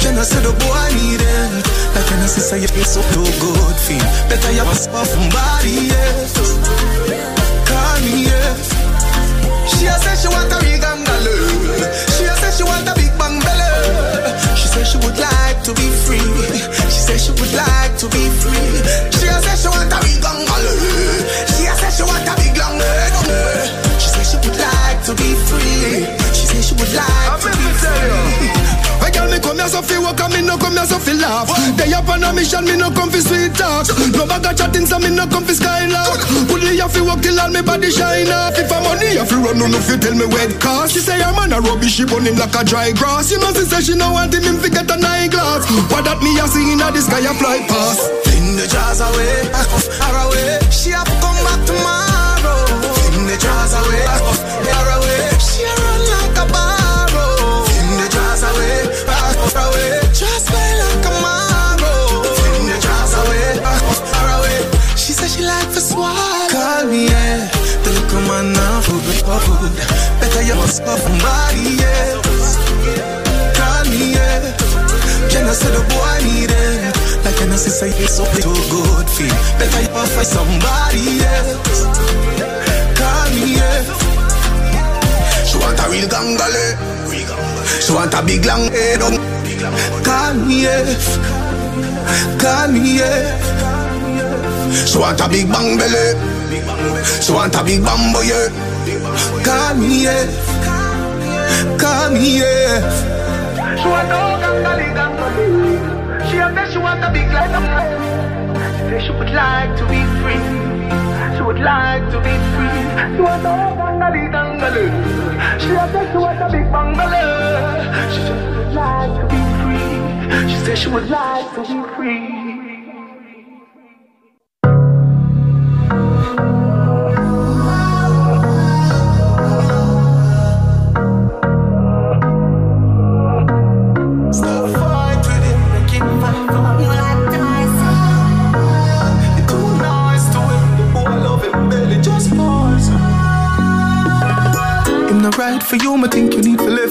Can I say the boy need it? Like can I say you feel so too good, feel. Better you must have somebody, yes. Call me, yes. She say she want a big angalo. She say she want a big bang belly. To be free. She say she would like to be free. She say she want a big angalo. She say she want a big long. She say she would like to be free. She say she would like to be free. I me come here so fi walk and me no come here so fi laugh. They up on a mission, me no come fi sweet talk. No bag of chatting, so me no come fi skylark. Only have fi walk till all me body shine off. If I'm money, have fi run, no no fi tell me where it cost. She say I'm on a rubbish, she burn him like a dry grass. You know she say she no want him, him fi get a nine glass. What that me a see inna the sky a fly past. Fling the jars away, her away. She have to come back tomorrow. Fling the jars away, her away. She a somebody else. Call me, yeah. Jenna said the boy need it. Like an sister, you so too good feel. Better you offer somebody else. Me, yeah. She want a real gangale. She want a big long head on. Me, yeah. Me, yeah. She want a big bang belly. She want a big bambo, yeah. Call me, yeah. Call me, yeah. She want a gangali gangali. She a she want a big like a say she would like to be free. She would like to be free. She want a gangali gangali. She a she want a big bungalow. She would like to be free. She say she would like to be free.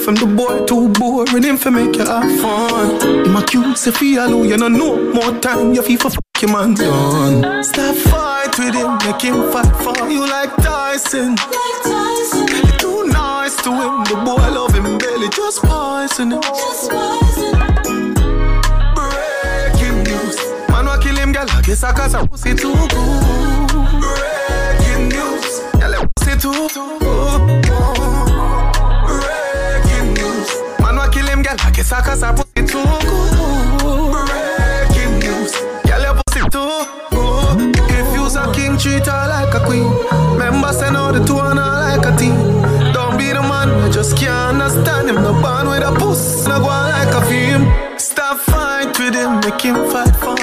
From the boy too boring him for make you have fun. Him accuse if he alone, you know no more time, you feel for fuck your man done. Stop fight with him, make him fight for you like Tyson. You're too nice to him, the boy love him belly, just poison him. Breaking news, man wa kill him, girl, I guess I cause I pussy too good. Breaking cause I pussy too good. Breaking news, girl, your pussy too good. If you's a king, treat her like a queen. Remember, send out the two and her like a team. Don't be the man, I just can't understand him. No band with a puss, no go like a film. Stop fight with him, make him fight for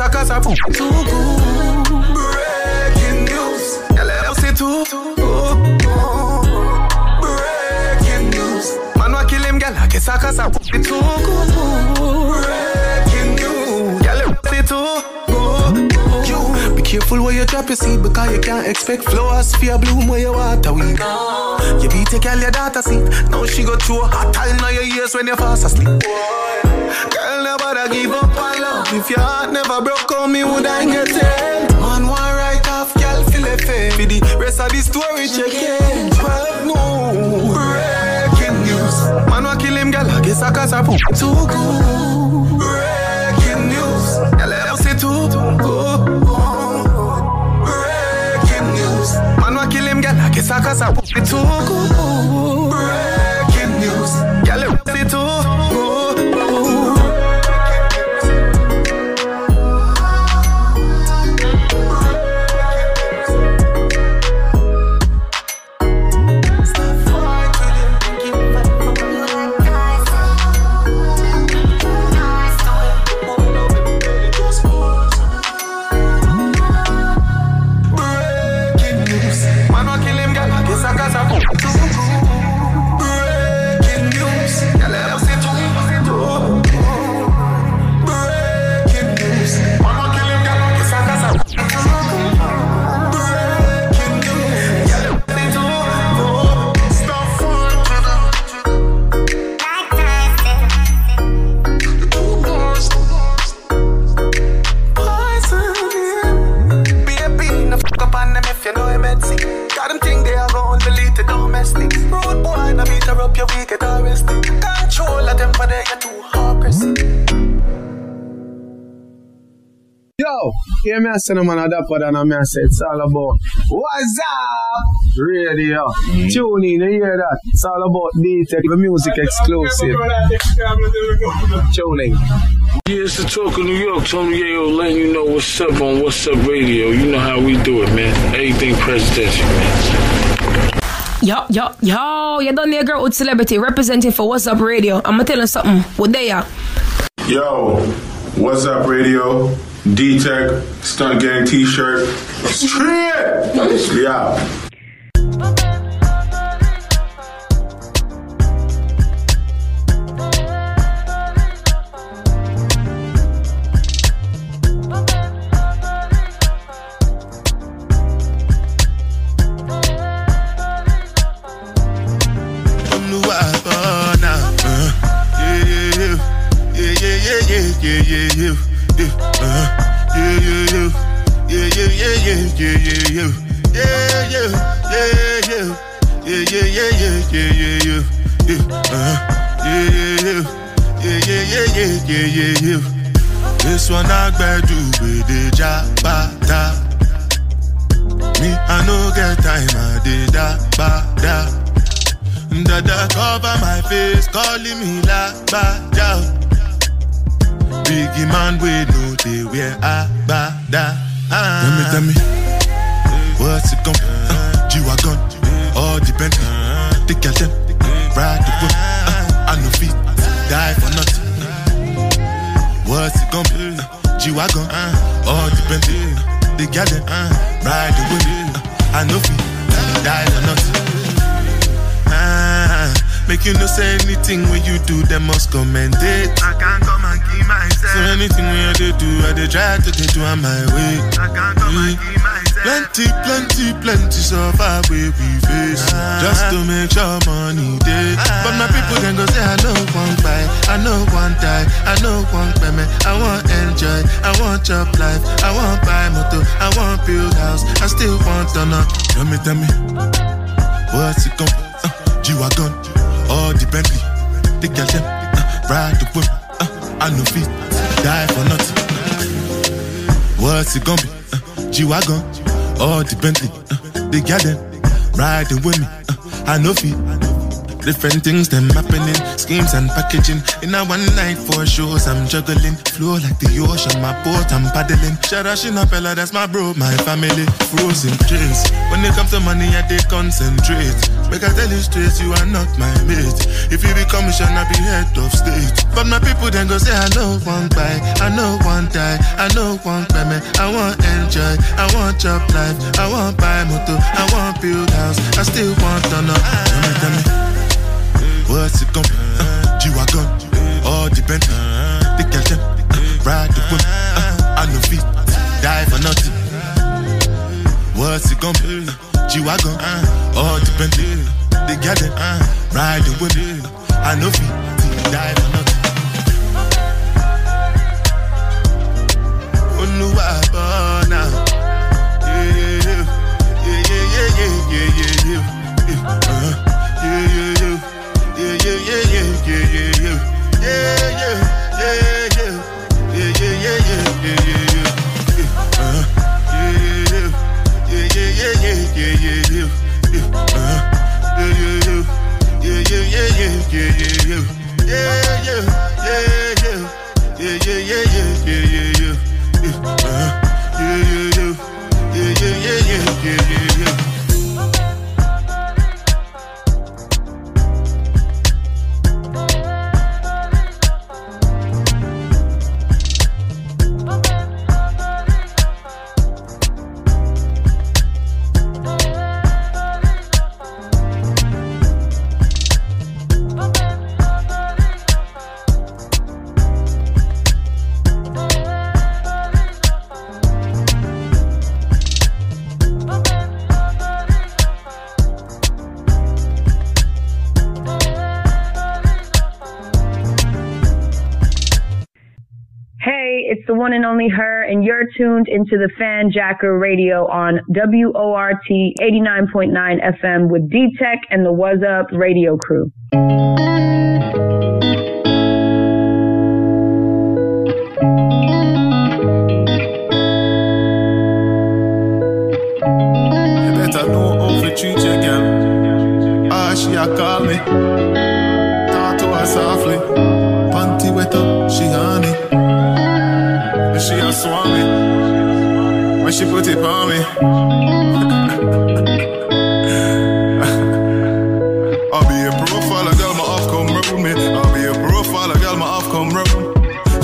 I cause too good. Breaking news, girl, I say too good. Breaking news, man wa kill him. I guess I cause I put it too good. Breaking news, good. You be careful where you drop your seed because you can't expect flowers for your bloom where you water weed. You beat your girl your daughter seat. Now she go through a hot time now your ears when you fast asleep. Girl, never give up on love. If your heart never broke on me, would I get it? Man, one right off, girl, feel it fair. For the rest of the story, check it. 12 no. Breaking news. Man, wa kill him, girl, I guess I cause I put too good. Breaking news. Girl, I say too good. Breaking news. Man, wa kill him, girl, I guess I cause put it too good. Me I say no man a dapper than me I say it's all about Wazzup Radio. Tune in, you hear that? It's all about D-Teck, the music exclusive. Tune in. Yeah, it's the talk of New York. Tony Yayo letting you know what's up on Wazzup Radio. You know how we do it, man. Everything presidential, man. Yo, yo, yo, you done there, girl with celebrity representing for Wazzup Radio. I'ma tell you something. What they are? Yo, what's up, radio? D Teck, Stunt Gang t shirt. Straight! Yeah. yeah, we face. Just to make sure money day. But my people then go say I know one buy, I know one die, I know one payment. I want enjoy, I want job life, I want buy motor, I want build house, I still want to know. Tell me, tell me. What's it gon' uh, G-Wagon, all the Bentley The them, uh, ride the whip uh, I no fit, die for nothing What's it gon' be? Uh, G-Wagon, all the Bentley uh, The girl them, riding with me uh, I know fit Different things them happening, schemes and packaging. In a one night for shows, I'm juggling. Flow like the ocean, my boat, I'm paddling. Sharashina Pella, that's my bro, my family. Frozen drinks. When it comes to money, I they concentrate. Make I tell you straight, you are not my mate. If you be commission, I be head of state. But my people then go say, I know one buy, I know one die, I know one payment. I want enjoy, I want job life, I want buy motor, I want build house, I still want to know. Tell me, tell me. What's it gon' be? Uh, G-Wagon, all Bentley. The them, uh, ride the whip. Uh, I no feet, die for nothing. What's it gon' be? Uh, G-Wagon, uh, all the Bentley, they got uh, ride the whip, I know fi, die or not. Onuwa, yeah, yeah, yeah, yeah, yeah, yeah. Yeah, yeah, yeah, yeah, uh-huh. Yeah, yeah, yeah. Yeah, yeah, yeah, yeah, yeah, yeah, yeah. Yeah, yeah, yeah, uh-huh. Yeah, yeah, yeah. Yeah, yeah, yeah, yeah, yeah, yeah, yeah. One and only her, and you're tuned into the Fan Jacker Radio on WORT 89.9 FM with D Teck and the Wazzup radio crew. A swan me. When she put it on me. I'll be a profile, girl, my off come round me. I'll be a profile, girl, my off come round.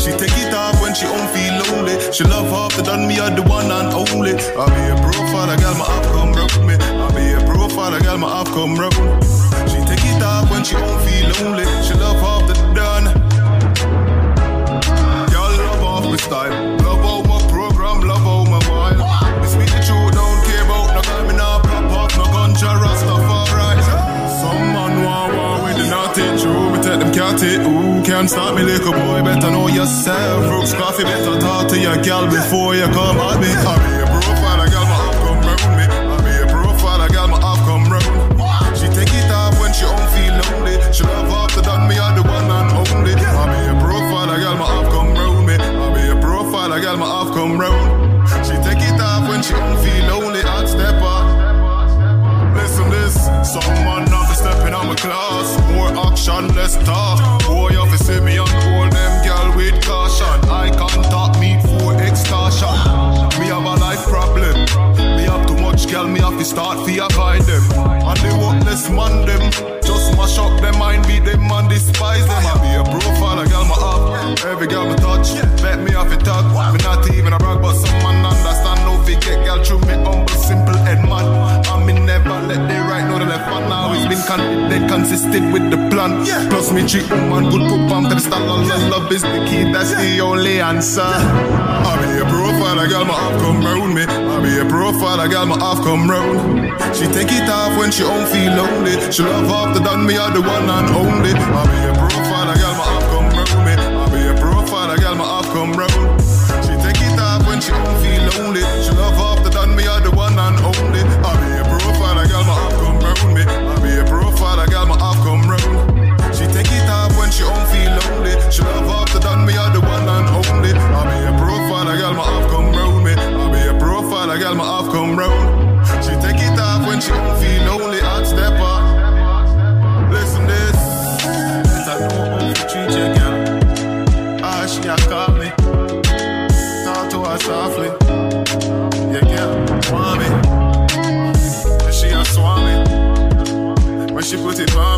She take it off when she don't feel lonely. She love half the done me are the one and only. I'll be a profile, girl, my off come round me. I'll be a profile, girl, my off come round. She take it off when she don't feel lonely. She love half the done. Girl, love off my style. Stop me, little boy. Better know yourself. Brooks Coffee, better talk to your girl before you come at me. Always been consistent with the plan. Plus me treat woman good, put palm to the the love is the key, that's the only answer. I be a profile, I got my half come round me. I be a profile, I got my half come round. She take it off when she don't feel lonely. She love after done me, I the one and only. I be a profile, I girl her softly. Yeah, want me. And she a swan me. When she put it on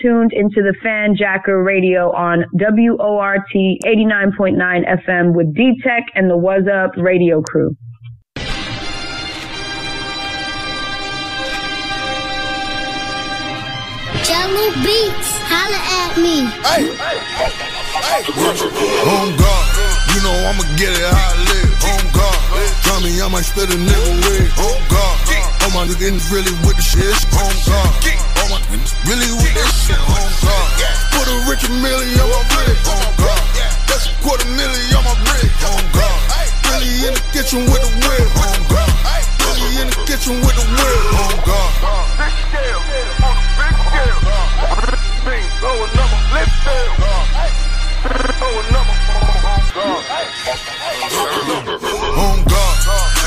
tuned into the Fan Jacker Radio on WORT 89.9 FM with D Teck and the Wazzup radio crew. Jello Beats, holla at me. Hey, hey, on God, you know I'ma get it how I live. On God, tell me I might spit a nigga with. On God, all my niggas really with the shit. On God, all really with this shit. On oh, God, put a rich million on my brick. On God, that's a quarter million on my brick. On God, really in the kitchen with the whip. On God, really in the kitchen with the whip. On God. Big scale on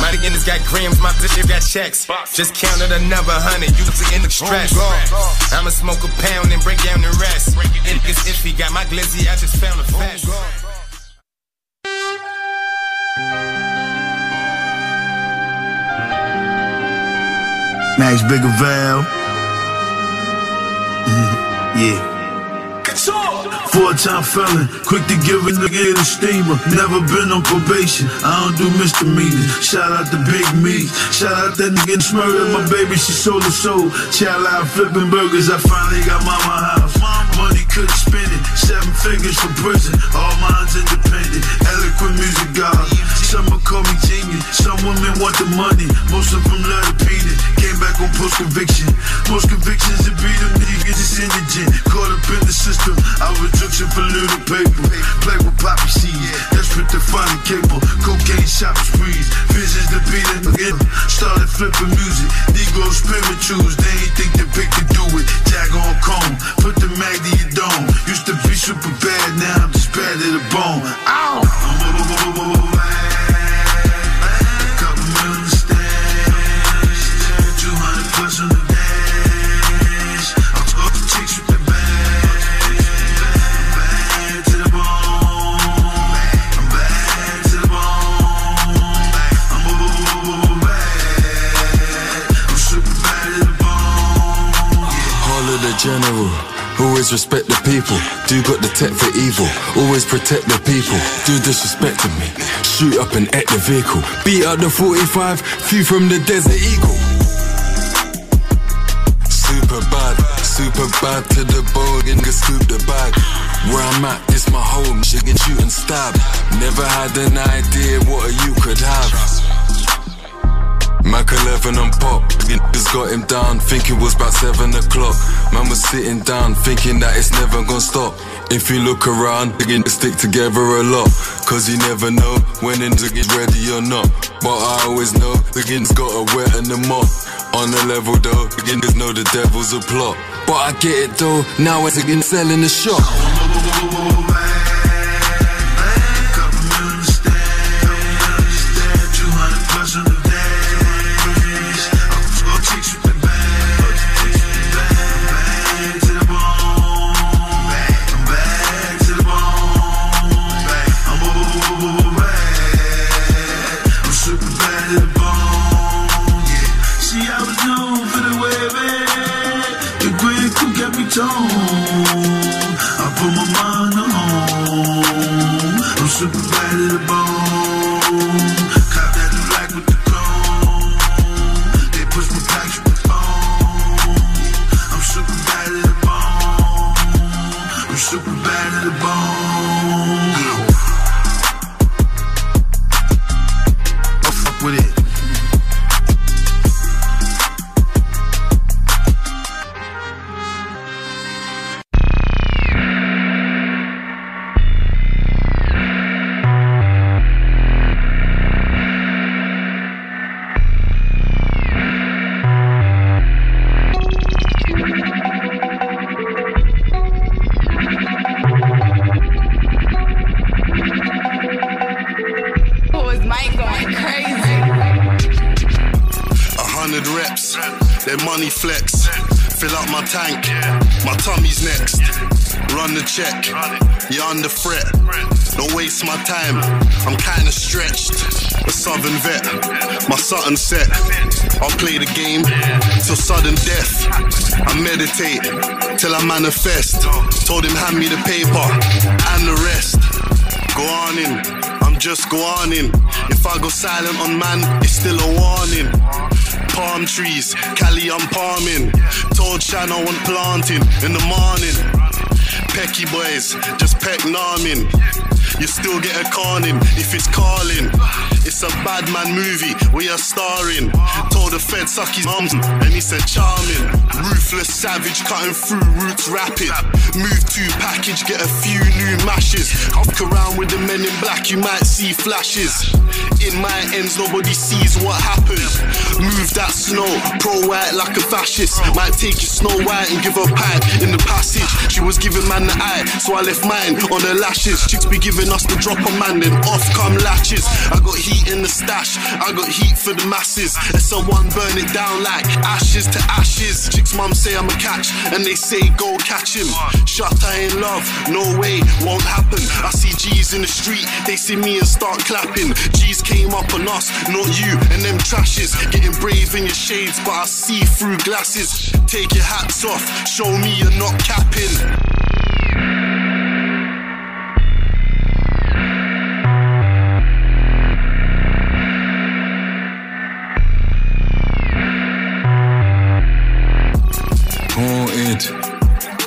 My niggas got grams, my bitch got checks. Just counted another hundred, usually in the stress. I'ma smoke a pound and break down the rest. Niggas iffy, got my glizzy, I just found a fast. Max Bigger Val. Mm-hmm. yeah. Four-time felon, quick to give a nigga a steamer. Never been on probation, I don't do misdemeanors. Shout out to Big Me, shout out that nigga Smurder. My baby, she sold her soul. Child out flipping burgers, I finally got mama house. Money couldn't spend it, seven figures for prison. All mine's independent, eloquent music god. Some call me genius, some women want the money. Most of them love the peanut. Came back on post conviction. Most convictions to beat them niggas is indigent. Caught up in the system, I was Searching for little paper. Play with poppy seeds. Desperate to find a cable. Cocaine shop sprees. Visions to be the again. Started flipping music. Negro spirituals. They ain't think the pick could do it. Jag on comb. Put the mag to your dome. Used to be super bad. Now I'm just bad to the bone. Ow! Always respect the people. Do got the tech for evil. Always protect the people. Do disrespecting me. Shoot up and at the vehicle. Beat out the 45. Few from the Desert Eagle. Super bad, super bad to the bone and get scoop the bag. Where I'm at, it's my home, shit get shoot and stab. Never had an idea what you could have. Mac 11 on pop, niggas got him down, thinking was about 7 o'clock. Man was sitting down, thinking that it's never gonna stop. If you look around, can stick together a lot. Cause you never know when it's get ready or not. But I always know the gins got a wet the mop. On the level though, the niggas know the devil's a plot. But I get it though, now it's again selling the shop. Money flex. Fill up my tank, my tummy's next. Run the check, you're under threat. Don't waste my time, I'm kinda stretched. A southern vet, my Sutton set. I'll play the game till sudden death. I meditate till I manifest. Told him hand me the paper and the rest. Go on in, I'm just go on in. If I go silent on man, it's still a warning. Palm trees, Cali, I'm palming. Told Shan I want planting in the morning. Pecky boys, just peck narming. You still get a corning if it's calling. A bad man movie we are starring. Told the Fed suck his mums and he said charming. Ruthless savage cutting through roots rapid. Move to package, get a few new mashes. Hook around with the men in black, you might see flashes. In my ends, nobody sees what happens. Move that snow, pro white like a fascist. Might take your snow white and give her pipe in the passage. She was giving man the eye, so I left mine on her lashes. Chicks be giving us the drop on man, then off come latches. I got heat in the stash, I got heat for the masses. SO1 burn it down like ashes to ashes. Chicks mum say I'm a catch, and they say go catch him. Shut I in love, no way, won't happen. I see G's in the street, they see me and start clapping. G's came up on us, not you and them trashes. Getting brave in your shades, but I see through glasses. Take your hats off, show me you're not capping.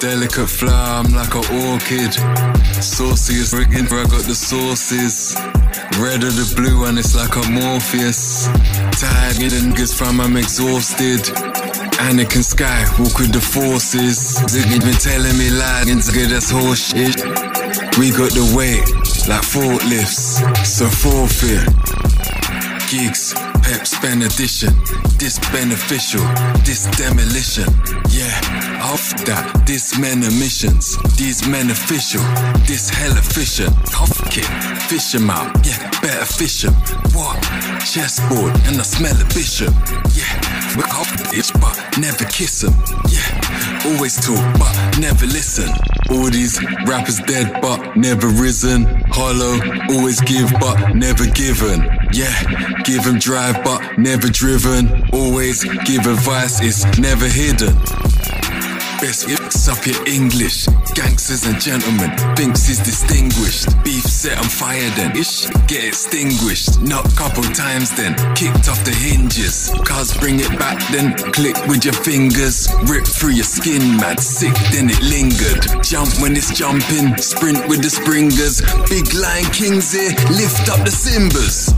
Delicate flower, I'm like an orchid. Saucy as rigging, I got the sauces. Red or the blue, and it's like a Morpheus. Tired, get niggas from I'm exhausted. Anakin Sky, walk with the forces. Ziggy been telling me lies, nigga, that's horse shit. We got the weight, like forklifts, so forfeit. Gigs, pep spend addition. This beneficial, this demolition. Yeah, off that. This men emissions, these men official. This hell efficient. Off kick, fish 'em out. Yeah, better fish 'em. What? Chessboard, and I smell a bishop. Yeah, we're off bitch, but never kiss him, Yeah, always talk, but never listen. All these rappers dead, but never risen. Hollow, always give, but never given. Yeah, give 'em drive, but never driven. Always give advice, it's never hidden. Best suck your English. Gangsters and gentlemen, thinks he's distinguished. Beef set on fire then, ish, get extinguished. Knock couple times then, kicked off the hinges. Cars bring it back then, click with your fingers. Rip through your skin, mad sick, then it lingered. Jump when it's jumping, sprint with the springers. Big Lion Kings here, lift up the Simbas.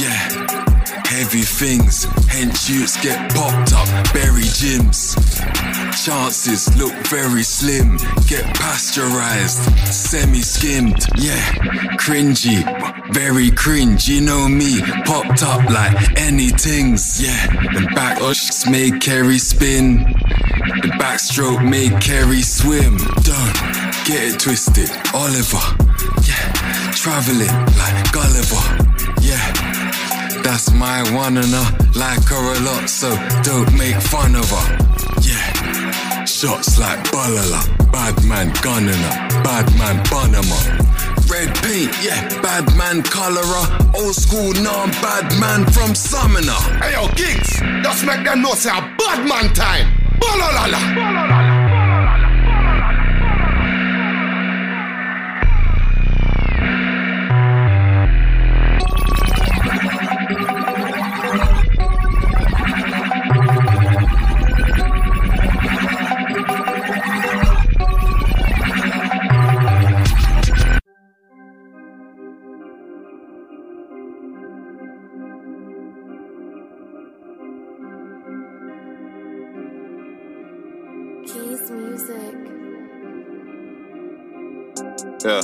Yeah. Heavy things, hence youths get popped up, bury gyms. Chances look very slim, get pasteurized, semi skimmed, yeah. Cringy, very cringe, you know me, popped up like anythings, yeah. The back ushs made Kerry spin, the backstroke made Kerry swim. Don't get it twisted, Oliver, yeah. Traveling like Gulliver. That's my one and I like her a lot, so don't make fun of her. Yeah. Shots like Balala, bad man gunning her, bad man bunning her. Red paint, yeah, bad man colorer. Old school non bad man from Summoner. Hey yo, gigs, just make them know say a bad man time. Balalala. Keys Yeah,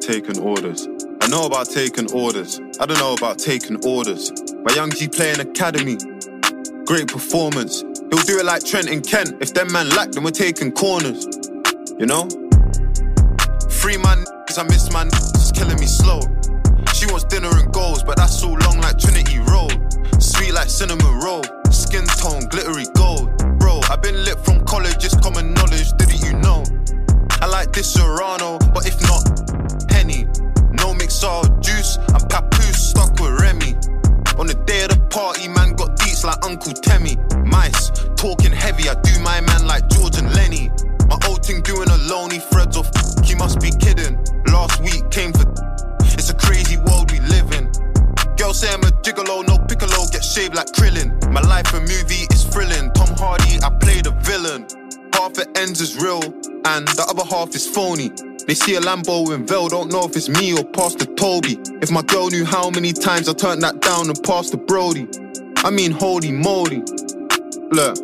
taking orders. I know about taking orders. I don't know about taking orders. My young G playing academy. Great performance. He'll do it like Trent and Kent. If them man lack, then we're taking corners. You know? Free my niggas, I miss my it's killing me slow. She wants dinner and goals, but that's so long like Trinity Road. Sweet like cinnamon roll. Skin tone, glittery gold. Bro, I've been lit from college, it's common knowledge, didn't you know? Like this Serrano, but if not, Henny. No mixer juice, I'm papoose, stuck with Remy. On the day of the party, man got deets like Uncle Temmie. Mice, talking heavy, I do my man like George and Lenny. My old thing doing a lonely threads of he must be kidding. Last week came for it's a crazy world we live in. Girl say I'm a gigolo, no piccolo, get shaved like Krillin. My life a movie is thrilling. Tom Hardy, I play the villain. Half it ends is real, and the other half is phony. They see a Lambo in Vel, don't know if it's me or Pastor Toby. If my girl knew how many times I turned that down and passed Pastor Brody. I mean, holy moly. Look,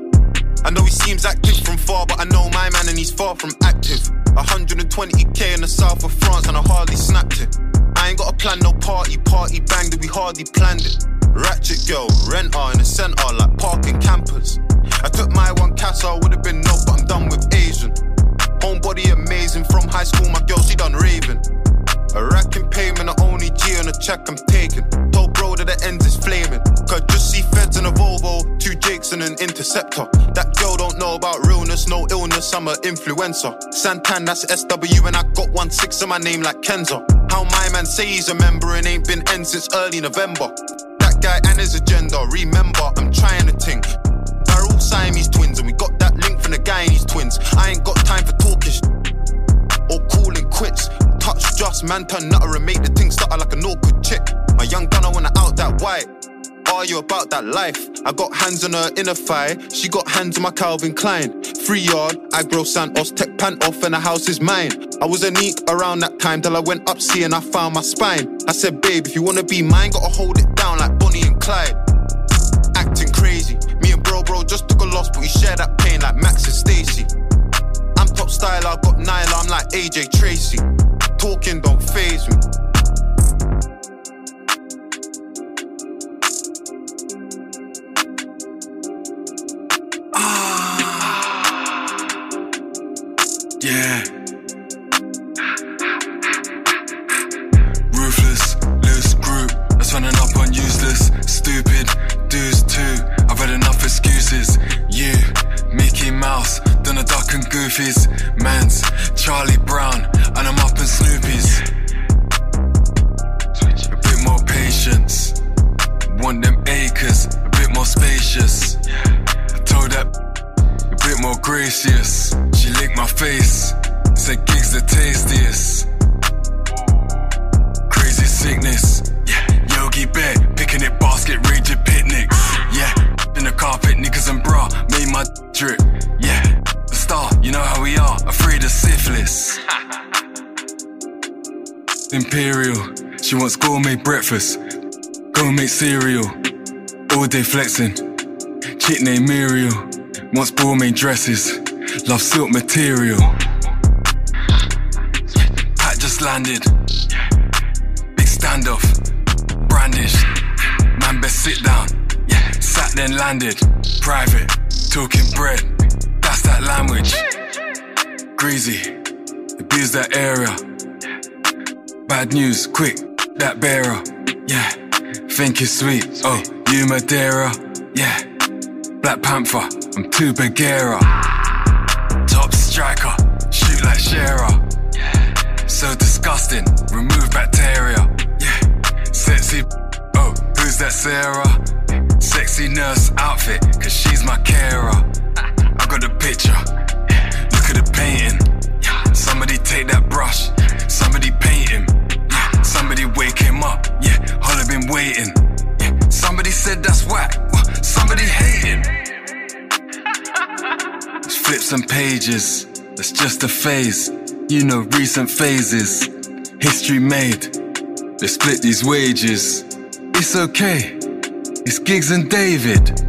I know he seems active from far, but I know my man and he's far from active. 120k in the south of France, and I hardly snapped it. I ain't got a plan, no party, party bang that we hardly planned it. Ratchet girl, renter in the center, like parking campers. I took my one casa, would've been no, but I'm done with Asian. Homebody amazing from high school, my girl, she done raving. A racking payment, the only G on a check I'm taking. Told bro that the ends is flaming. Could just see feds in a Volvo, two Jakes and an Interceptor. That girl don't know about realness, no illness, I'm a influencer. Santan, that's SW, and I got one six in my name like Kenza. How my man say he's a member and ain't been end since early November. That guy and his agenda, remember, I'm trying to think. They're all Siamese twins, and we got that link from the guy and his twins. I ain't got time for Just man turn nutter and make the thing stutter like an awkward chick. My young gunner wanna out that white. Are you about that life? I got hands on her inner thigh. She got hands on my Calvin Klein. Free yard, Agro Santos, tech pant off, and the house is mine. I was a neat around that time till I went up sea and I found my spine. I said, babe, if you wanna be mine, gotta hold it down like Bonnie and Clyde. Acting crazy. Me and bro, bro just took a loss, but we share that pain like Max and Stacy. Top style, I got Nyla, I'm like AJ Tracey. Talking don't phase me. Ah. Yeah. And Mans, Charlie Brown, and I'm up in Snoopy's. A bit more patience. Want them acres, a bit more spacious. I told that a bit more gracious. She licked my face, said gigs Imperial, she wants gourmet breakfast, gourmet cereal, all day flexing. Chick named Muriel, wants gourmet dresses, love silk material. Pat just landed, big standoff, brandished. Man, best sit down, yeah. Sat then landed, private, talking bread. That's that language. Greasy, abuse that area. Bad news, quick, that bearer, yeah. Think it's sweet, oh, you Madeira, yeah. Black Panther, I'm too Bagheera. Top striker, shoot like Shearer. So disgusting, remove bacteria. Yeah, sexy. Oh, who's that Sarah? Sexy nurse outfit, cause she's my carer. I got the picture, look at the painting. Somebody take that brush, somebody paint him up. Yeah, Holla been waiting. Yeah, somebody said that's whack. Well, somebody hating. Flip some pages. That's just a phase. You know, recent phases. History made. Let's split these wages. It's okay. It's Gigs and David.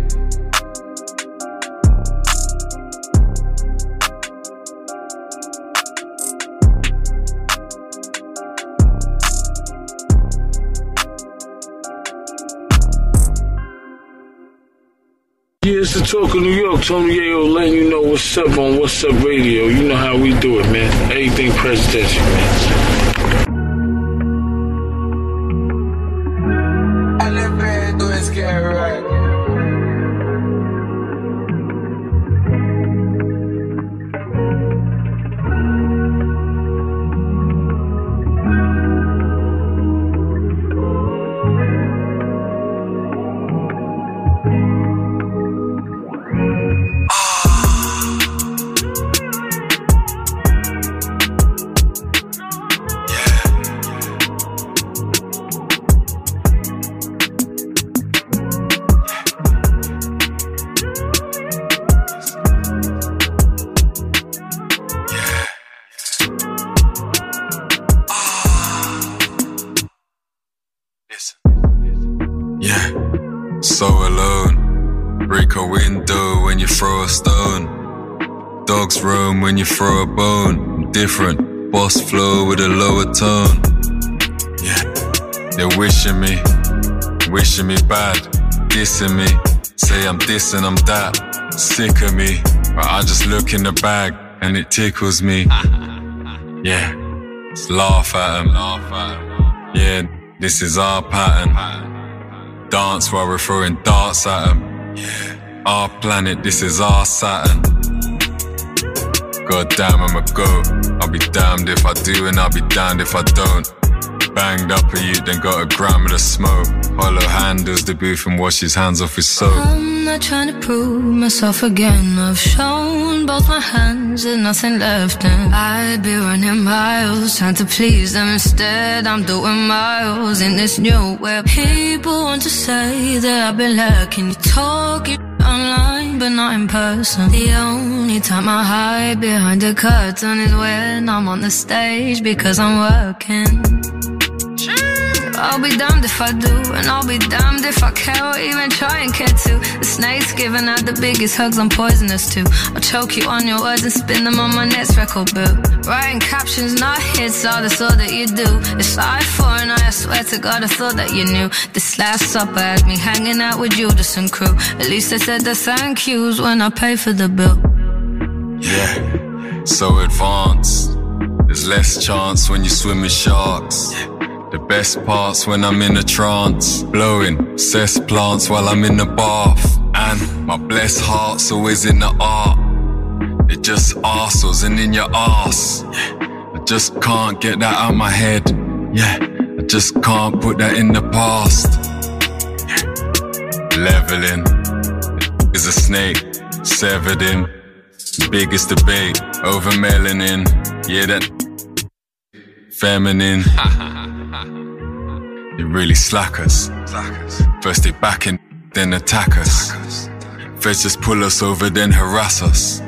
It's the talk of New York. Tony Yayo letting you know what's up on Wazzup Radio. You know how we do it, man. Anything presidential, man. Wishing me bad, dissing me. Say I'm this and I'm that, sick of me. But I just look in the bag and it tickles me. Yeah, just laugh at at 'em. Yeah, this is our pattern. Dance while we're throwing darts at. Yeah, our planet, this is our Saturn. God damn, I'm a goat. I'll be damned if I do, and I'll be damned if I don't. Banged up a you, then got a gram of the smoke. Hollow handles the booth and wash his hands off his soap. I'm not trying to prove myself again. I've shown both my hands, there's nothing left, and I'd be running miles trying to please them. Instead, I'm doing miles in this new web. People want to say that I've been lacking. You talk, talking online, but not in person. The only time I hide behind a curtain is when I'm on the stage because I'm working. I'll be damned if I do, and I'll be damned if I care or even try and care to. The snake's giving out the biggest hugs, I'm poisonous too. I'll choke you on your words and spin them on my next record bill. Writing captions, not hits, all that's all that you do. It's eye for an eye, I swear to God, I thought that you knew. This last supper had me hanging out with Judas and crew. At least I said the thank yous when I pay for the bill. Yeah, so advanced. There's less chance when you swim with sharks. The best parts when I'm in a trance. Blowing cess plants while I'm in the bath. And my blessed heart's always in the art. It just arseholes and in your ass. I just can't get that out my head. Yeah, I just can't put that in the past. Leveling is a snake, severed. It's biggest debate over melanin. Yeah, that feminine. they really slack us. First they back and then attack us. First just pull us over, then harass us.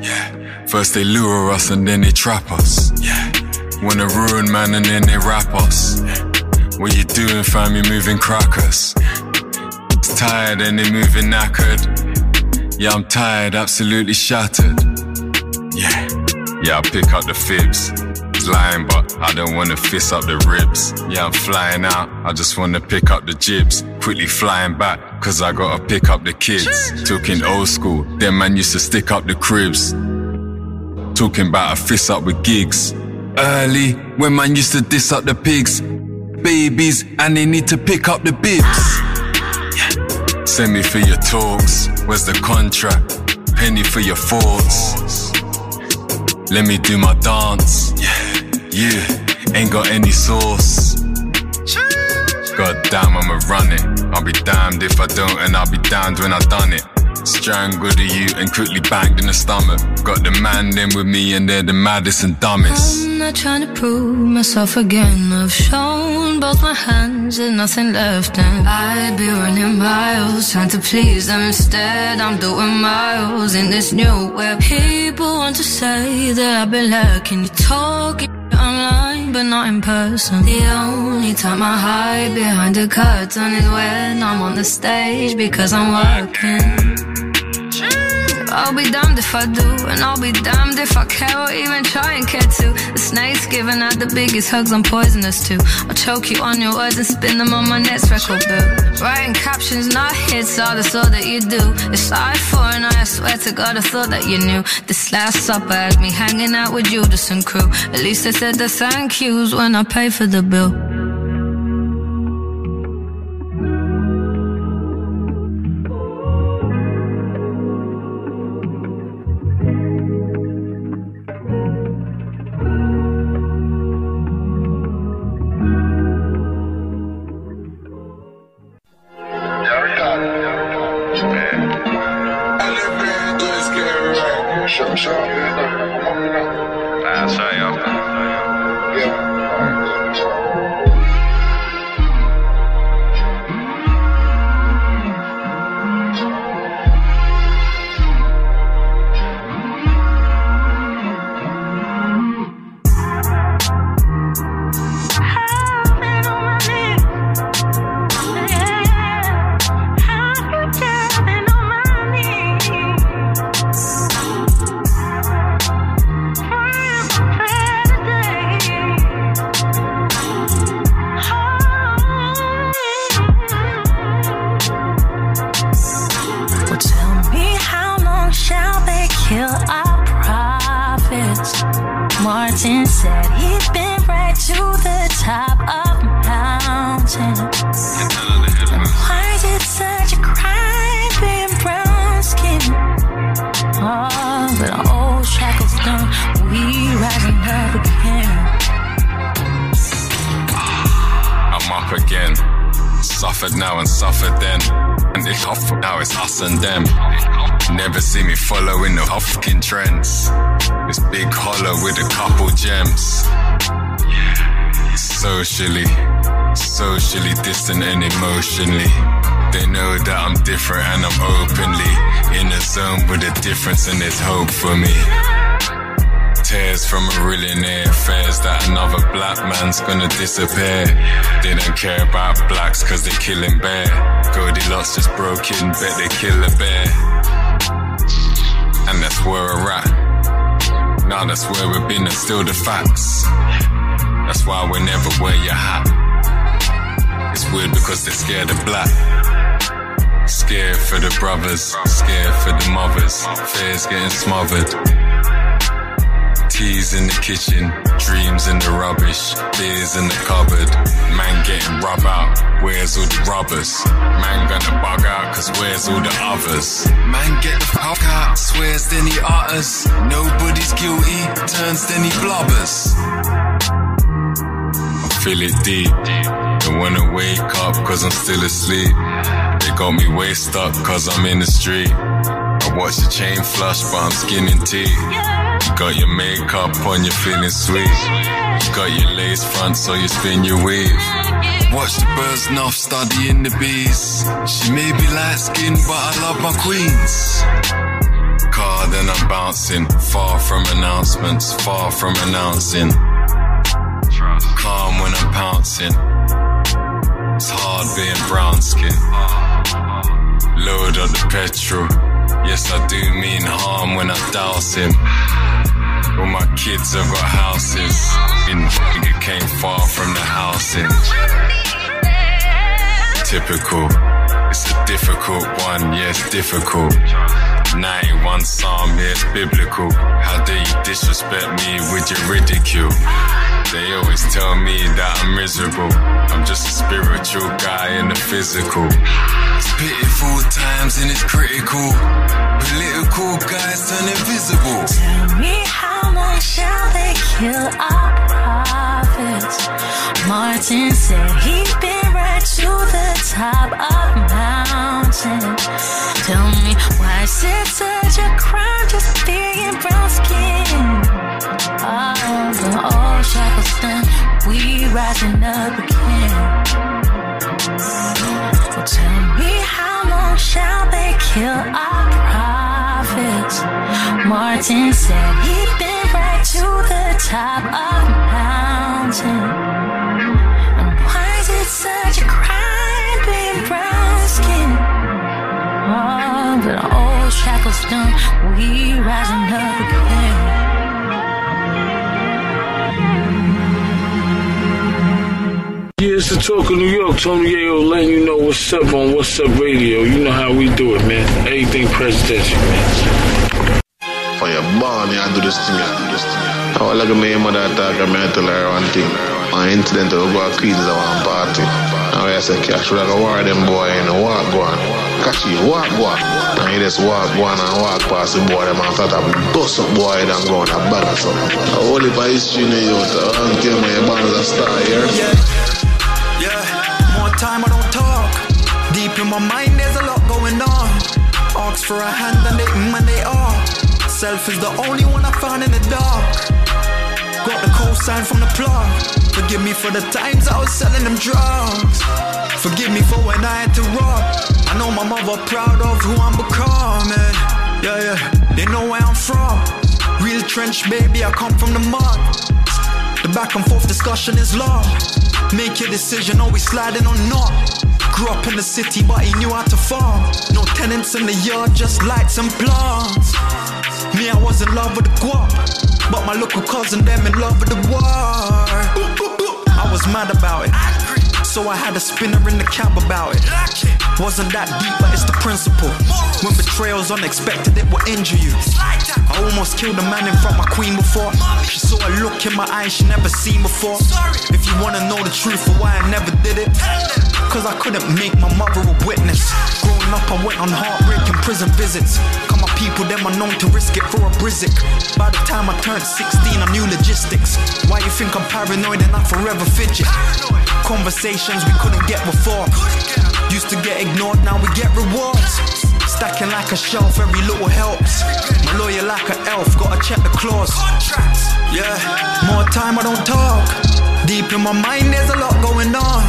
First they lure us and then they trap us. Wanna ruin man and then they rap us. What you doing, fam? You moving crackers. It's tired and they moving knackered. Yeah, I'm tired, absolutely shattered. Yeah, yeah, I pick up the fibs. It's lying, but I don't wanna fist up the ribs. Yeah, I'm flying out, I just wanna pick up the jibs. Quickly flying back, cause I gotta pick up the kids. Talking old school, them man used to stick up the cribs. Talking about a fist up with gigs. Early, when man used to diss up the pigs. Babies, and they need to pick up the bibs. Send me for your talks. Where's the contract? Penny for your thoughts. Let me do my dance. Yeah, yeah. Ain't got any sauce. God damn, I'ma run it. I'll be damned if I don't, and I'll be damned when I done it. Strangled you and quickly banged in the stomach. Got the man in with me, and they're the maddest and dumbest. I'm not trying to prove myself again. I've shown both my hands and nothing left. And I'd be running miles, trying to please them. Instead, I'm doing miles in this new web. People want to say that I've been lacking. You talking online, but not in person. The only time I hide behind the curtain is when I'm on the stage because I'm working. I'll be damned if I do, and I'll be damned if I care or even try and care to. The snake's giving out the biggest hugs, I'm poisonous too. I'll choke you on your words and spin them on my next record bill. Writing captions, not hits, all that's all that you do. It's I for an eye, I swear to God, I thought that you knew. This last supper had me hanging out with Judas and crew. At least I said the thank yous when I pay for the bill. From a millionaire fears that another black man's gonna disappear. They don't care about blacks cause they're killing bear. Goldilocks just broke in, bet they kill a bear. And that's where we're at. Now that's where we've been and still the facts. That's why we never wear your hat. It's weird because they're scared of black. Scared for the brothers, scared for the mothers. Fears getting smothered. Teas in the kitchen, dreams in the rubbish, beers in the cupboard. Man getting rub out, where's all the rubbers? Man gonna bug out, cause where's all the others? Man get the fuck out, swears then he utters. Nobody's guilty, turns then he blubbers. I feel it deep. Don't wanna wake up cause I'm still asleep. They got me way stuck cause I'm in the street. I watch the chain flush, but I'm skinning tea. Got your makeup on, you're feeling sweet. Got your lace front, so you spin your weave. Watch the birds enough, studying the bees. She may be light skinned, but I love my queens. Car, then I'm bouncing. Far from announcements, far from announcing. Calm when I'm pouncing. It's hard being brown skin. Oh, oh, oh. Load up the petrol. Yes, I do mean harm when I douse him. All my kids have got houses. In nigga came far from the housing. Typical. It's a difficult one, yes, difficult. 91 Psalm, yes, biblical. How dare you disrespect me with your ridicule? They always tell me that I'm miserable. I'm just a spiritual guy in the physical. It's pitiful times and it's critical. Political guys turn invisible. Tell me how long shall they kill our prophets? Martin said he'd been right to the top of mountain. Tell me why is it such a crime just being brown skin? Oh, the old shackles done, we rising up again. Tell me how long shall they kill our prophets? Martin said he'd been right to the top of the mountain. And why is it such a crime being brown skin? Oh, but old shackles done, we rising up again. Yeah, it's the talk of New York. Tony Yayo letting you know what's up on Wazzup Radio. You know how we do it, man. Everything presidential, man. For your born, you do this thing, you do this thing. Oh, I was like my mother talk, and I tell her one thing. One incident, we go to Queens at one party. And I say, Cash, we like a war them boy in the walk go on. Catch you, walk go on. And he just walk go on and walk past the boy, them and start to bust up boy, them I'm going to bag or something. I only for history in the youth, I don't care my born as a star here. Yeah, more time I don't talk. Deep in my mind, there's a lot going on. Ask for a hand and they mm and they are. Self is the only one I found in the dark. Got the cosign from the plug. Forgive me for the times I was selling them drugs. Forgive me for when I had to rob. I know my mother proud of who I'm becoming. Yeah, yeah, they know where I'm from. Real trench, baby, I come from the mud. The back and forth discussion is long. Make your decision, always sliding on not. Grew up in the city, but he knew how to farm. No tenants in the yard, just lights and plants. Me, I was in love with the guap, but my local cousin, them in love with the war. I was mad about it. So I had a spinner in the cab about it. Wasn't that deep, but it's the principle. When betrayal's unexpected, it will injure you. I almost killed a man in front of my queen before. She saw a look in my eyes she never seen before. If you wanna know the truth of why I never did it, cause I couldn't make my mother a witness. Growing up, I went on heartbreaking prison visits. Cause my people, them are known to risk it for a brizik. By the time I turned 16, I knew logistics. Why you think I'm paranoid and I forever fidget? Conversations we couldn't get before. Used to get ignored, now we get rewards. Stacking like a shelf, every little helps. My lawyer like an elf, gotta check the clause. Yeah, more time I don't talk. Deep in my mind, there's a lot going on.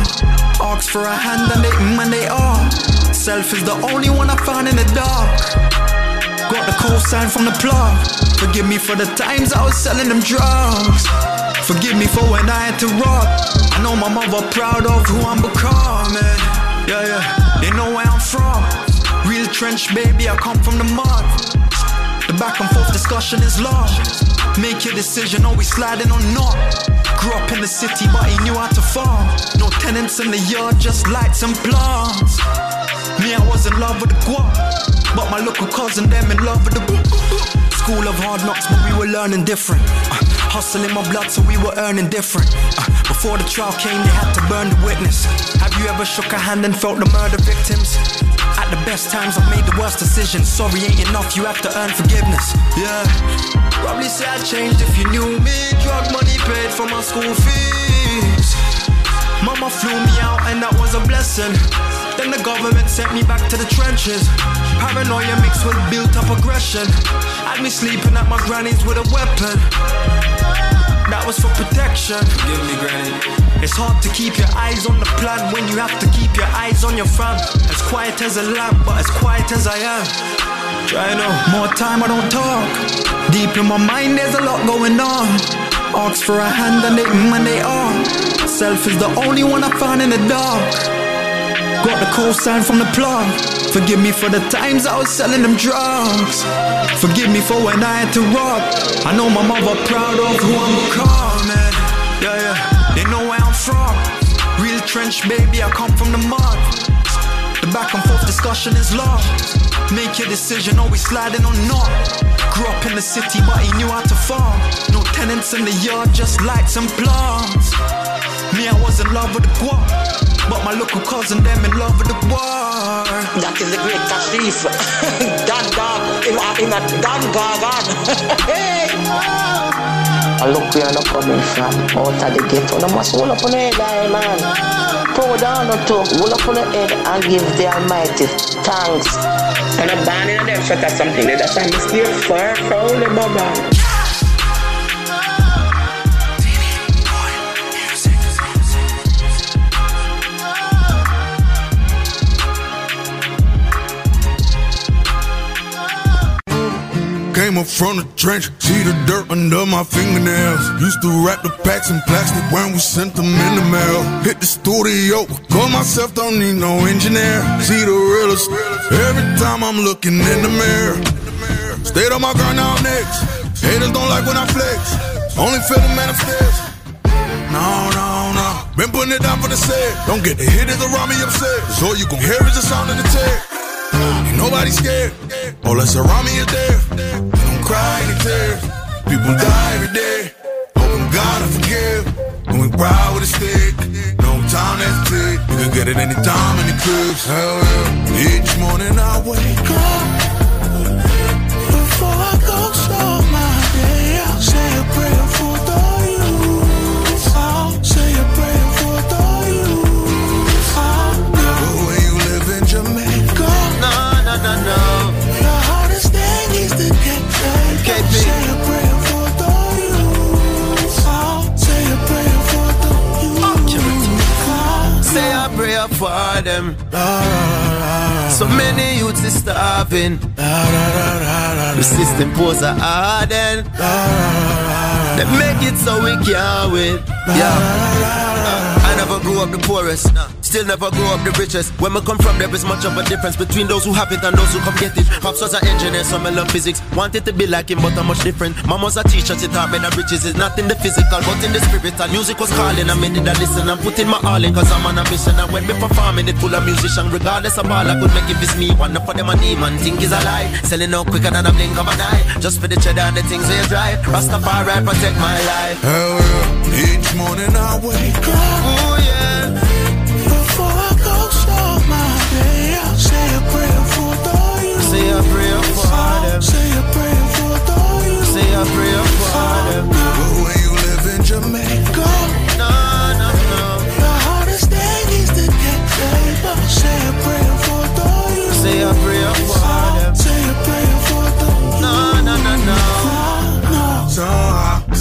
Ask for a hand and they mm and they are. Self is the only one I found in the dark. Got the sign from the plug. Forgive me for the times I was selling them drugs. Forgive me for when I had to rob. I know my mother proud of who I'm becoming. Yeah, yeah, they know where I'm from. Real trench, baby, I come from the mud. The back and forth discussion is long. Make your decision, always sliding on not. Grew up in the city, but he knew how to farm. No tenants in the yard, just lights and plants. Me, I was in love with the guap, but my local cousin, them in love with the book. School of hard knocks, but we were learning different. Uh, hustle in my blood, so we were earning different. Uh, before the trial came, they had to burn the witness. Have you ever shook a hand and felt the murder victims? At the best times, I've made the worst decisions. Sorry ain't enough, you have to earn forgiveness. Yeah. Probably say I changed if you knew me. Drug money paid for my school fees. Mama flew me out, and that was a blessing. Then the government sent me back to the trenches. Paranoia mixed with built up aggression. Had me sleeping at my granny's with a weapon. That was for protection. Forgive me, granny. It's hard to keep your eyes on the plan when you have to keep your eyes on your fam. As quiet as a lamb, but as quiet as I am. Try know. More time I don't talk. Deep in my mind, there's a lot going on. Ask for a hand and they mm and they are. Self is the only one I found in the dark. Got the cosign from the plug. Forgive me for the times I was selling them drugs. Forgive me for when I had to rob. I know my mother proud of who I'm becoming. Yeah, yeah. They know where I'm from. Real trench baby, I come from the mud. The back and forth discussion is love. Make your decision, always sliding on not. Grew up in the city, but he knew how to farm. No tenants in the yard, just lights and plants. Me, I was in love with the guap. But my local cousin, them in love with the war. That is the great Kashif. Dan dog, in a, in a Dan Gagan. hey! I look where I'm coming from, out of the ghetto. No must hold up on the head, aye, man. Pour down the toe, hold up on the head and give the Almighty thanks. And I'm born in a them shot or something. That's why I'm still far from the baba. Came up from the trench, see the dirt under my fingernails. Used to wrap the packs in plastic when we sent them in the mail. Hit the studio, call myself, don't need no engineer. See the realest every time I'm looking in the mirror. Stayed on my grind now next. Haters don't like when I flex. Only feel the man manifest. No, no, no. Been putting it down for the set. Don't get the hitters around me upset. So you gon' hear is the sound of the tech. Ain't nobody scared. All that's around me is. They don't cry any tears. People die every day. Oh, Hoping God will forgive. When we ride with a stick, no time to hesitate. You can get it anytime in the cribs. Hell yeah. Each morning I wake up. A prayer for them. So many youths is starving. The system pose a harden. They make it so we can't win. Yeah. Uh, I never grew up the poorest. Still never grew up the richest. When we come from, there is much of a difference between those who have it and those who come get it. Pops was an engineer, so I love physics. Wanted to be like him, but I'm much different. Mom was a teacher, she taught me that riches is not in the physical, but in the spirit. And music was calling, I made it a listen. I'm putting my all in, cause I'm on a mission. And when we performing it full of musician, regardless of all I could make it it's me. One for them a demon, think is a lie. Selling out quicker than a blink of an eye. Just for the cheddar and the things we drive. Rastafari protect my life. Hell yeah. Each morning I wake up. Oh yeah. Before I go start my day, I'll say a prayer for the youth. Say a prayer for them. Say a prayer for the youth. Say a prayer for them. But when you live in Jamaica, No, no, no. the hardest thing is to get. Say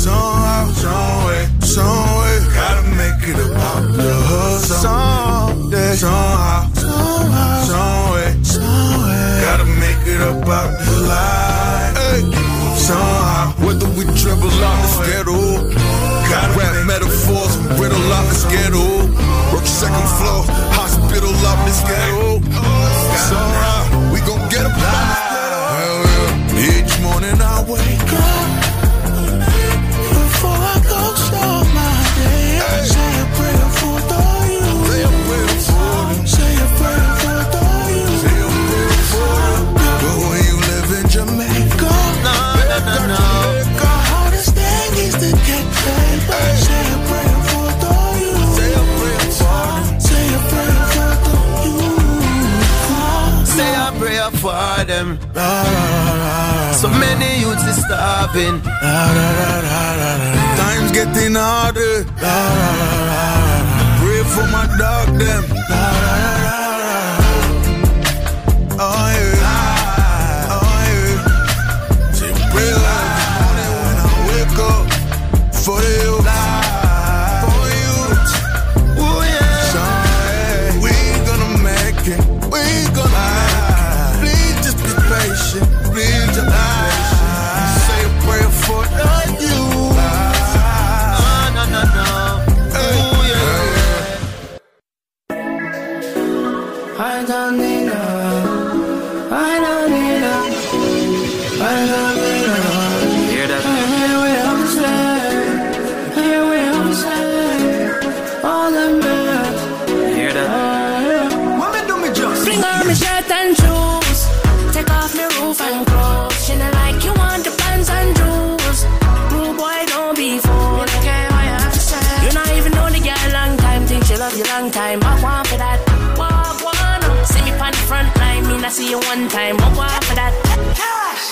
Somehow, somehow, some way, some way, gotta make it about the hustle. Someday, somehow, somehow, some way, some way, gotta make it about the life. Hey, somehow, whether we dribble out the schedule, gotta rap metaphors, riddle out the schedule. Work second floor, hospital out the schedule. Somehow, we gon' get out. Hell yeah. Each morning I wake them. So many youths is starving. Times getting harder. Pray for my dog them. I don't need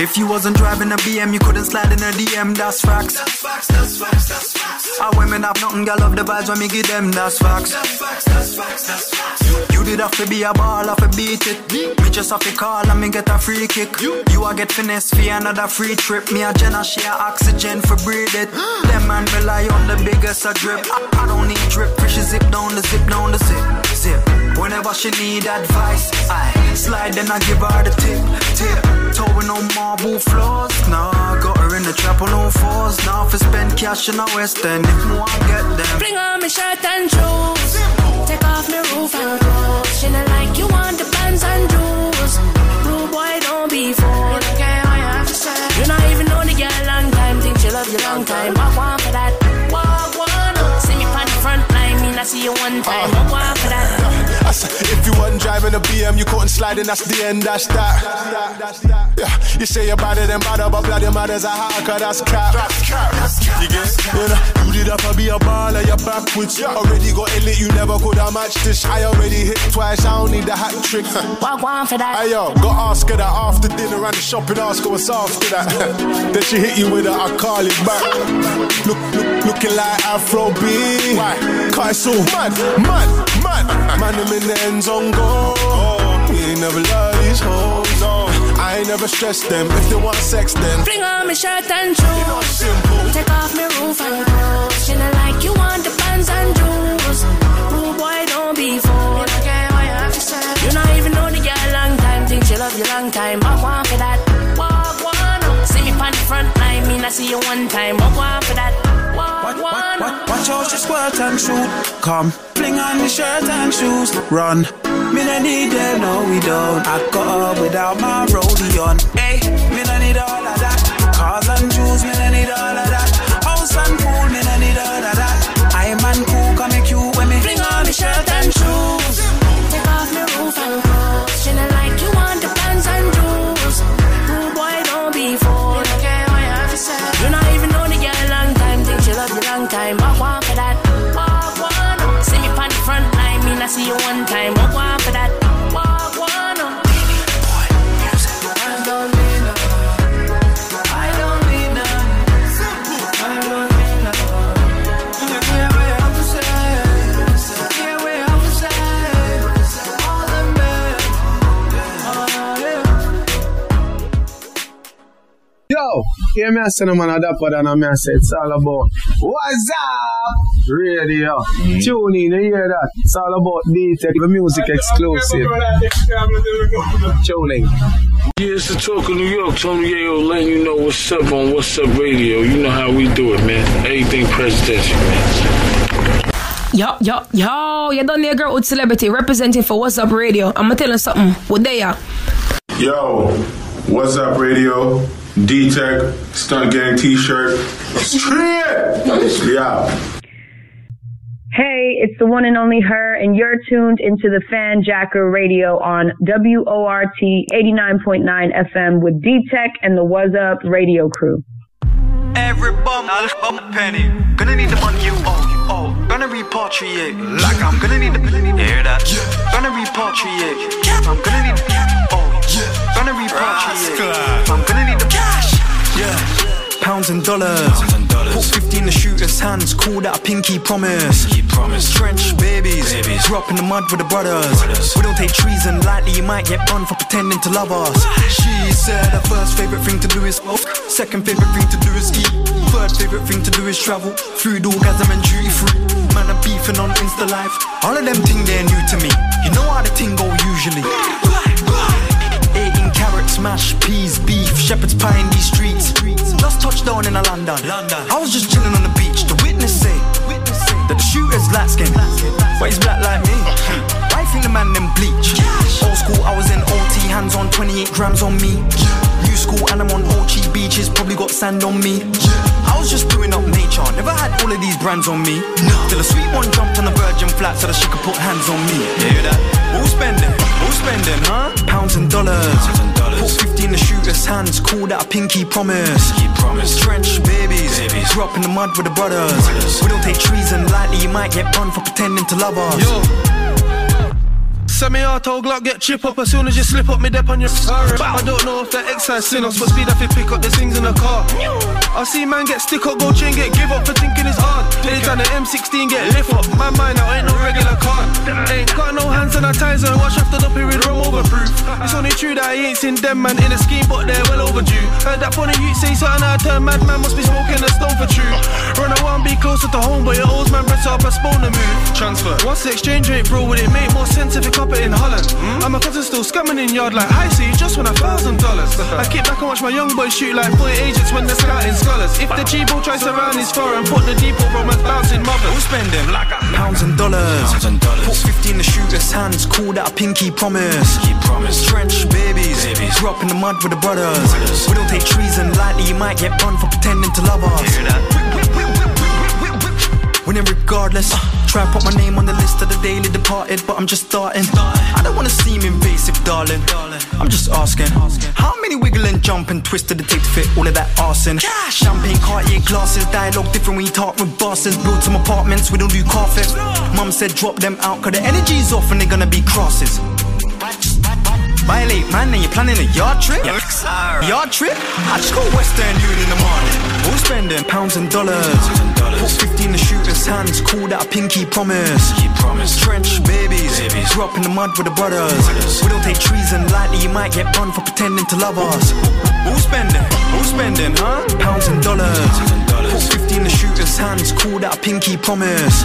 If you wasn't driving a BM, you couldn't slide in a DM, that's facts. That's facts, that's facts, that's facts. Our women have nothing, girl love the vibes when me give them, that's facts. That's facts, that's facts, that's facts. You did have to be a ball, have to beat it. Me just have to call and me get a free kick. You a get finesse for another free trip. Me a Jenna share oxygen for breathe it. Them man rely on the biggest a drip. I, I don't need drip, fish zip down the zip down the zip, zip. Whenever she need advice, I slide then I give her the tip, tip. Towing on marble floors, nah. Got her in the trap on all fours, now for spend cash in the West End. If more I get them. Bring on me shirt and shoes. Take off me roof and clothes. She not like you want the bands and jewels. Rude boy, don't be fooled. Okay, I have to say. You not even know the girl long time. Think she love you long time. Walk one for that. Walk one. See me on the front line. Mean I see you one time. Walk one for that. I if you wasn't driving a BM, you couldn't slide in, that's the end, that's that. Yeah, you say you're better than better, but bloody mother's a hacker, that's cap. That's cap, that's cap. You get you know, you did up, to be a baller, you're backwards. Already got it lit, you never could have matched this. I already hit twice, I don't need a hat trick. Walk one for that. Hey yo, got ask her that after dinner and the shopping, ask her what's after that. then she hit you with a, I call it back. Look, look, looking like Afro B. Why? Cause it's so mad, mad, mad. Man, them in the end zone go. We ain't never love these hoes. No. I ain't never stress them. If they want sex, then Fling on my shirt and shoes. Take off my roof and clothes. She not like you want the bands and jewels. Rude boy, don't be fooled. You? You not even know the girl long time. Think she love you long time. Walk one for that. Walk one. See me on the front line. Mean I see you one time. Walk one for that. Squirt and shoot. Come, fling on the shirt and shoes. Run. Me no need them, no we don't. I got up without my rollie on. Hey, me no need all of that. Cars and jewels, me no need all of that. Yo, hear me I say no man a dapper than a me I say it's all about What's up? Radio. Mm. Tune in, you hear that? It's all about D-Teck, the music exclusive. Tune in. Yeah, it's the talk of New York. Tony Yayo letting you know what's up on Wazzup Radio. You know how we do it, man. Everything presidential, man. Yo, yo, yo, you done there, girl with celebrity representing for Wazzup Radio. I'm gonna tell you something. What they are? Yo, what's up, radio? D Teck, Stunt Gang t shirt. Straight! Yeah. Hey, it's the one and only her, and you're tuned into the Fan Jacker Radio on WORT 89.9 FM with D-Teck and the Wazzup radio crew. Every bum, I'll bum a penny. Gonna need the money you owe, you owe. Gonna repatriate. Like I'm gonna need the you hear that? Gonna repatriate. I'm gonna need oh. Gonna repatriate. I'm gonna need the cash. Yeah. Pounds and dollars. Put 50 in the shooter's hands. Call that a pinky promise. promise Trench babies. Grew up in the mud with the brothers. We don't take treason lightly. You might get burned for pretending to love us. She said her first favorite thing to do is smoke. Second favorite thing to do is eat. Third favorite thing to do is travel. Food, orgasm, and duty free. Man, I'm beefing on Insta Live. All of them thing they're new to me. You know how the thing go usually. 18 carrots, mashed peas, beef, shepherd's pie in these streets. Just touched down in a London. I was just chilling on the beach. The witness say that the shooter's light skin, but he's black like me. I think the man them bleach. Old school, I was in OT, hands on 28 grams on me. School and I'm on Ochi beaches, probably got sand on me. I was just doing up nature, never had all of these brands on me. Till a sweet one jumped on the virgin flat so that she could put hands on me. You hear that? Who's spending? Who's spending, huh? Pounds and dollars. Put 50 in the shooter's hands, call that a pinky promise. promise. Trench babies. Grew up in the mud with the brothers. We don't take treason lightly, you might get burned for pretending to love us. Semi-auto Glock get chip up as soon as you slip up me dep on your I don't know if that excise sin us, but speed up it pick up the things in the car. I see man get stick up, go chain get give up for thinking it's hard. Anytime the M16 get lift up, my mind now ain't no regular car. Ain't got no hands sanitizer, wash after the period, rum overproof. It's only true that I ain't seen them man in a scheme, but they're well overdue. Heard that funny you say something of turn, mad man must be smoking a stone for true. Run I want be closer to home, but your old man press up, postpone the move. Transfer. What's the exchange rate, bro? Would it make more sense if it cop it in Holland? Hmm? I'm a cousin still scamming in yard like, I see, just want a thousand dollars. I kick back and watch my young boys shoot like 40 agents when they're scouting scholars. If the G-ball tries to round his foreign, put the depot from a bouncing mother. Who's spending? Pounds and dollars. Pounds and dollars. Put 50 in the shooter's hands, call that a pinky promise. Pinky promise. Trench babies. babies. Grew up in the mud with the brothers. brothers. We don't take treason lightly, you might get burned for pretending to love us. Hear that? Winning regardless. Try and put my name on the list of the daily departed, but I'm just starting. I don't wanna seem invasive, darling. I'm just asking, how many wiggle and jump and twist did it take to fit all of that arson? Champagne Cartier glasses, dialogue different when you talk with bosses. Build some apartments, we don't do carpet. Mum said drop them out, cause the energy's off and they're gonna be crosses. Violate, man, and you're planning a yard trip? Yard trip? I just go Western Union in the morning. Who's spending pounds and dollars? Put 50 in the shooter's hands, call that a pinky promise. Trench babies. Grew up in the mud with the brothers. We don't take treason lightly, you might get burned for pretending to love us. Who's spending? Who's spending, huh? Pounds and dollars. Put 50 in the shooter's hands, call that a pinky promise.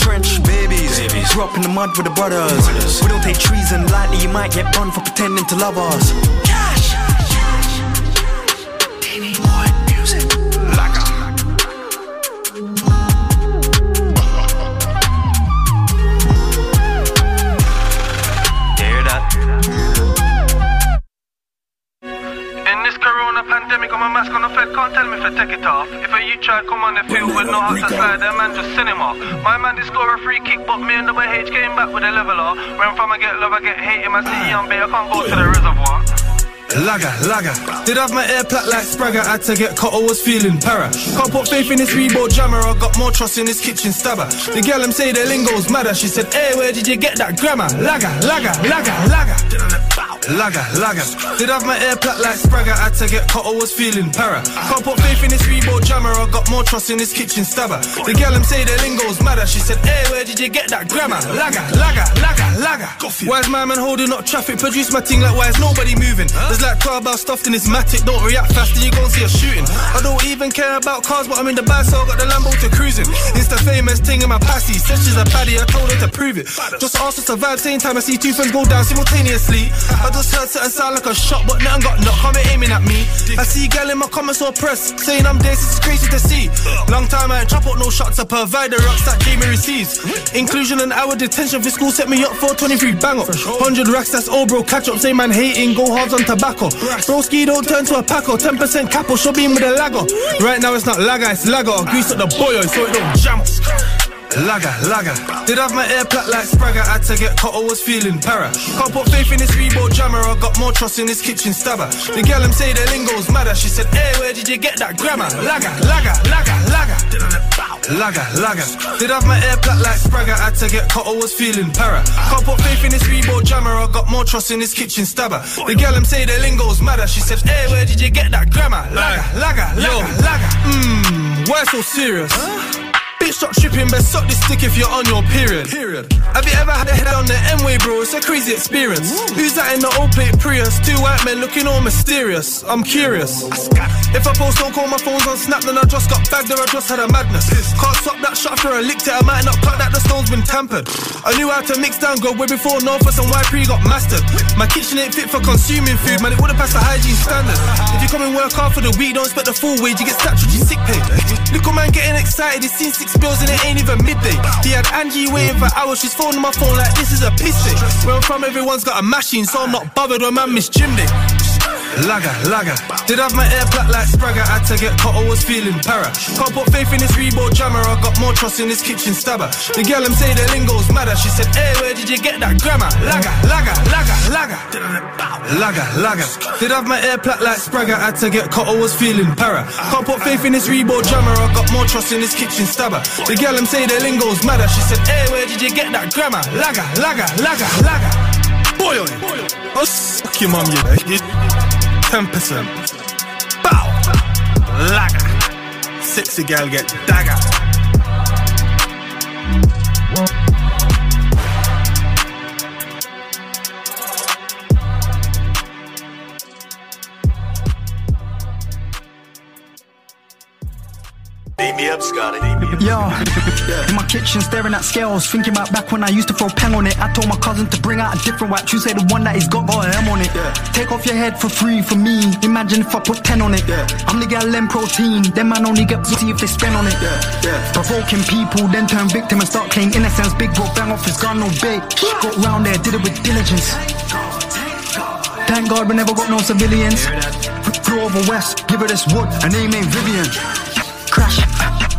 Trench babies. Grew up in the mud with the brothers. We don't take treason lightly, you might get burned for pretending to love us. Hear pandemic, I'm a mask on the Fed, can't tell me if I take it off. If a you try come on the field with no hot to slide, that man just send him off. My man did score a free kick, but me and the H came back with a leveler. Where I'm from, I get love, I get hate. In my city, I'm big, I can't go to the reservoir. Lager, lager. Did have my air plat like Spragger, had to get cut, I was feeling para. Can't put faith in this Reebok jammer, I got more trust in this kitchen stabber. The girl them say the lingo's madder, she said, hey, where did you get that grammar? Lager, lager, lager, lager. Lager, lager. Did have my air plat like Spragger, had to get cut, I was feeling para. Can't put faith in this Reebok jammer, I got more trust in this kitchen stabber. The girl them say the lingo's madder, she said, hey, where did you get that grammar? Lager, lager, lager, lager. Why's my man holding up traffic? Produce my thing like why is nobody moving? There's like 12 bars stuffed in this matic, don't react fast and you gon' see a shooting. I don't even care about cars, but I'm in the bag, so I got the Lambo to cruising. It's the famous thing in my passy. Said she's a baddie, I told her to prove it. Just asked her to vibe, same time I see two friends go down simultaneously. I just heard something sound like a shot, but nothing got knocked, come aiming at me. I see gal in my comments or press, saying I'm this, it's crazy to see. Long time I ain't chop up no shots to provide the rocks that Jamie receives. Inclusion and hour detention for school set me up for 23 bang up. 100 racks, that's all bro, catch up, say man hating, go hard on tobacco. Broski don't turn to a packer, 10% capo, show beam with a lagger. Right now it's not lagger, it's lagger. Grease up the boy so it don't jam. Lager, lager. Did have my air plat like Spragger, had to get cut, I was feeling para. Can't put faith in this Reebok jammer, I got more trust in this kitchen stabber. The girl them say the lingo's madder, she said, hey, where did you get that grammar? Lager, lager, lager, lager. Lager, lager. Did have my air plat like Spragger, had to get cut, I was feeling para. Can't put faith in this Reebok jammer, I got more trust in this kitchen stabber. The girl them say the lingo's madder, she said, hey, where did you get that grammar? Lager, lager, lager, lager. Mmm, why so serious? Bitch, stop stripping, but suck this stick if you're on your period. Period. Have you ever had a head on the M-way, bro? It's a crazy experience. Who's that in the old plate Prius? Two white men looking all mysterious. I'm curious. If I post don't call my phone's on snap, then I just got bagged or I just had a madness. Can't stop that shot after I licked it, I might not cut that the stone's been tampered. I knew how to mix down go way before Northwest and Y3 got mastered. My kitchen ain't fit for consuming food, man, it wouldn't pass the hygiene standards. If you come and work hard for the week, don't expect the full wage, you get your sick pay. Little man getting excited, he's seen six bills and it ain't even midday. He had Angie waiting for hours, she's phoning my phone like this is a piss day. Where I'm from, everyone's got a machine, so I'm not bothered when man miss gym day. Laga, laga. Did have my air flat like Spragger, had to get caught, I was feeling para. Can't put faith in this Reebok jammer, I got more trust in this kitchen stabber. The girl them say the lingo's madder, she said, hey, where did you get that grammar? Laga, laga, laga, laga. Laga, laga. Did have my air flat like Spragger, had to get caught, I was feeling para. Can't put faith in this Reebok jammer, I got more trust in this kitchen stabber. The girl them say the lingo's madder, she said, hey, where did you get that grammar? Laga, laga, laga, laga. Boy on it. Oh, suck your mum, you 10%. Bow. Laga. Sexy gal get dagger. Beat me up, Scotty. Yo, in my kitchen staring at scales, thinking about back when I used to throw pen on it. I told my cousin to bring out a different wax. You say the one that he's got got an M on it. Yeah. Take off your head for free for me. Imagine if I put 10 on it. Yeah. I'm the gal them protein. Them man only get pussy if they spend on it. Yeah. Provoking people, then turn victim and start claiming innocence. Big bro bang off his gun, no bait. Got round there, did it with diligence. Thank God we never got no civilians. Flew over west, give her this wood, her name ain't Vivian. Crash,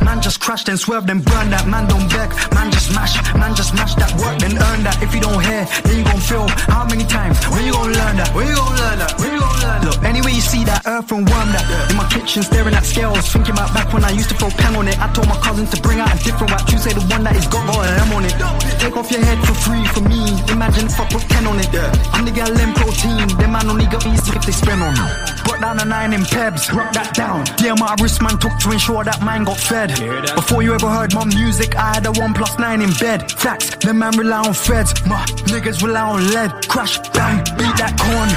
man just crashed and swerved and burned that. Man don't beg, man just mash, man just mash that work then earn that. If you don't hear, then you gon' feel. How many times? When you gon' learn that? When you gon' learn that? When you gon' learn that? Look, anyway you see that earth and worm that. In my kitchen staring at scales, thinking about back when I used to throw pen on it. I told my cousin to bring out a different wax. You say the one that is got an M on it. Take off your head for free for me. Imagine if I put 10 on it. I'm the gal them protein. Them man only got easy if they spend on me. Brought down a nine in Pebs, rock that down. Yeah, my wrist man took to ensure that mine got fed. Before you ever heard my music, I had a one plus nine in bed. Facts, the man rely on feds. My niggas rely on lead. Crash, bang, beat that corn.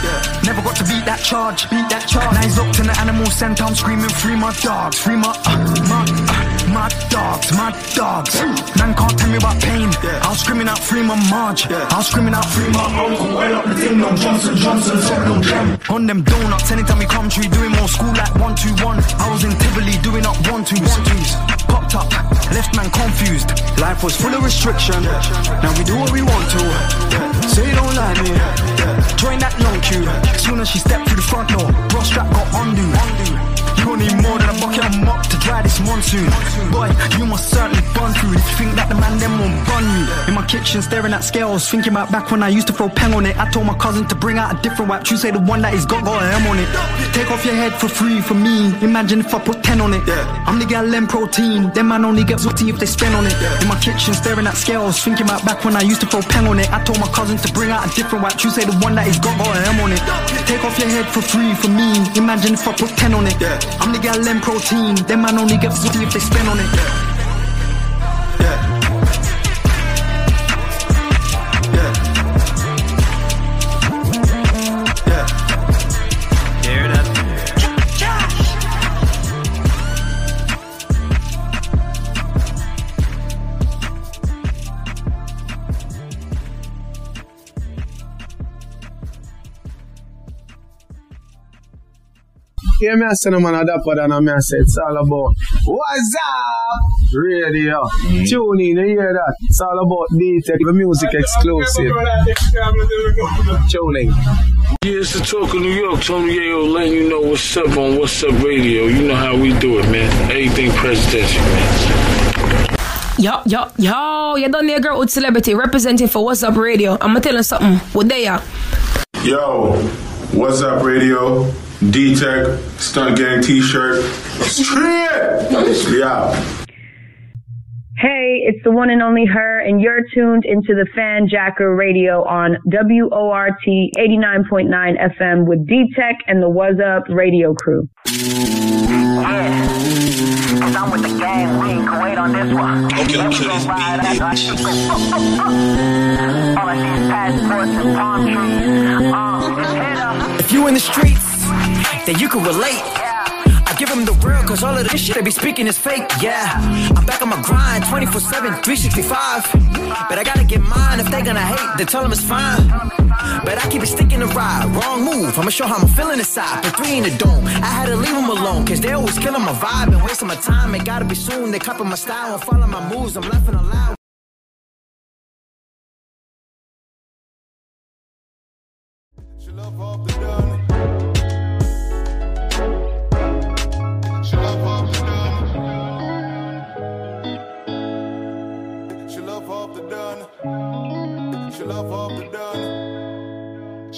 Never got to beat that charge, beat that charge. Now he's locked in the animal center, I'm screaming, free my dogs, free my, uh, my, uh, my dogs, my dogs. Man can't tell me about pain. I'm screaming out, free my Marge. I'm screaming out, free my uncle. Well up the thing, no Johnson, Johnson, fuck no jam. On them donuts, anytime we come tree, doing more school like one, two, one. I was in Tivoli doing up one, twos, one, twos. Popped up, left man confused. Life was full of restriction. Now we do what we want to. Say you don't like me. Join that long queue. Soon as she stepped through the front door, bro strap got undo. You need more than a bucket of mop to dry this monsoon. Boy, you must certainly burn through you think that the man them won't burn you. In my kitchen, staring at scales, thinking about back when I used to throw pen on it. I told my cousin to bring out a different wax. You say the one that he's got got an M on it. Take off your head for free for me. Imagine if I put 10 on it. I'm the gal them protein. Them man only get zutty if they spend on it. In my kitchen, staring at scales, thinking about back when I used to throw pen on it. I told my cousin to bring out a different wax. You say the one that he's got got an M on it. Take off your head for free for me. Imagine if I put 10 on it. I'm the gal them protein. Them man only get zutty if they spend on it. Yeah, me I say no man a dapper than a me I say it's all about What's up? Radio. Mm. Tune in, you hear that? It's all about D-Teck, the music exclusive. Tune in. Yeah, it's the talk of New York. Tony Yayo letting you know what's up on Wazzup Radio. You know how we do it, man. Anything presidential, man. Yo, yo, yo, you done there, girl with celebrity representing for Wazzup Radio. I'ma tell you something. What they are? Yo, what's up, radio? D Teck, Stunt Gang t shirt. Straight! Yeah. Hey, it's the one and only her, and you're tuned into the Fan Jacker Radio on WORT 89.9 FM with D Teck and the Wazzup radio crew. Yeah. Cause I'm with the gang, we ain't gonna on this one. Okay, Let me go ride after I shoot All I see is passports and palm trees. It's hit up. If you in the streets, then you can relate. I give them the real, cause all of this shit they be speaking is fake, yeah. I'm back on my grind 24 7, 365. But I gotta get mine if they gonna hate, then tell them it's fine. But I keep it sticking to ride, wrong move. I'ma show how I'm feeling inside. Put three in the dome, I had to leave them alone, cause they always killing my vibe and wasting my time. It gotta be soon, they copy my style and follow my moves. I'm laughing aloud. She love off the done. She love off the done.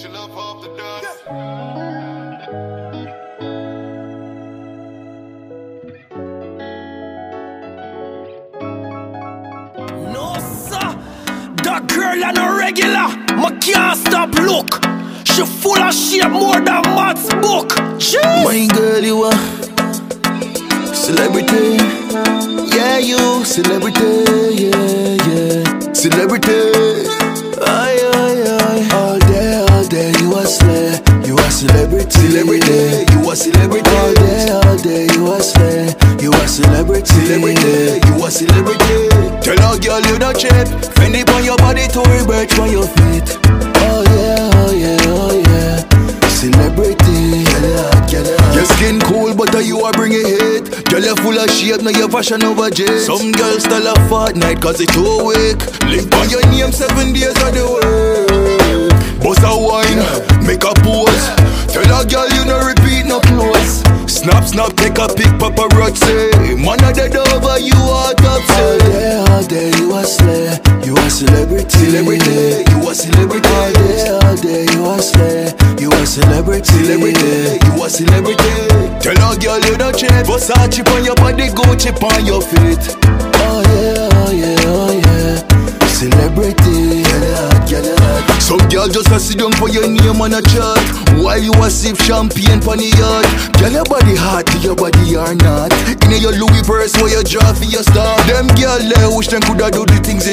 No, sir. That girl and a regular. My can't stop look. She full of shit more than Matt's book. Jeez. My girl, you are celebrity. Yeah, you celebrity. Yeah, yeah, celebrity. Aye, aye, aye. All day, all day, you are slay. You are celebrity. Celebrity. You are celebrity. All day, all day, you are slay. You are celebrity. Celebrity. You are celebrity. Tell a girl you not cheap. Fendi on your body, Tory Burch on your feet. Oh yeah, oh yeah, oh yeah. Celebrity, get it hot, get it hot. Your skin cool, but you are bringing heat. Girl, you full of shape, now your fashion over jet. Some girls still a fortnight, cause it too weak. Live on your name seven days of the week. Bust a wine, make a pose. Tell a girl you no repeat, no close. Snap, snap, take a pic, paparazzi. Man, I dead over you, of All day, all day, you a slay. You a celebrity. Celebrity. You a celebrity. All day, all day, you a slay. You a celebrity. Celebrity. You a celebrity. Tell a girl you not cheap. Versace on your body, Gucci on your feet. Oh yeah, oh yeah, oh yeah. Celebrity, get hot, hot. Some girl just a sit down for your name on a chart. While you a sip champagne pon the yacht Girl your body hot, your body or not. In your Louis purse where you draw for your star. Them girl they wish them coulda do the things they